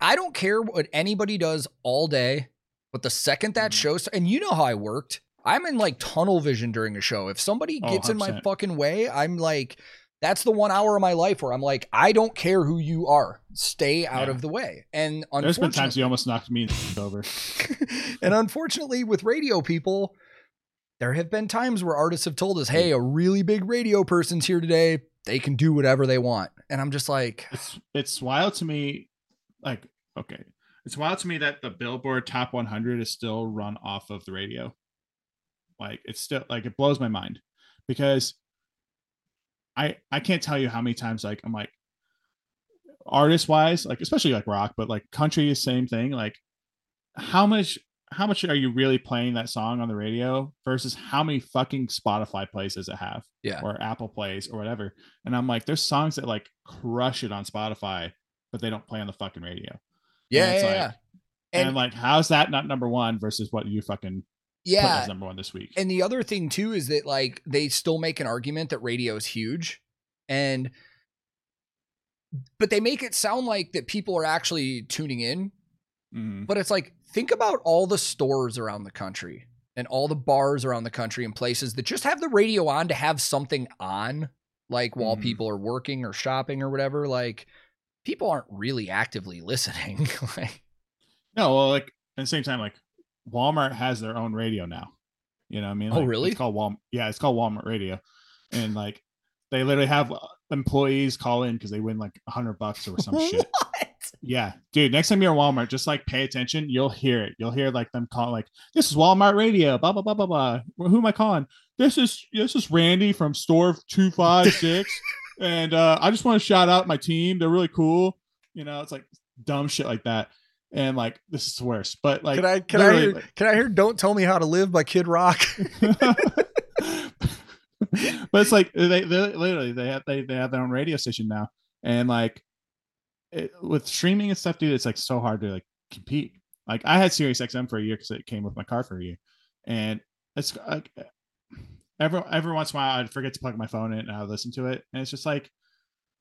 I don't care what anybody does all day, but the second that Mhm. show st- and you know how I worked. I'm in like tunnel vision during a show. If somebody Oh, gets in my fucking way, I'm like that's the one hour of my life where I'm like, I don't care who you are. Stay out Yeah. of the way. And there's been times you almost knocked me over <laughs> and unfortunately with radio people, there have been times where artists have told us, Hey, a really big radio person's here today. They can do whatever they want. And I'm just like, it's it's wild to me like okay it's wild to me that the billboard top 100 is still run off of the radio like it's still like it blows my mind because i i can't tell you how many times like i'm like artist wise like especially like rock but like country is same thing like how much how much are you really playing that song on the radio versus how many fucking spotify plays does it have Yeah. or apple plays or whatever and i'm like there's songs that like crush it on spotify but they don't play on the fucking radio Yeah, it's yeah, like- yeah. and, And like how's that not number one versus what you fucking put yeah, as number one this week And the other thing too is that like they still make an argument that radio is huge and but they make it sound like that people are actually tuning in, Mhm. but it's like think about all the stores around the country and all the bars around the country and places that just have the radio on to have something on like while Mhm. people are working or shopping or whatever like people aren't really actively <laughs> listening like no well like at the same time like walmart has their own radio now you know what i mean Oh, really? it's called walmart yeah it's called walmart radio and like they literally have uh, employees call in because they win like a hundred bucks or some <laughs> shit? Yeah, dude. Next time you're at Walmart, just like pay attention. You'll hear it. You'll hear like them calling, like, "This is Walmart Radio." Blah blah blah blah blah. Who am I calling? This is this is Randy from store two five six, <laughs> and uh, I just want to shout out my team. They're really cool. You know, it's like dumb shit like that. and like this is the worst. But like, can I can I hear, can I hear "Don't Tell Me How to Live" by Kid Rock? <laughs> <laughs> but it's like they, they literally they have they, they have their own radio station now and like it, with streaming and stuff dude it's like so hard to like compete. Like i had sirius xm for a year because it came with my car for a year. And it's like every every once in a while i'd forget to plug my phone in and i would listen to it. And it's just like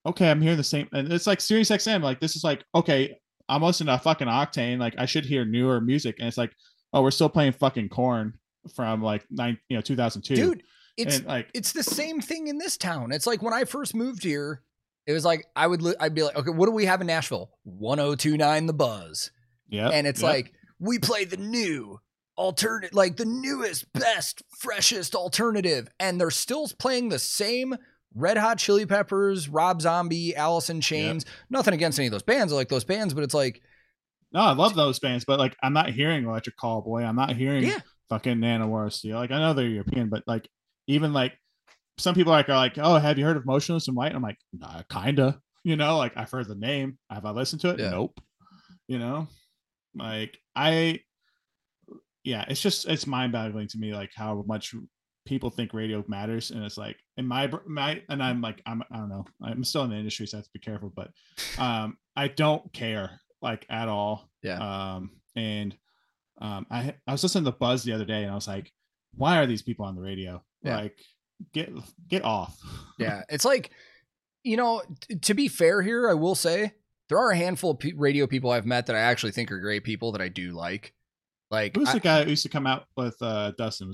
okay i'm hearing the same and it's like sirius xm like this is like okay i'm listening to fucking octane like i should hear newer music. And it's like oh we're still playing fucking Korn from like nine you know 2002 Dude, it's and like it's the same thing in this town. It's like when I first moved here, it was like I would li- I'd be like, okay, what do we have in Nashville? 1029 The Buzz. yeah and it's like we play the new alternate like the newest best freshest alternative and they're still playing the same red hot chili peppers rob zombie Alice in Chains nothing against any of those bands i like those bands but it's like No, I love those bands, but like I'm not hearing Electric Callboy. I'm not hearing Yeah. fucking Nanowar Steel. Like I know they're European, but like even like some people like are like, oh, have you heard of Motionless in White? I'm like, nah, kinda. You know, like I've heard the name. Have I listened to it? Yeah. Nope. You know, like I, yeah, it's just it's mind boggling to me like how much people think radio matters, and it's like in my my and I'm like I'm I don't know I'm still in the industry, so I have to be careful, but um I don't care like at all. Yeah. Um and um I I was listening to Buzz the other day, and I was like, why are these people on the radio? Yeah. Like get get off. <laughs> yeah it's like you know t- to be fair here i will say there are a handful of pe- radio people i've met that i actually think are great people that i do like like Who's I- the guy who used to come out with uh Dustin?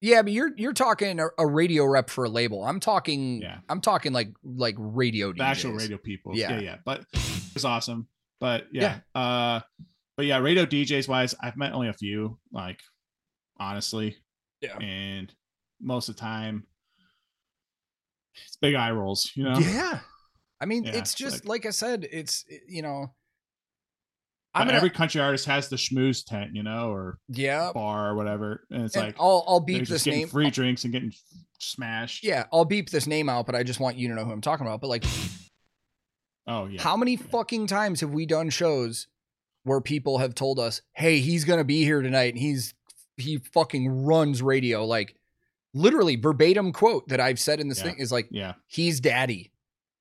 Yeah but you're you're talking a, a radio rep for a label i'm talking Yeah. i'm talking like like radio the actual radio people. Yeah. Yeah, yeah. But it's awesome. But yeah. Uh but yeah, radio DJs wise, I've met only a few, like honestly. Yeah. And most of the time it's big eye rolls, you know? Yeah. I mean, Yeah, it's it's just like- like, I said, it's you know, I'm gonna every country artist has the schmooze tent, you know, or yeah. bar or whatever. And it's And like I'll I'll beep just this getting name. free drinks and getting smashed. Yeah, I'll beep this name out, but I just want you to know who I'm talking about. But like, Oh yeah. how many Yeah. fucking times have we done shows where people have told us, "Hey, he's gonna be here tonight," and he's he fucking runs radio like literally verbatim quote that I've said in this Yeah. thing is like, Yeah. "He's daddy."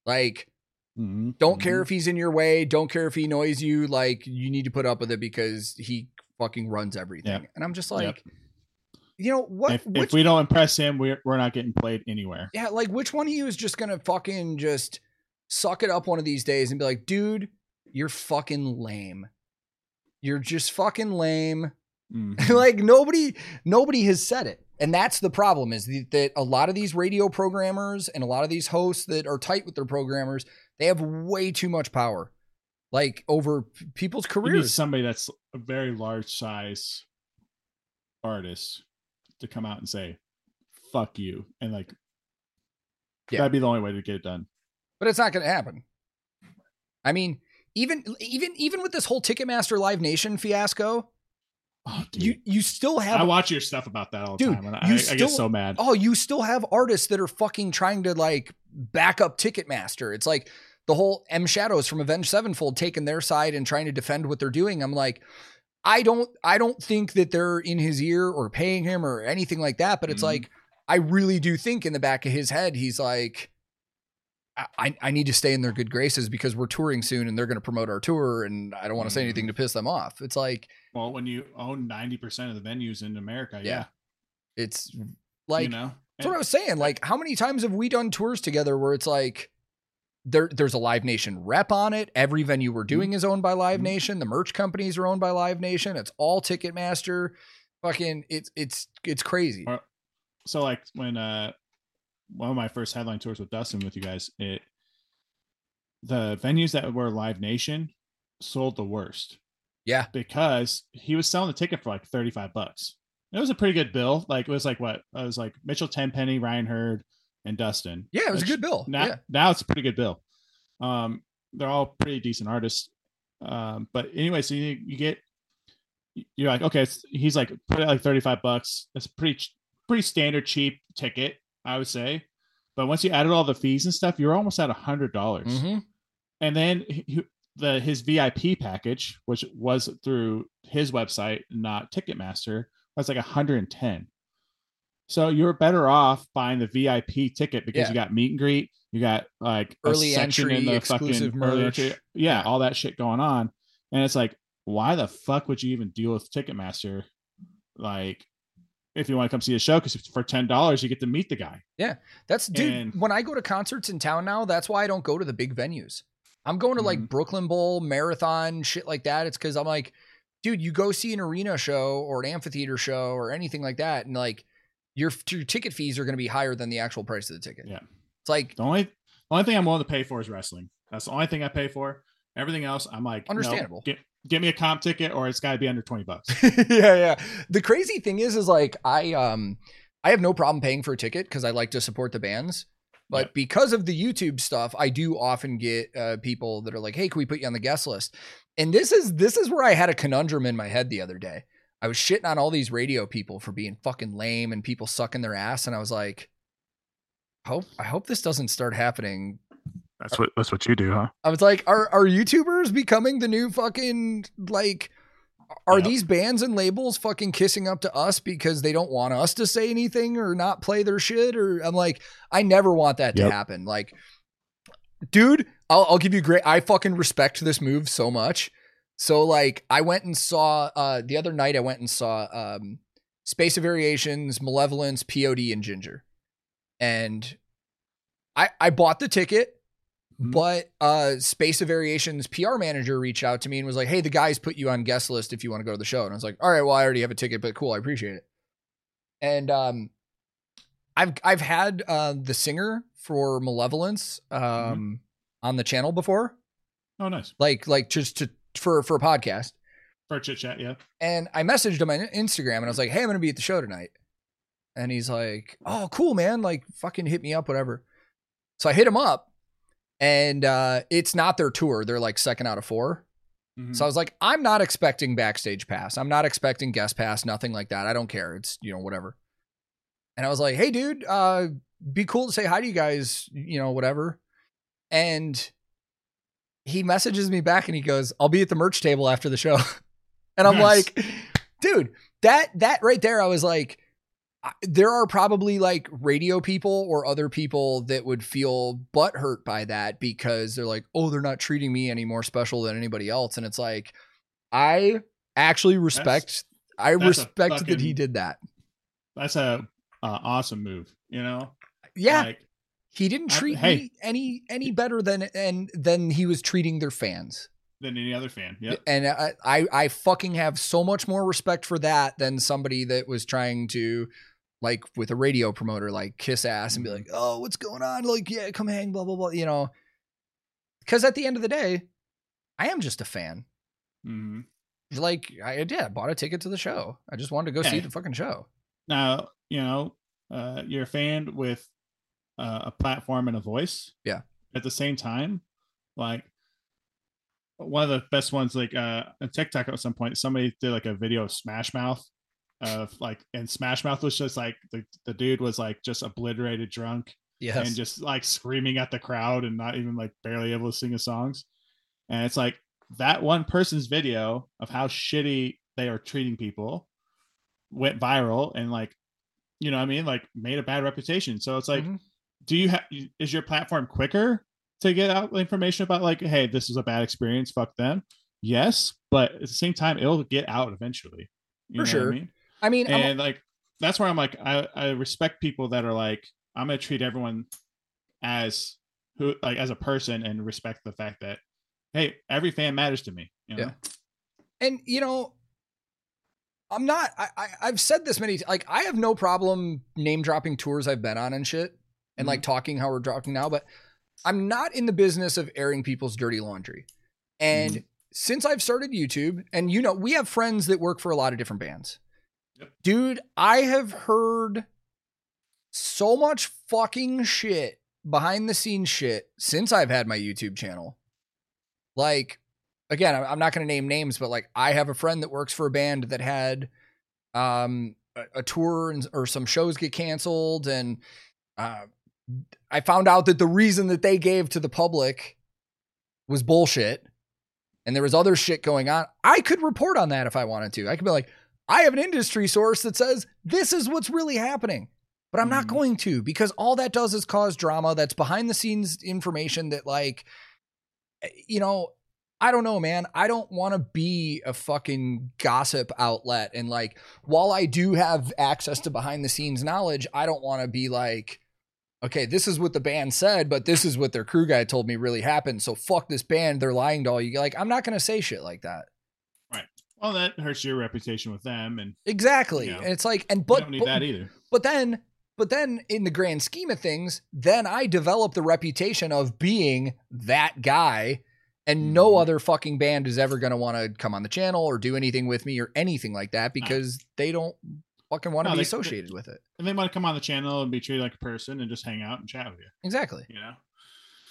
Like, Mhm, don't mhm. care if he's in your way. Don't care if he annoys you. Like, you need to put up with it because he fucking runs everything. And I'm just like, you know what? If, which, if we don't impress him, we're we're not getting played anywhere. yeah, like which one of you is just gonna fucking just suck it up one of these days and be like, dude, you're fucking lame. You're just fucking lame. <laughs> Mhm. like nobody, nobody has said it. And that's the problem is the- that a lot of these radio programmers and a lot of these hosts that are tight with their programmers, they have way too much power, like over p- people's You need careers. somebody that's a very large size artist to come out and say "fuck you" and like Yeah. that'd be the only way to get it done. but it's not going to happen. I mean, even even even with this whole Ticketmaster Live Nation fiasco, Oh, you you still have I watch your stuff about that all the Dude, time, and I, I get so mad. oh, you still have artists that are fucking trying to like back up Ticketmaster. It's like the whole M Shadows from Avenged Sevenfold taking their side and trying to defend what they're doing. I'm like, I don't I don't think that they're in his ear or paying him or anything like that. But it's Mhm. like I really do think in the back of his head he's like. I, I need to stay in their good graces because we're touring soon and they're going to promote our tour and I don't want to say anything to piss them off. It's like Well, when you own ninety percent of the venues in America, Yeah. yeah, it's like you know, That's what I was saying. Like, how many times have we done tours together where it's like there there's a Live Nation rep on it. Every venue we're doing is owned by Live Mhm. Nation. The merch companies are owned by Live Nation. It's all Ticketmaster. Fucking it's it's it's crazy. So like when uh one of my first headline tours with Dustin with you guys, it the venues that were Live Nation sold the worst Yeah. because he was selling the ticket for like 35 bucks. It was a pretty good bill. Like it was like what? It was like Mitchell Tenpenny, Ryan Hurd, and Dustin. Yeah, it was a good bill. Now, yeah. now it's a pretty good bill. Um, they're all pretty decent artists. Um, but anyway, so you, you get you're like, okay, it's, he's like put it like 35 bucks. That's pretty pretty standard cheap ticket, I would say. But once you added all the fees and stuff, you're almost at a hundred dollars. Mhm. And then he, he- the his VIP package, which was through his website, not Ticketmaster, was like 110. So you're better off buying the VIP ticket because Yeah. you got meet and greet, you got like Early entry, in the exclusive merch. entry, Yeah. all that shit going on, and it's like, why the fuck would you even deal with Ticketmaster? Like, if you want to come see a show, because for ten dollars you get to meet the guy. Yeah, that's dude. And- when I go to concerts in town now, that's why I don't go to the big venues. I'm going to like Mhm. Brooklyn Bowl, Marathon, shit like that. It's because I'm like, dude, you go see an arena show or an amphitheater show or anything like that, and like your your ticket fees are going to be higher than the actual price of the ticket. Yeah. it's like The only the only thing I'm willing to pay for is wrestling. That's the only thing I pay for. Everything else, I'm like, no, Understandable. get, get me a comp ticket, or it's got to be under twenty bucks. <laughs> yeah, yeah. The crazy thing is, is like I um I have no problem paying for a ticket because I like to support the bands. But Yeah. because of the YouTube stuff, I do often get uh, people that are like, "Hey, can we put you on the guest list?" And this is this is where I had a conundrum in my head the other day. I was shitting on all these radio people for being fucking lame and people sucking their ass, and I was like, "Hope I hope this doesn't start happening That's what that's what you do, huh? I was like, are are YouTubers becoming the new fucking like are Yep. these bands and labels fucking kissing up to us because they don't want us to say anything or not play their shit? Or I'm like, I never want that to happen. Like, dude, I'll, I'll give you great. I fucking respect this move so much. So like, I went and saw uh the other night. I went and saw um Space of Variations, Malevolence, POD, and Ginger, and I I bought the ticket. Mhm. But uh Space of Variations PR manager reached out to me and was like, Hey, the guys put you on guest list if you want to go to the show. And I was like, All right, well, I already have a ticket, but cool, I appreciate it. And um I've I've had uh the singer for Malevolence um on the channel before. Oh, nice Like like just to for for a podcast. for chit chat. Yeah, And I messaged him on Instagram and I was like, Hey, I'm gonna be at the show tonight. And he's like, Oh, cool, man. Like fucking hit me up, whatever. So I hit him up and uh it's not their tour. They're like second out of four. Mhm. So I was like, I'm not expecting backstage pass. I'm not expecting guest pass, nothing like that. I don't care. It's, you know, whatever. And I was like, hey, dude, uh, be cool to say hi to you guys, you know, whatever. And he messages me back and he goes, I'll be at the merch table after the show. <laughs> and I'm Nice. like, dude, that, that right there, I was like, there are probably like radio people or other people that would feel butthurt by that because they're like, oh, they're not treating me any more special than anybody else. And it's like, I actually respect, I that's a respect that he did that. that's a uh, awesome move. You know, Yeah. Like, he didn't I- treat hey. me any, any better than, and than he was treating their fans. than any other fan. Yeah. And I, I, I fucking have so much more respect for that than somebody that was trying to, like, with a radio promoter, like kiss ass and be Mhm. like, "Oh, what's going on? Like, yeah, come hang, blah blah blah." You know, because at the end of the day, I am just a fan. hmm Like, I did, I bought a ticket to the show. I just wanted to go see the fucking show. Now you know uh, you're a fan with uh, a platform and a voice. Yeah. At the same time, like one of the best ones, like uh, on TikTok at some point, somebody did like a video of Smash Mouth. Of like, and Smash Mouth was just like the, the dude was like just obliterated drunk Yes. and just like screaming at the crowd and not even like barely able to sing his songs. And it's like that one person's video of how shitty they are treating people went viral and like, you know what I mean? Like made a bad reputation. So it's like, Mhm. do you have, is your platform quicker to get out information about like, hey, this is a bad experience, fuck them? Yes. But at the same time, it'll get out eventually. You For know what I sure. mean? I mean, I'm- and like that's where I'm like I, I respect people that are like I'm gonna treat everyone as who like as a person and respect the fact that hey every fan matters to me you know? Yeah. and you know i'm not I, I i've said this many like i have no problem name dropping tours i've been on and shit and like mm-hmm. talking how we're talking now but i'm not in the business of airing people's dirty laundry and mm-hmm. since i've started youtube and you know we have friends that work for a lot of different bands Yep. Dude i have heard so much fucking shit behind the scenes shit since i've had my youtube channel like again I'm- not going to name names but like i have a friend that works for a band that had um a, a tour and, or some shows get canceled and uh i found out that the reason that they gave to the public was bullshit and there was other shit going on, I could report on that if I wanted to. I could be like, I have an industry source that says this is what's really happening. But I'm not Mhm. going to because all that does is cause drama that's behind the scenes information that like eh, you know, I don't know, man. I don't want to be a fucking gossip outlet and like while I do have access to behind the scenes knowledge, I don't want to be like okay, this is what the band said, but this is what their crew guy told me really happened. So fuck this band, they're lying to all you. Like I'm not going to say shit like that. Well, that hurts your reputation with them, and Exactly. Yeah. And it's like and but, you don't need but, that either. but then but then in the grand scheme of things, then I develop the reputation of being that guy and no Mhm. other fucking band is ever going to want to come on the channel or do anything with me or anything like that because they don't fucking want to No, be they- associated with it. And they want to come on the channel and be treated like a person and just hang out and chat with you. Exactly. You know.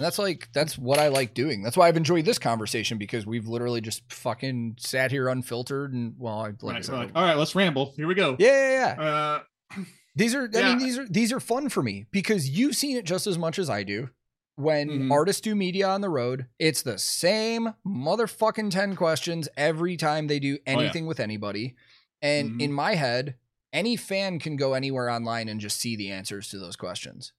And that's like that's what I like doing. That's why I've enjoyed this conversation because we've literally just fucking sat here unfiltered and well, I like, right. We're like, all right, let's ramble. Here we go. yeah, yeah, yeah. Uh, <clears throat> These are I Yeah. mean these are these are fun for me because you've seen it just as much as I do. When Mhm. artists do media on the road, it's the same motherfucking 10 questions every time they do Oh, yeah. anything with anybody. And Mhm. in my head, any fan can go anywhere online and just see the answers to those questions.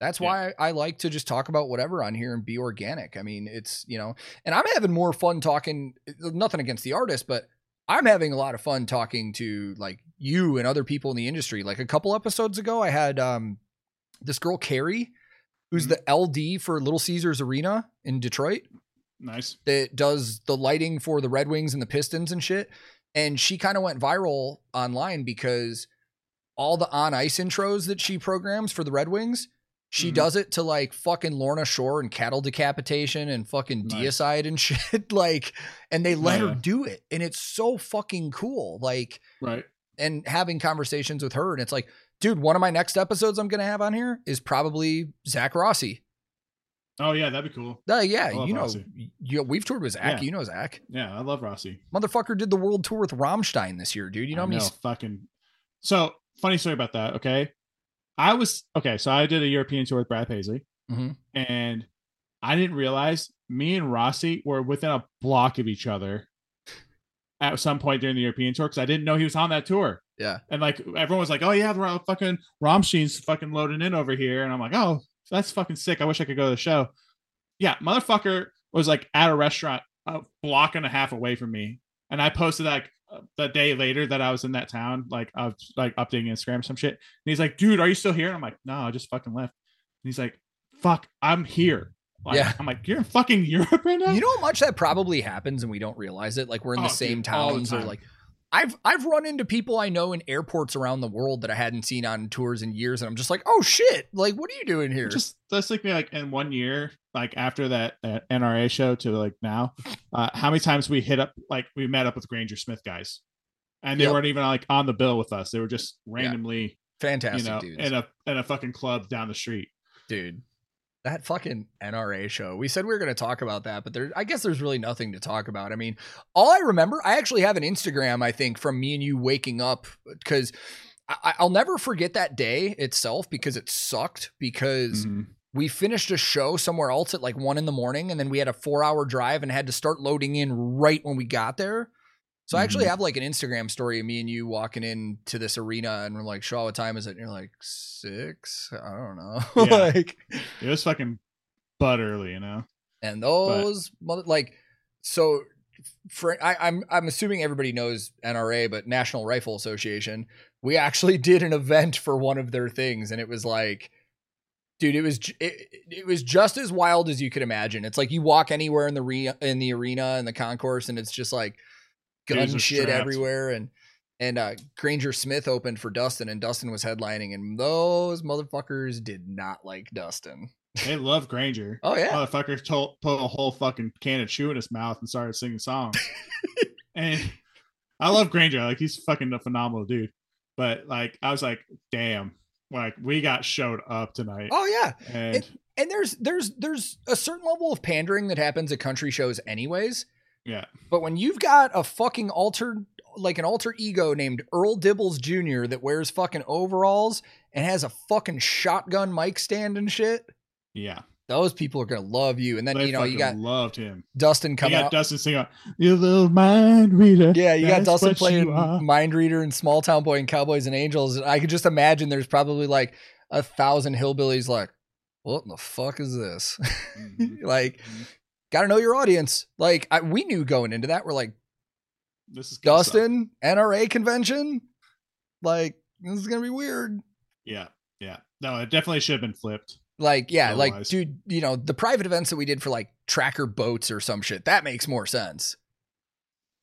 That's Yeah. why I like to just talk about whatever on here and be organic. I mean, it's, you know, and I'm having more fun talking, nothing against the artist, but I'm having a lot of fun talking to like you and other people in the industry. Like a couple episodes ago, I had um this girl Carrie, who's Mhm. the LD for Little Caesars Arena in Detroit nice. that does the lighting for the Red Wings and the Pistons and shit. And she kind of went viral online because all the on ice intros that she programs for the Red Wings, she Mhm. does it to like fucking Lorna Shore and cattle decapitation and fucking Nice. deicide and <laughs> shit. like, and they let her do it. And it's so fucking cool. Like, Right. and having conversations with her. And it's like, dude, one of my next episodes I'm going to have on here is probably Zach Rossi. Oh yeah, that'd be cool. Uh, yeah, you know, Rossi. you, we've toured with Zach. Yeah. You know Zach. Yeah, I love Rossi. Motherfucker did the world tour with Rammstein this year, dude. You know I know, fucking. So funny story about that. Okay, I was okay. So I did a European tour with Brad Paisley, Mhm. and I didn't realize me and Rossi were within a block of each other at some point during the European tour because I didn't know he was on that tour. Yeah. And like everyone was like, "Oh yeah, the fucking Rammstein's fucking loading in over here," and I'm like, "Oh, that's fucking sick. I wish I could go to the show." Yeah, motherfucker was like at a restaurant a block and a half away from me, and I posted like the day later that I was in that town, like I was like updating Instagram or some shit. And he's like, "Dude, are you still here?" And I'm like, "No, I just fucking left." And he's like, "Fuck, I'm here." Like, Yeah. I'm like, "You're in fucking <laughs> Europe right now." You know how much that probably happens and we don't realize it. Like we're in the Oh, same dude, all the towns or like. I've I've run into people I know in airports around the world that I hadn't seen on tours in years, and I'm just like, oh shit! Like, what are you doing here? just that's like me like in one year like after that, nra show to like now uh how many times we hit up like we met up with granger smith guys and they Yep. weren't even like on the bill with us they were just randomly Fantastic, you know dudes. in a in a fucking club down the street dude. That fucking NRA show. We said we were going to talk about that, but there, I guess there's really nothing to talk about. I mean, all I remember, I actually have an Instagram, I think, from me and you waking up because I, I'll never forget that day itself because it sucked because Mhm. we finished a show somewhere else at like one in the morning and then we had a four hour drive and had to start loading in right when we got there. So I actually Mhm. have like an Instagram story of me and you walking into this arena and we're like, Shaw, what time is it? And you're like, six? I don't know. <laughs> Yeah. like, it was fucking butt early you know and those mother like so for I, I'm I'm assuming everybody knows NRA, but National Rifle Association. We actually <laughs> did an event for one of their things, and it was like, dude, it was it, it was just as wild as you could imagine. It's like you walk anywhere in the re- in the arena in the concourse, and it's just like gun shit strapped. everywhere, and and uh, Granger Smith opened for Dustin, and Dustin was headlining, and those motherfuckers did not like Dustin. they love granger Oh yeah, motherfucker told, put a whole fucking can of chew in his mouth and started singing songs. <laughs> and I love Granger. Like he's fucking a phenomenal dude. But like I was like, damn, like we got showed up tonight. oh yeah. and and there's there's there's a certain level of pandering that happens at country shows anyways yeah, but when you've got a fucking altered like an alter ego named earl dibbles jr that wears fucking overalls and has a fucking shotgun mic stand and shit yeah. those people are gonna love you. And then They you know you got loved him. Dustin You coming got out. Dustin singing, "You little mind reader." Yeah, you got Dustin playing. Mind Reader and Small Town Boy and Cowboys and Angels. I could just imagine there's probably like a thousand hillbillies like, what in the fuck is this? <laughs> Mhm. like, Mhm. Got to know your audience. Like, I, we knew going into that, we're like, This is gonna suck. Dustin, NRA convention? Like, this is to be weird. Yeah, yeah. No, it definitely should have been flipped. Like, yeah, like, dude, you know, the private events that we did for like tracker boats or some shit, that makes more sense.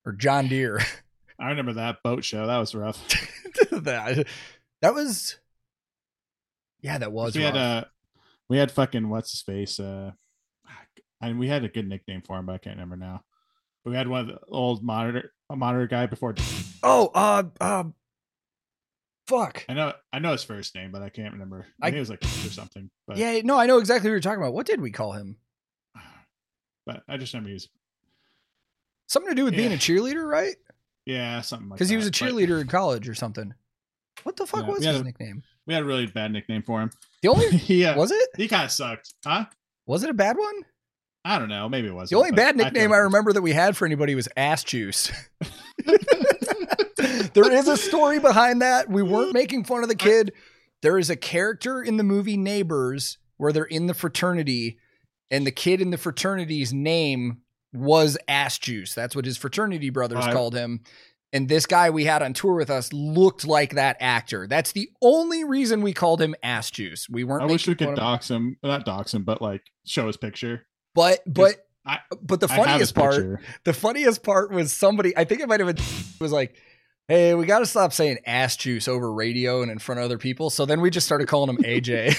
Or John Deere. <laughs> I remember that boat show. That was rough. <laughs> that, that was, yeah, that was. we had rough. uh we had fucking what's his face uh and we had a good nickname for him but i can't remember now but we had one of the old monitor a monitor guy before Oh, uh, uh, fuck. i know i know his first name but i can't remember i I- think it was like or something but Yeah, no, I know exactly what you're talking about. What did we call him? <sighs> but i just remember he was Something to do with being a cheerleader, right? yeah something like Because he was a that, but cheerleader <laughs> in college or something. What the fuck Yeah, was his a- nickname? we had a really bad nickname for him The only <laughs> yeah was it? he kind of sucked huh Was it a bad one? I don't know maybe it was The only bad nickname I remember that we had for anybody was ass juice. <laughs> there is a story behind that. We weren't making fun of the kid. There is a character in the movie Neighbors where they're in the fraternity, and the kid in the fraternity's name was Ass Juice. That's what his fraternity brothers called him. And this guy we had on tour with us looked like that actor. That's the only reason we called him Ass Juice. We weren't. i wish we could dox him not dox him but like show his picture But but I- but the I have his funniest part picture. The funniest part was somebody, I think it might have been, was like, hey, we got to stop saying ass juice over radio and in front of other people. So then we just started calling him AJ.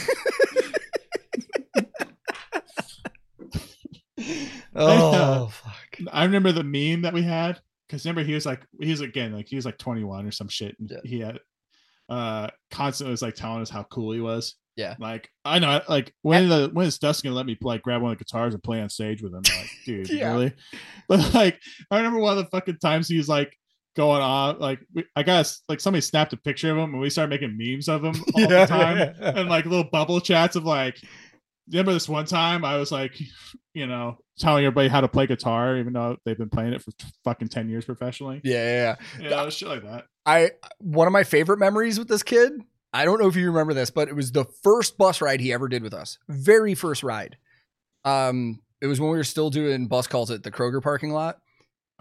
<laughs> oh, <laughs> fuck. I remember the meme that we had because remember he was like he was again like he was like 21 or some shit. And Yeah. He had uh constantly was like telling us how cool he was. Yeah. Like I know like when the when is Dustin gonna let me like grab one of the guitars and play on stage with him? I'm like, <laughs> dude, Yeah. really? But like I remember one of the fucking times he's like going on like we, I guess like somebody snapped a picture of him and we started making memes of him all the time <laughs> and like little bubble chats of like remember this one time I was like, you know, telling everybody how to play guitar, even though they've been playing it for fucking 10 years professionally. Yeah, yeah, yeah. You know, shit like that. I, one of my favorite memories with this kid, I don't know if you remember this, but it was the first bus ride he ever did with us. Very first ride. Um, it was when we were still doing bus calls at the Kroger parking lot.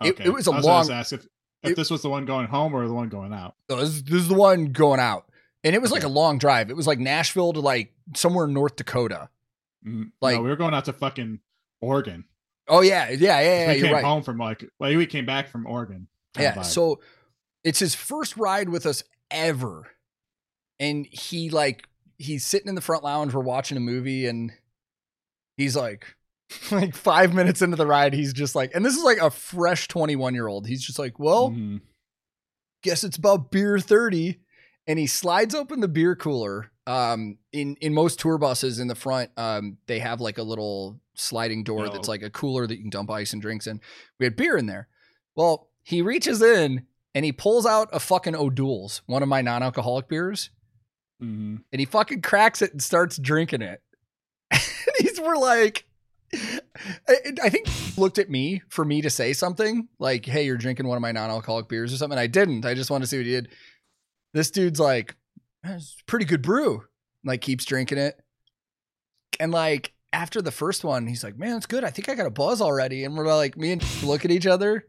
It- it was a I long- gonna ask if, if it- this was the one going home or the one going out. This, this is the one going out. And it was like a long drive. It was like Nashville to like somewhere in North Dakota. Mhm. Like- no, we were going out to fucking Oregon. Oh yeah, yeah, yeah, yeah. we came right. home from like, like we came back from Oregon. Yeah. So it's his first ride with us ever. And he like he's sitting in the front lounge, we're watching a movie, and he's like <laughs> like five minutes into the ride, he's just like, and this is like a fresh 21 year old. He's just like, well, Mhm. guess it's about beer 30 and he slides open the beer cooler um in in most tour buses in the front um they have like a little sliding door Oh. that's like a cooler that you can dump ice and drinks in we had beer in there well he reaches in and he pulls out a fucking O'Doul's one of my non-alcoholic beers Mhm. and he fucking cracks it and starts drinking it. <laughs> He's we're like I, I think looked at me for me to say something like hey you're drinking one of my non-alcoholic beers or something. I didn't. I just wanted to see what he did. This dude's like pretty good brew. Like keeps drinking it. And like after the first one he's like man it's good. I think i got a buzz already. And we're like me and look at each other.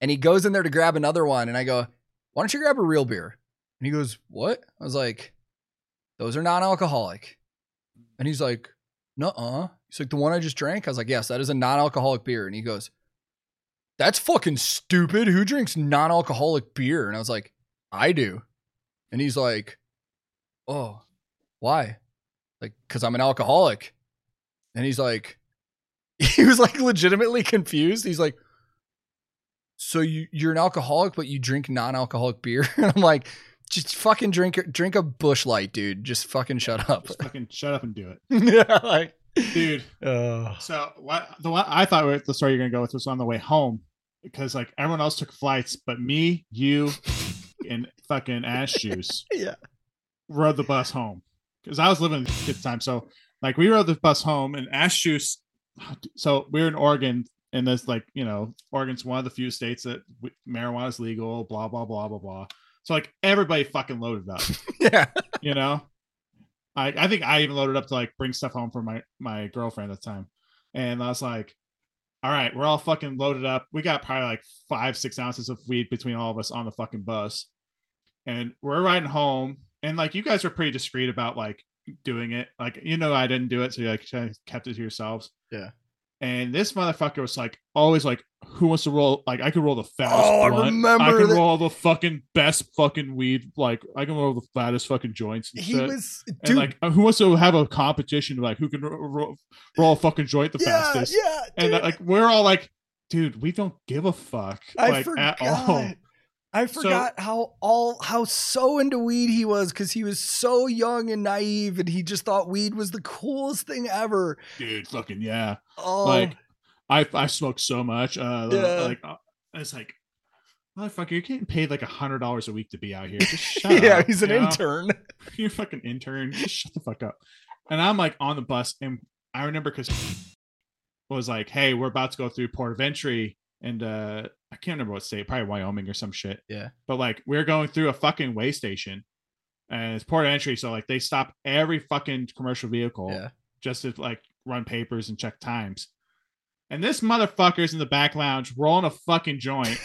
And he goes in there to grab another one. And i go why don't you grab a real beer and he goes what? I was like those are non-alcoholic. And he's like nuh-uh. He's like the one i just drank? I was like yes that is a non-alcoholic beer. And he goes that's fucking stupid. Who drinks non-alcoholic beer? And i was like i do. And he's like oh why? Like because i'm an alcoholic. And he's like <laughs> he was like legitimately confused. He's like so you you're an alcoholic but you drink non-alcoholic beer? <laughs> And i'm like just fucking drink drink a Busch Light dude just fucking shut up Just fucking shut up and do it. <laughs> yeah like Dude, uh, So what the one I thought the story you're gonna go with was on the way home because like everyone else took flights, but me, you, and fucking ash <laughs> juice yeah rode the bus home because I was living at the time. So like we rode the bus home and Ash Juice. So we are in Oregon, and this like you know, Oregon's one of the few states that marijuana is legal. Blah blah blah blah blah. So like everybody fucking loaded up. <laughs> yeah. you know, I I think I even loaded up to like bring stuff home for my my girlfriend at the time, and I was like, all right, we're all fucking loaded up. We got probably like five six ounces of weed between all of us on the fucking bus, and we're riding home. And like you guys were pretty discreet about like doing it. Like you know I didn't do it, so you like kept it to yourselves. Yeah. And this motherfucker was like always like, who wants to roll? Like I could roll the fattest. Oh, I remember I can that- roll the fucking best fucking weed. Like I can roll the fattest fucking joints. And He shit. was and dude. like who wants to have a competition? Like who can ro- ro- roll a fucking joint the yeah, fastest? yeah. and dude. uh, like we're all like, dude, we don't give a fuck. I like forgot. at all. I So- forgot how all how so into weed he was because he was so young and naive, and he just thought weed was the coolest thing ever. Dude, fucking yeah. Oh, Like I I smoke so much. Uh Yeah. like uh, it's like motherfucker, you're getting paid like a hundred dollars a week to be out here. Just <laughs> shut yeah, up, he's an know? intern. <laughs> You're fucking intern. Just shut the fuck up. And I'm like on the bus, and I remember because was like, hey, we're about to go through Port of Entry, and uh I can't remember what state, probably Wyoming or some shit. Yeah. But like we're going through a fucking way station, and it's Port of Entry, so like they stop every fucking commercial vehicle Yeah. just to like run papers and check times. And this motherfucker's in the back lounge rolling a fucking joint.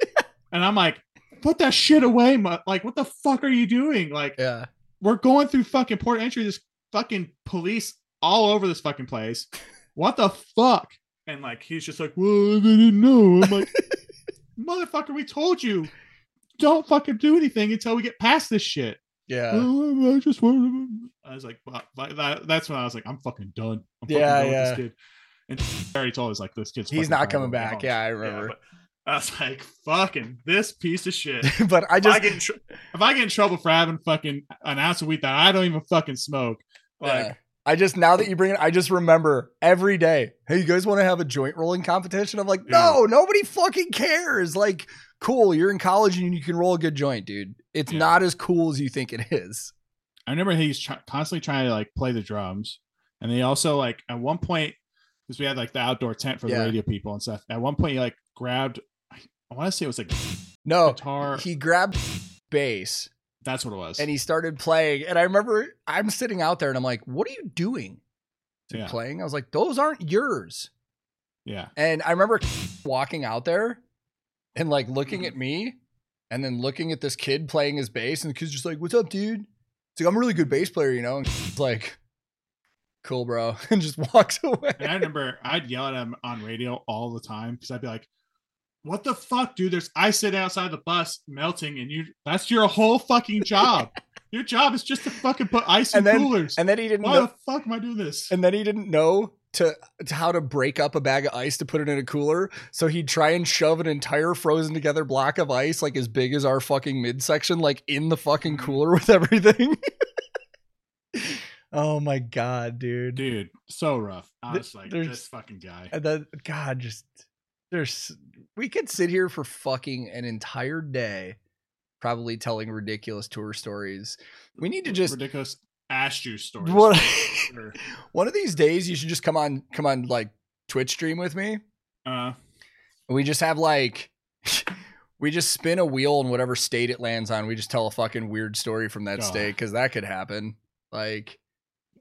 <laughs> and I'm like, put that shit away. mu- Like, what the fuck are you doing? Like, Yeah. we're going through fucking port entry. this fucking police all over this fucking place. <laughs> What the fuck? And like, he's just like, well, I didn't know. I'm like, <laughs> motherfucker, we told you. Don't fucking do anything until we get past this shit. Yeah. Oh, I just want. I was like, that, that's when I was like, I'm fucking done. I'm fucking Yeah, done with yeah. this kid. And I already told us like this kid's. He's not coming when we get back. Yeah, I remember. but I was like, fucking this piece of shit. <laughs> but I If I just get tr- if I get in trouble for having fucking an ounce of weed that I don't even fucking smoke, like Yeah. I just now that you bring it, I just remember every day. Hey, you guys want to have a joint rolling competition? I'm like, no, nobody fucking cares. Like, cool, you're in college and you can roll a good joint, dude. It's Yeah. not as cool as you think it is. I remember he's tr- constantly trying to like play the drums, and he also like at one point because we had like the outdoor tent for Yeah. the radio people and stuff. At one point, he like grabbed. I, I want to say it was like No, guitar. he grabbed bass That's what it was. and he started playing. And I remember I'm sitting out there and I'm like, what are you doing? To Yeah. playing? I was like, those aren't yours. yeah, And I remember walking out there and like looking at me and then looking at this kid playing his bass. And the kid's just like, What's up, dude? It's like, I'm a really good bass player, you know? And it's like, Cool, bro. <laughs> And just walks <laughs> away. and I remember I'd yell at him on radio all the time because I'd be like, "What the fuck, dude? There's ice sitting outside the bus melting, and you—that's your whole fucking job. <laughs> your job is just to fucking put ice in And then- coolers. And then he didn't Why know. the fuck am I doing this? And then he didn't know to, to how to break up a bag of ice to put it in a cooler. So he'd try and shove an entire frozen together block of ice, like as big as our fucking midsection, like in the fucking Mm-hmm. cooler <laughs> with everything. <laughs> oh my god, dude. dude, so rough. I Th- was like, this fucking guy. And then God, just there's we could sit here for fucking an entire day, probably telling ridiculous tour stories. We need to just ridiculous ash juice stories. <laughs> Sure. one of these days you should just come on come on like Twitch stream with me. Uh, we just have like <laughs> we just spin a wheel in whatever state it lands on. We just tell a fucking weird story from that God. state because that could happen. Like,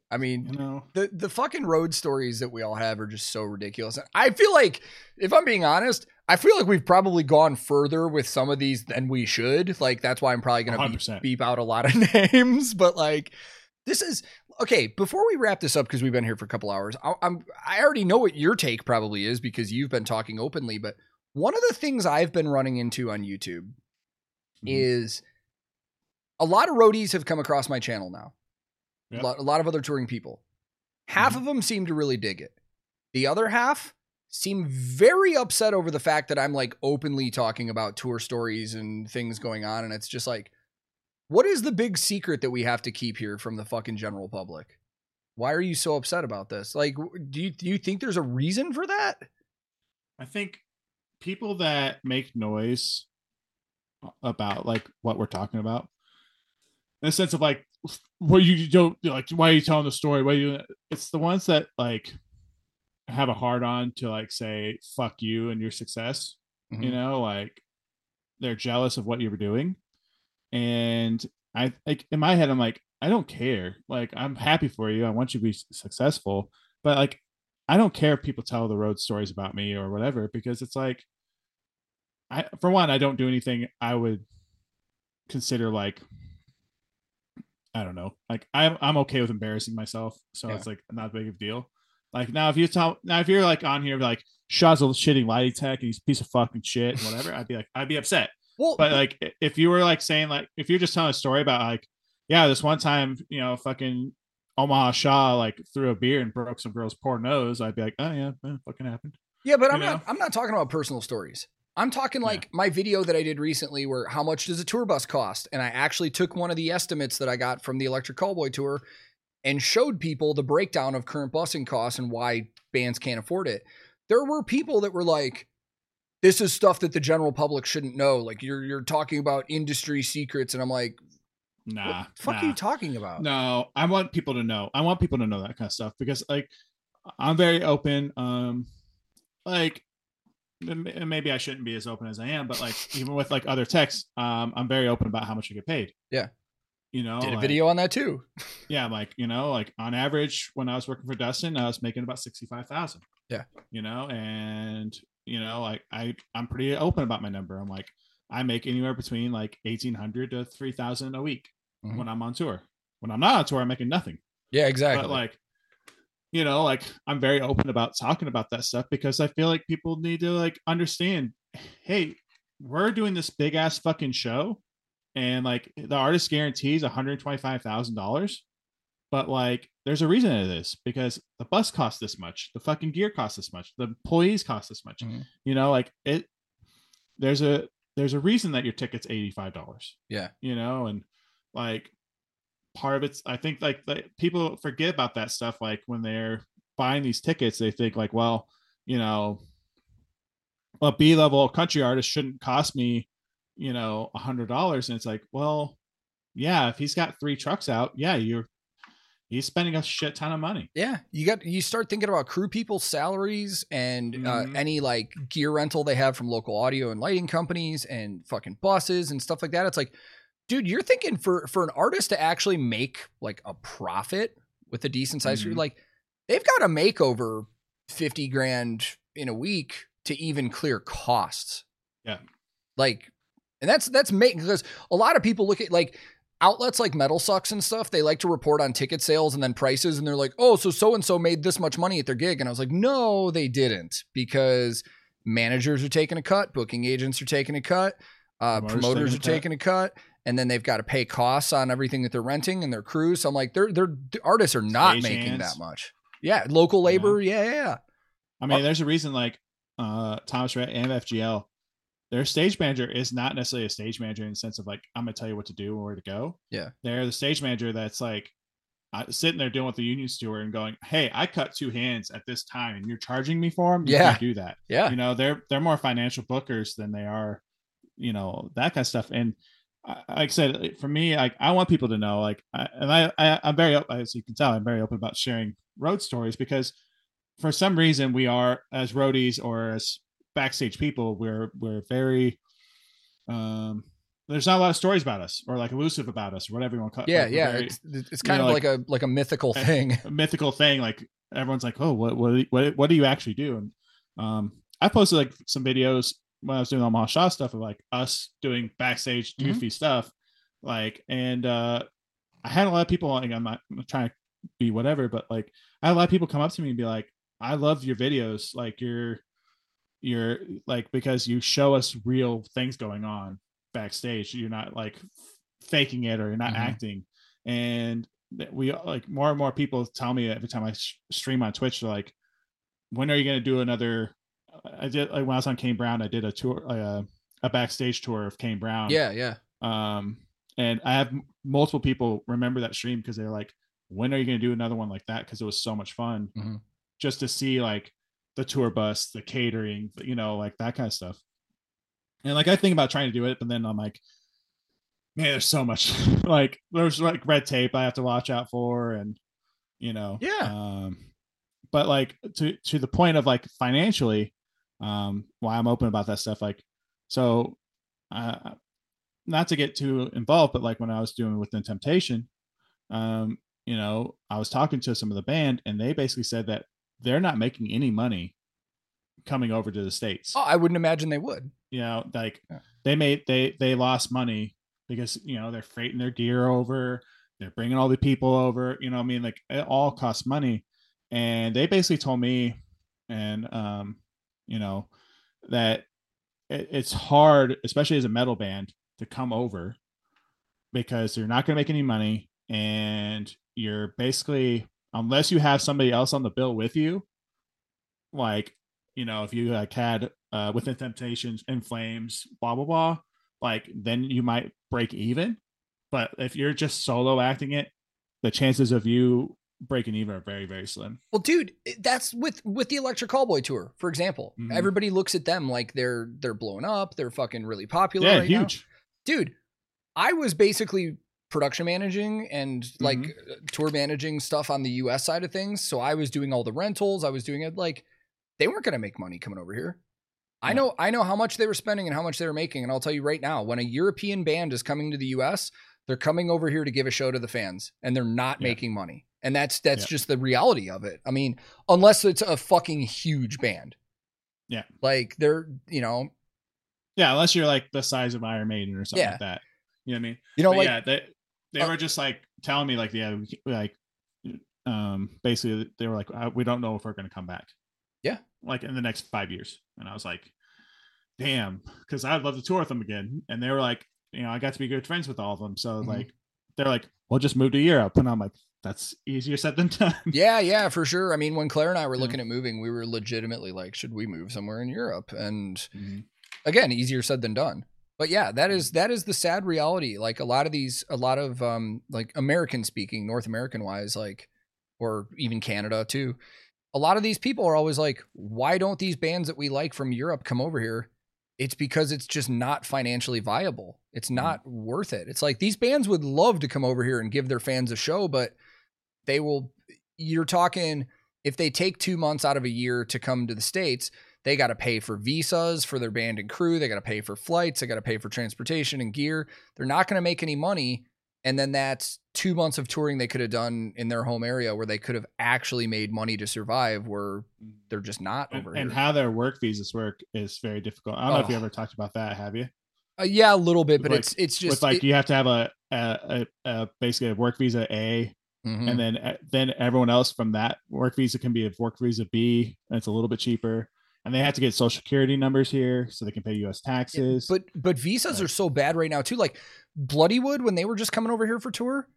I mean, you know, the the fucking road stories that we all have are just so ridiculous. I feel like, if I'm being honest, I feel like we've probably gone further with some of these than we should. Like that's why I'm probably gonna beep, beep out a lot of <laughs> names. But like, this is okay. Before we wrap this up, because we've been here for a couple hours, I, I'm I already know what your take probably is because you've been talking openly. But one of the things I've been running into on YouTube Mhm. is a lot of roadies have come across my channel now. Yep. A, lot, a lot of other touring people. Half Mhm. of them seem to really dig it. The other half seem very upset over the fact that I'm like openly talking about tour stories and things going on. And it's just like, what is the big secret that we have to keep here from the fucking general public? Why are you so upset about this? Like, do you, do you think there's a reason for that? I think people that make noise about like what we're talking about, in the sense of like what you don't like why are you telling the story? Why you it's the ones that like have a hard on to like say fuck you and your success Mhm. you know like they're jealous of what you were doing. And i like in my head i'm like i don't care. Like i'm happy for you. I want you to be successful. But like i don't care if people tell the road stories about me or whatever because it's like i for one i don't do anything i would consider like i don't know like i'm, I'm okay with embarrassing myself so Yeah. it's like not a big of a deal like now if you tell now if you're like on here like Shaw's a shitting lighting tech and he's a piece of fucking shit and whatever i'd be like i'd be upset Well, but like if you were like saying like if you're just telling a story about like yeah this one time you know fucking omaha shaw like threw a beer and broke some girl's poor nose i'd be like oh yeah eh, fucking happened Yeah, but I'm you not? I'm not talking about personal stories. I'm talking Yeah. like my video that I did recently where how much does a tour bus cost? And I actually took one of the estimates that I got from the Electric Callboy tour and showed people the breakdown of current busing costs and why bands can't afford it. There were people that were like this is stuff that the general public shouldn't know. Like you're you're talking about industry secrets and I'm like, nah what the fuck nah. are you talking about? No, I want people to know. I want people to know that kind of stuff because like I'm very open. Um like maybe I shouldn't be as open as I am, but like even with like other texts, um I'm very open about how much I get paid. Yeah. You know, Did a like- video on that too. <laughs> yeah, like you know, like on average when I was working for Dustin, I was making about sixty five thousand. Yeah. You know, and you know, like I I'm pretty open about my number. I'm like I make anywhere between like eighteen hundred to three thousand a week Mhm. when I'm on tour. When I'm not on tour, I'm making nothing. Yeah, exactly. But like, you know, like I'm very open about talking about that stuff because I feel like people need to like understand, hey, we're doing this big ass fucking show, and like the artist guarantees $125,000. But like, there's a reason to this because the bus costs this much, the fucking gear costs this much, the employees cost this much. Mhm. You know, like it. There's a there's a reason that your ticket's eighty five dollars yeah. you know and like part of it's i think like, like people forget about that stuff like when they're buying these tickets they think like well you know a b level country artist shouldn't cost me you know a hundred dollars and it's like well yeah if he's got three trucks out yeah you're he's spending a shit ton of money Yeah, you got you start thinking about crew people's salaries and uh, Mhm. any like gear rental they have from local audio and lighting companies and fucking buses and stuff like that. It's like, dude, you're thinking for for an artist to actually make like a profit with a decent size Mhm. like they've got to make over fifty grand in a week to even clear costs. Yeah. like, and that's that's making because a lot of people look at like outlets like Metal Sucks and stuff, they like to report on ticket sales and then prices, and they're like, oh, so so and so made this much money at their gig. And I was like, no, they didn't because managers are taking a cut, booking agents are taking a cut, uh, Promoters promoters are taking a cut. Taking a cut. And then they've got to pay costs on everything that they're renting and their crews. So I'm like, they're, they're the artists are not Stage making hands. that much. Yeah, local labor. Yeah, yeah, yeah. I mean, there's a reason like uh Thomas Rhett and FGL, their stage manager is not necessarily a stage manager in the sense of like I'm gonna tell you what to do and where to go. Yeah. They're the stage manager that's like uh, sitting there doing what the union steward and going, Hey, I cut two hands at this time and you're charging me for them. You Yeah. do that. Yeah. You know, they're they're more financial bookers than they are, you know, that kind of stuff. And uh, like I said, for me, like I want people to know, like, I, and I, I I'm very as you can tell, I'm very open about sharing road stories because for some reason we are as roadies or as backstage people we're we're very um there's not a lot of stories about us or like elusive about us or whatever you want to call it Yeah, Like, yeah. It's, it's kind know, of like- like, a like a mythical Eh, thing. <laughs> a mythical thing like everyone's like oh what what what, what do you actually do and um i posted like some videos when i was doing Omaha Shaw stuff of like us doing backstage Mhm. goofy stuff like and uh i had a lot of people like i'm not, I'm trying to be whatever but like i had a lot of people come up to me and be like i love your videos like you're you're like because you show us real things going on backstage you're not like faking it or you're not Mhm. acting and we like more and more people tell me every time I sh- stream on Twitch, they're like, when are you going to do another? I did like when I was on Kane Brown, I did a tour, uh, a backstage tour of Kane Brown. yeah, yeah. Um, and I have m- multiple people remember that stream because they're like, when are you going to do another one like that? Because it was so much fun Mhm. just to see like the tour bus, the catering, you know, like that kind of stuff. And like I think about trying to do it, but then I'm like, man, there's so much <laughs> like there's like red tape I have to watch out for, and you know, Yeah. Um, but like to to the point of like financially, um, why I'm open about that stuff. Like, so, uh, not to get too involved, but like when I was doing Within Temptation, um, you know, I was talking to some of the band, and they basically said that they're not making any money coming over to the states Oh, I wouldn't imagine they would. you know like Yeah. they made they they lost money because you know they're freighting their gear over they're bringing all the people over you know i mean like it all costs money and they basically told me and um you know that it, it's hard especially as a metal band to come over because you're not going to make any money and you're basically unless you have somebody else on the bill with you like you know if you like had uh within temptations in flames blah blah blah like then you might break even. But if you're just solo acting it the chances of you breaking even are very very slim Well, dude, that's with with the Electric Callboy tour, for example. Mhm. Everybody looks at them like they're they're blowing up, they're fucking really popular. yeah right now. huge dude. I was basically production managing and like Mm-hmm. uh, tour managing stuff on the US side of things. So I was doing all the rentals. I was doing it like they weren't going to make money coming over here. I know I know how much they were spending and how much they were making and I'll tell you right now when a European band is coming to the US, they're coming over here to give a show to the fans and they're not Yeah. making money. And that's that's Yeah. just the reality of it. I mean, unless it's a fucking huge band. Yeah. Like they're, you know, yeah unless you're like the size of iron maiden or something Yeah. like that you know what i mean you know But like yeah they they uh, were just like telling me like yeah we- like um basically they were like uh, we don't know if we're going to come back Yeah. like in the next five years and i was like damn because i'd love to tour with them again and they were like you know i got to be good friends with all of them so Mhm. like they're like we'll just move to europe and i'm like that's easier said than done <laughs> Yeah, yeah, for sure. I mean, when Claire and I were Yeah. looking at moving, we were legitimately like, should we move somewhere in Europe? And Mhm. again, easier said than done. But yeah, that is that is the sad reality. Like a lot of these, a lot of um, like American speaking, North American wise, like, or even Canada too. A lot of these people are always like, why don't these bands that we like from Europe come over here? It's because it's just not financially viable. It's not worth it. It's like these bands would love to come over here and give their fans a show, but they will. You're talking if they take two months out of a year to come to the states, they got to pay for visas for their band and crew. They got to pay for flights. They got to pay for transportation and gear. They're not going to make any money. And then that's two months of touring they could have done in their home area where they could have actually made money to survive, where they're just not over and here. how their work visas work is very difficult i don't know if you Oh. ever talked about that have you Uh, yeah, a little bit, but Like- it's it's just with like it- you have to have a, a, a, a basically a work visa a Mhm. and then uh, then everyone else from that work visa can be a work visa B, and it's a little bit cheaper. And they have to get social security numbers here so they can pay U.S. taxes. But but visas Like- are so bad right now too. Like Bloodywood when they were just coming over here for tour,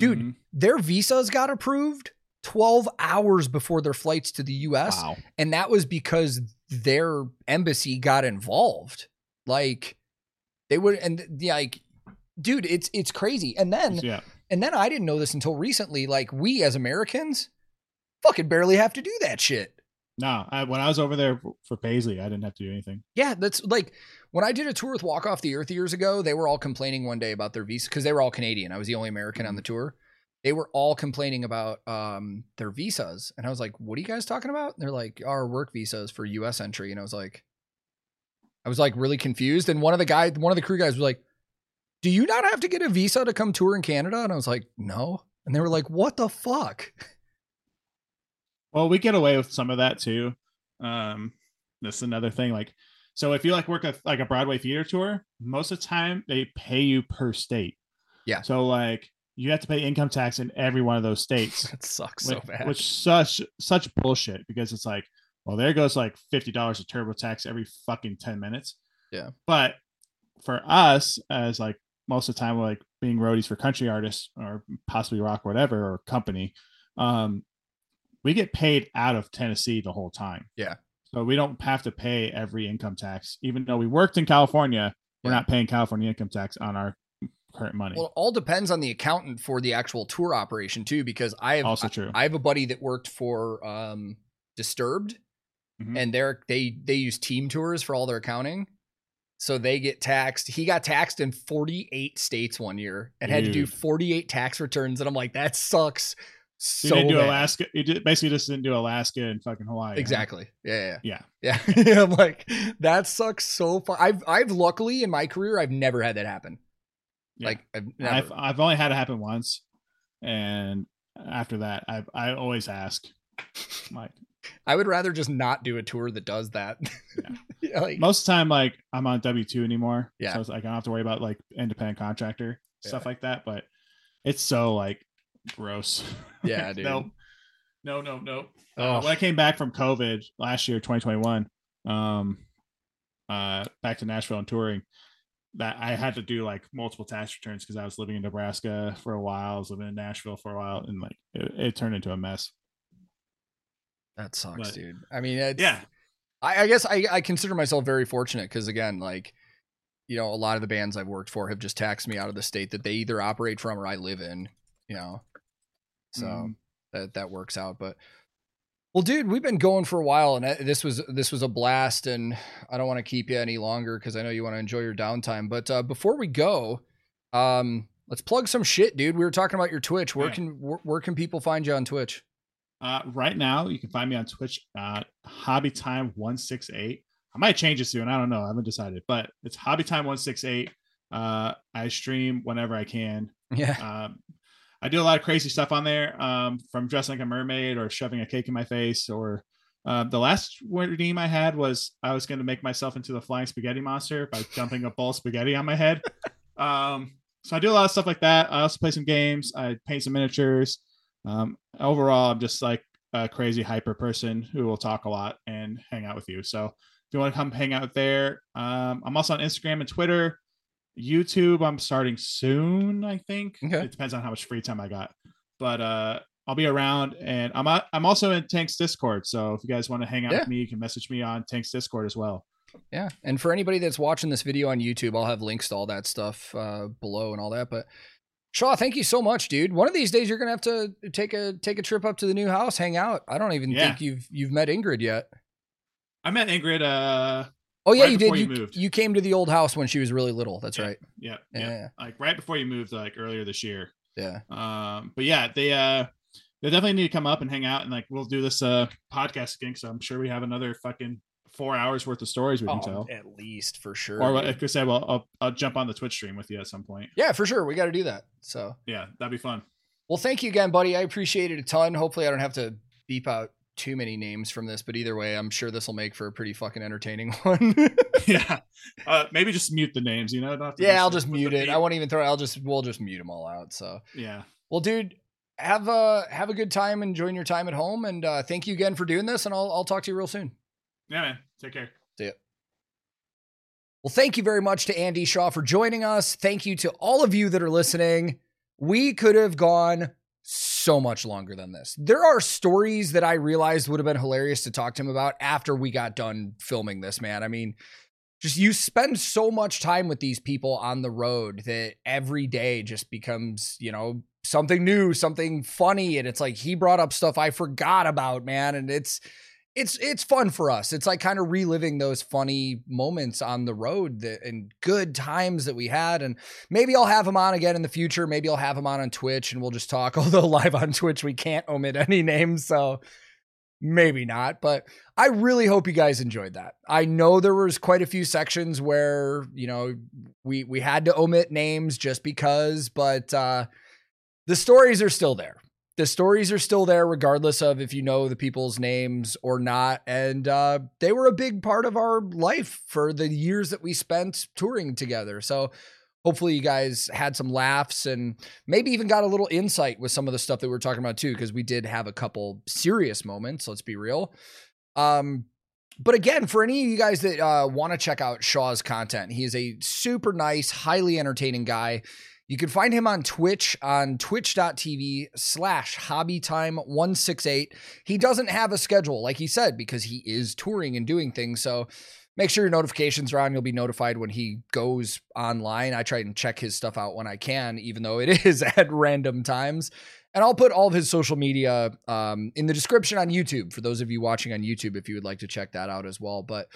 dude, Mhm. their visas got approved 12 hours before their flights to the US wow, and that was because their embassy got involved. Like they would and yeah, like dude, it's it's crazy. And then yeah, and then I didn't know this until recently like we as Americans fucking barely have to do that shit. no. I, when I was over there for Paisley, I didn't have to do anything. Yeah, that's like when I did a tour with Walk Off the Earth years ago, they were all complaining one day about their visa because they were all Canadian. I was the only American on the tour. They were all complaining about um, their visas. And I was like, what are you guys talking about? And they're like, our work visas for US entry. And I was like, I was like really confused. And one of the guys, one of the crew guys was like, do you not have to get a visa to come tour in Canada? And I was like, no. And they were like, what the fuck? Well, we get away with some of that too. Um, this is another thing. Like, so if you like work a, like a Broadway theater tour, most of the time they pay you per state. Yeah. So like you have to pay income tax in every one of those states. <laughs> That sucks so bad. which such such bullshit because it's like, well, there goes like fifty dollars of TurboTax every fucking ten minutes. Yeah. But for us, as like most of the time, we're like being roadies for country artists or possibly rock, whatever, or company, um, we get paid out of Tennessee the whole time. Yeah. So we don't have to pay every income tax, even though we worked in California. We're Yeah. not paying California income tax on our current money. Well, it all depends on the accountant for the actual tour operation too, because I have also true. I have a buddy that worked for um, Disturbed, Mhm. and they're they they use team tours for all their accounting. So they get taxed. He got taxed in 48 states one year and had to do 48 tax returns. And I'm like, that sucks So You didn't do bad. Alaska. You did, basically just didn't do Alaska and fucking Hawaii. huh? Exactly. Yeah. Yeah. Yeah. Yeah. <laughs> yeah. I'm like, that sucks so far. I've, I've luckily in my career, I've never had that happen. Yeah. Like, I've never. I've I've only had it happen once, and after that, I I always ask, like I would rather just not do a tour that does that. Yeah, <laughs> like, most of the time, like I'm on W two anymore. Yeah. So it's like I don't have to worry about like independent contractor stuff like that. But it's so like gross. <laughs> Yeah, dude. No, no, no, no. oh, Uh, when I came back from COVID last year, 2021, um, uh, back to Nashville and touring, that I had to do like multiple tax returns because I was living in Nebraska for a while, I was living in Nashville for a while, and like it, it turned into a mess. That sucks, but- dude. I mean, it's, Yeah, I, I guess I, I consider myself very fortunate because again, like, you know, a lot of the bands I've worked for have just taxed me out of the state that they either operate from or I live in, you know. So Mhm. that that works out. But well, dude, we've been going for a while, and uh, this was this was a blast. And I don't want to keep you any longer because I know you want to enjoy your downtime. But uh, before we go, um, let's plug some shit, dude. We were talking about your Twitch. Where Yeah. can where, where can people find you on Twitch? Uh, right now, you can find me on Twitch at Hobby Time One Six Eight. I might change it soon. I don't know. I haven't decided, but it's Hobby Time One Six Eight. Uh, I stream whenever I can. Yeah, Um, I do a lot of crazy stuff on there, um, from dressing like a mermaid or shoving a cake in my face. Or uh, the last redeem I had was I was going to make myself into the flying spaghetti monster by dumping a bowl of spaghetti on my head. <laughs> Um, so I do a lot of stuff like that. I also play some games. I paint some miniatures. Um, overall, I'm just like a crazy hyper person who will talk a lot and hang out with you. So if you want to come hang out there, um, I'm also on Instagram and Twitter. YouTube, I'm starting soon, I think. Okay. It depends on how much free time I got. But uh I'll be around and I'm I'm also in Tank's Discord. So if you guys want to hang out Yeah. with me, you can message me on Tank's Discord as well. Yeah. And for anybody that's watching this video on YouTube, I'll have links to all that stuff uh, below and all that. But Shaw, thank you so much, dude. One of these days you're gonna have to take a take a trip up to the new house, hang out. I don't even Yeah. think you've you've met Ingrid yet. I met Ingrid uh Oh yeah, Right you did. You, you moved. you came to the old house when she was really little. That's Yeah. right. yeah, Yeah. yeah, Yeah. like right before you moved like earlier this year. Yeah. Um but yeah, they uh they definitely need to come up and hang out and like we'll do this uh podcast again. So I'm sure we have another fucking four hours worth of stories we can tell. Oh, at least for sure. Or like I said, well, I'll, I'll jump on the Twitch stream with you at some point. yeah, for sure. We got to do that. So, Yeah, that'd be fun. well, thank you again, buddy. I appreciate it a ton. Hopefully, I don't have to beep out too many names from this, but either way, I'm sure this will make for a pretty fucking entertaining <laughs> one. <laughs> yeah, uh, maybe just mute the names. You know, yeah, I'll just mute it. beep. I won't even throw. I'll just we'll just mute them all out. So, Yeah, well, dude, have a have a good time enjoying your time at home, and uh, thank you again for doing this. And I'll I'll talk to you real soon. Yeah, man. Take care. See ya. Well, thank you very much to Andy Shaw for joining us. Thank you to all of you that are listening. We could have gone so much longer than this. There are stories that I realized would have been hilarious to talk to him about after we got done filming this, man. I mean, just you spend so much time with these people on the road that every day just becomes, you know, something new, something funny and it's like he brought up stuff I forgot about, man, and it's it's it's fun for us. It's like kind of reliving those funny moments on the road that, and good times that we had. And maybe I'll have him on again in the future. Maybe I'll have him on on Twitch and we'll just talk. <laughs> Although live on Twitch we can't omit any names, so maybe not. But I really hope you guys enjoyed that. I know there was quite a few sections where you know we we had to omit names just because, but uh, the stories are still there the stories are still there regardless of if you know the people's names or not. And uh, they were a big part of our life for the years that we spent touring together. So hopefully you guys had some laughs and maybe even got a little insight with some of the stuff that we were talking about too because we did have a couple serious moments let's be real. Um but again, for any of you guys that uh, want to check out Shaw's content, he is a super nice, highly entertaining guy. You can find him on Twitch on twitch.tv slash hobbytime168. He doesn't have a schedule, like he said, because he is touring and doing things. So make sure your notifications are on. You'll be notified when he goes online. I try and check his stuff out when I can, even though it <laughs> is at random times. And I'll put all of his social media um, in the description on YouTube for those of you watching on YouTube if you would like to check that out as well. But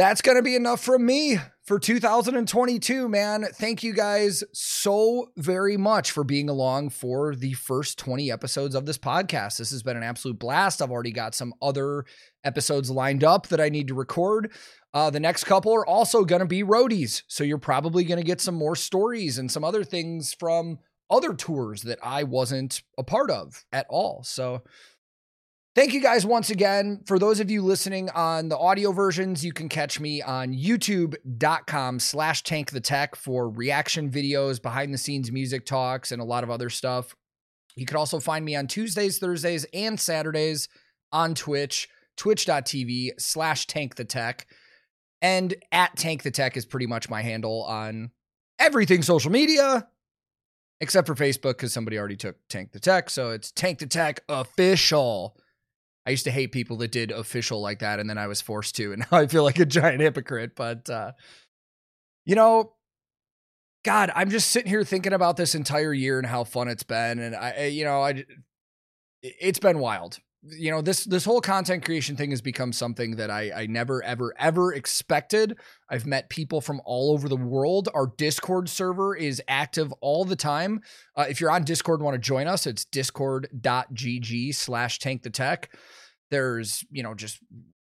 that's going to be enough from me for 2022, man. Thank you guys so very much for being along for the first 20 episodes of this podcast. This has been an absolute blast. I've already got some other episodes lined up that I need to record. Uh, the next couple are also going to be roadies. So you're probably going to get some more stories and some other things from other tours that I wasn't a part of at all. So Thank you guys once again. For those of you listening on the audio versions, you can catch me on youtube.com slash tank the tech for reaction videos, behind the scenes music talks, and a lot of other stuff. You can also find me on Tuesdays, Thursdays, and Saturdays on Twitch, twitch.tv slash tank the tech. And at tank the tech is pretty much my handle on everything social media, except for Facebook, because somebody already took tank the tech. So it's tank the tech official. I used to hate people that did official like that, and then I was forced to, <laughs> and now I feel like a giant hypocrite. But uh, you know, God, I'm just sitting here thinking about this entire year and how fun it's been, and I, you know, I, it's been wild. You know, this this whole content creation thing has become something that I I never ever ever expected. I've met people from all over the world. Our Discord server is active all the time. Uh, if you're on Discord and want to join us, it's discord.gg slash tank the tech. There's, you know, just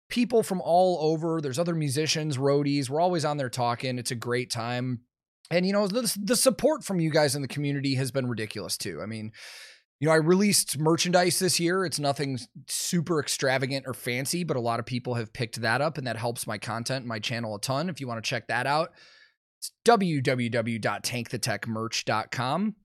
people from all over. There's other musicians, roadies. We're always on there talking. It's a great time. And, you know, the, the support from you guys in the community has been ridiculous too. I mean, you know, I released merchandise this year. It's nothing super extravagant or fancy, but a lot of people have picked that up and that helps my content, my channel a ton. If you want to check that out, it's www.tankthetechmerch.com.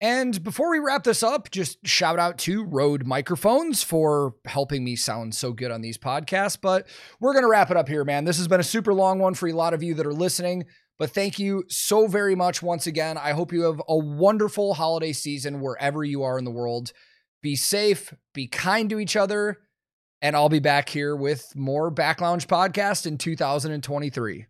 And before we wrap this up, just shout out to Rode Microphones for helping me sound so good on these podcasts. But we're going to wrap it up here, man. This has been a super long one for a lot of you that are listening. But thank you so very much once again. I hope you have a wonderful holiday season wherever you are in the world. Be safe, be kind to each other, and I'll be back here with more Back Lounge podcast in 2023.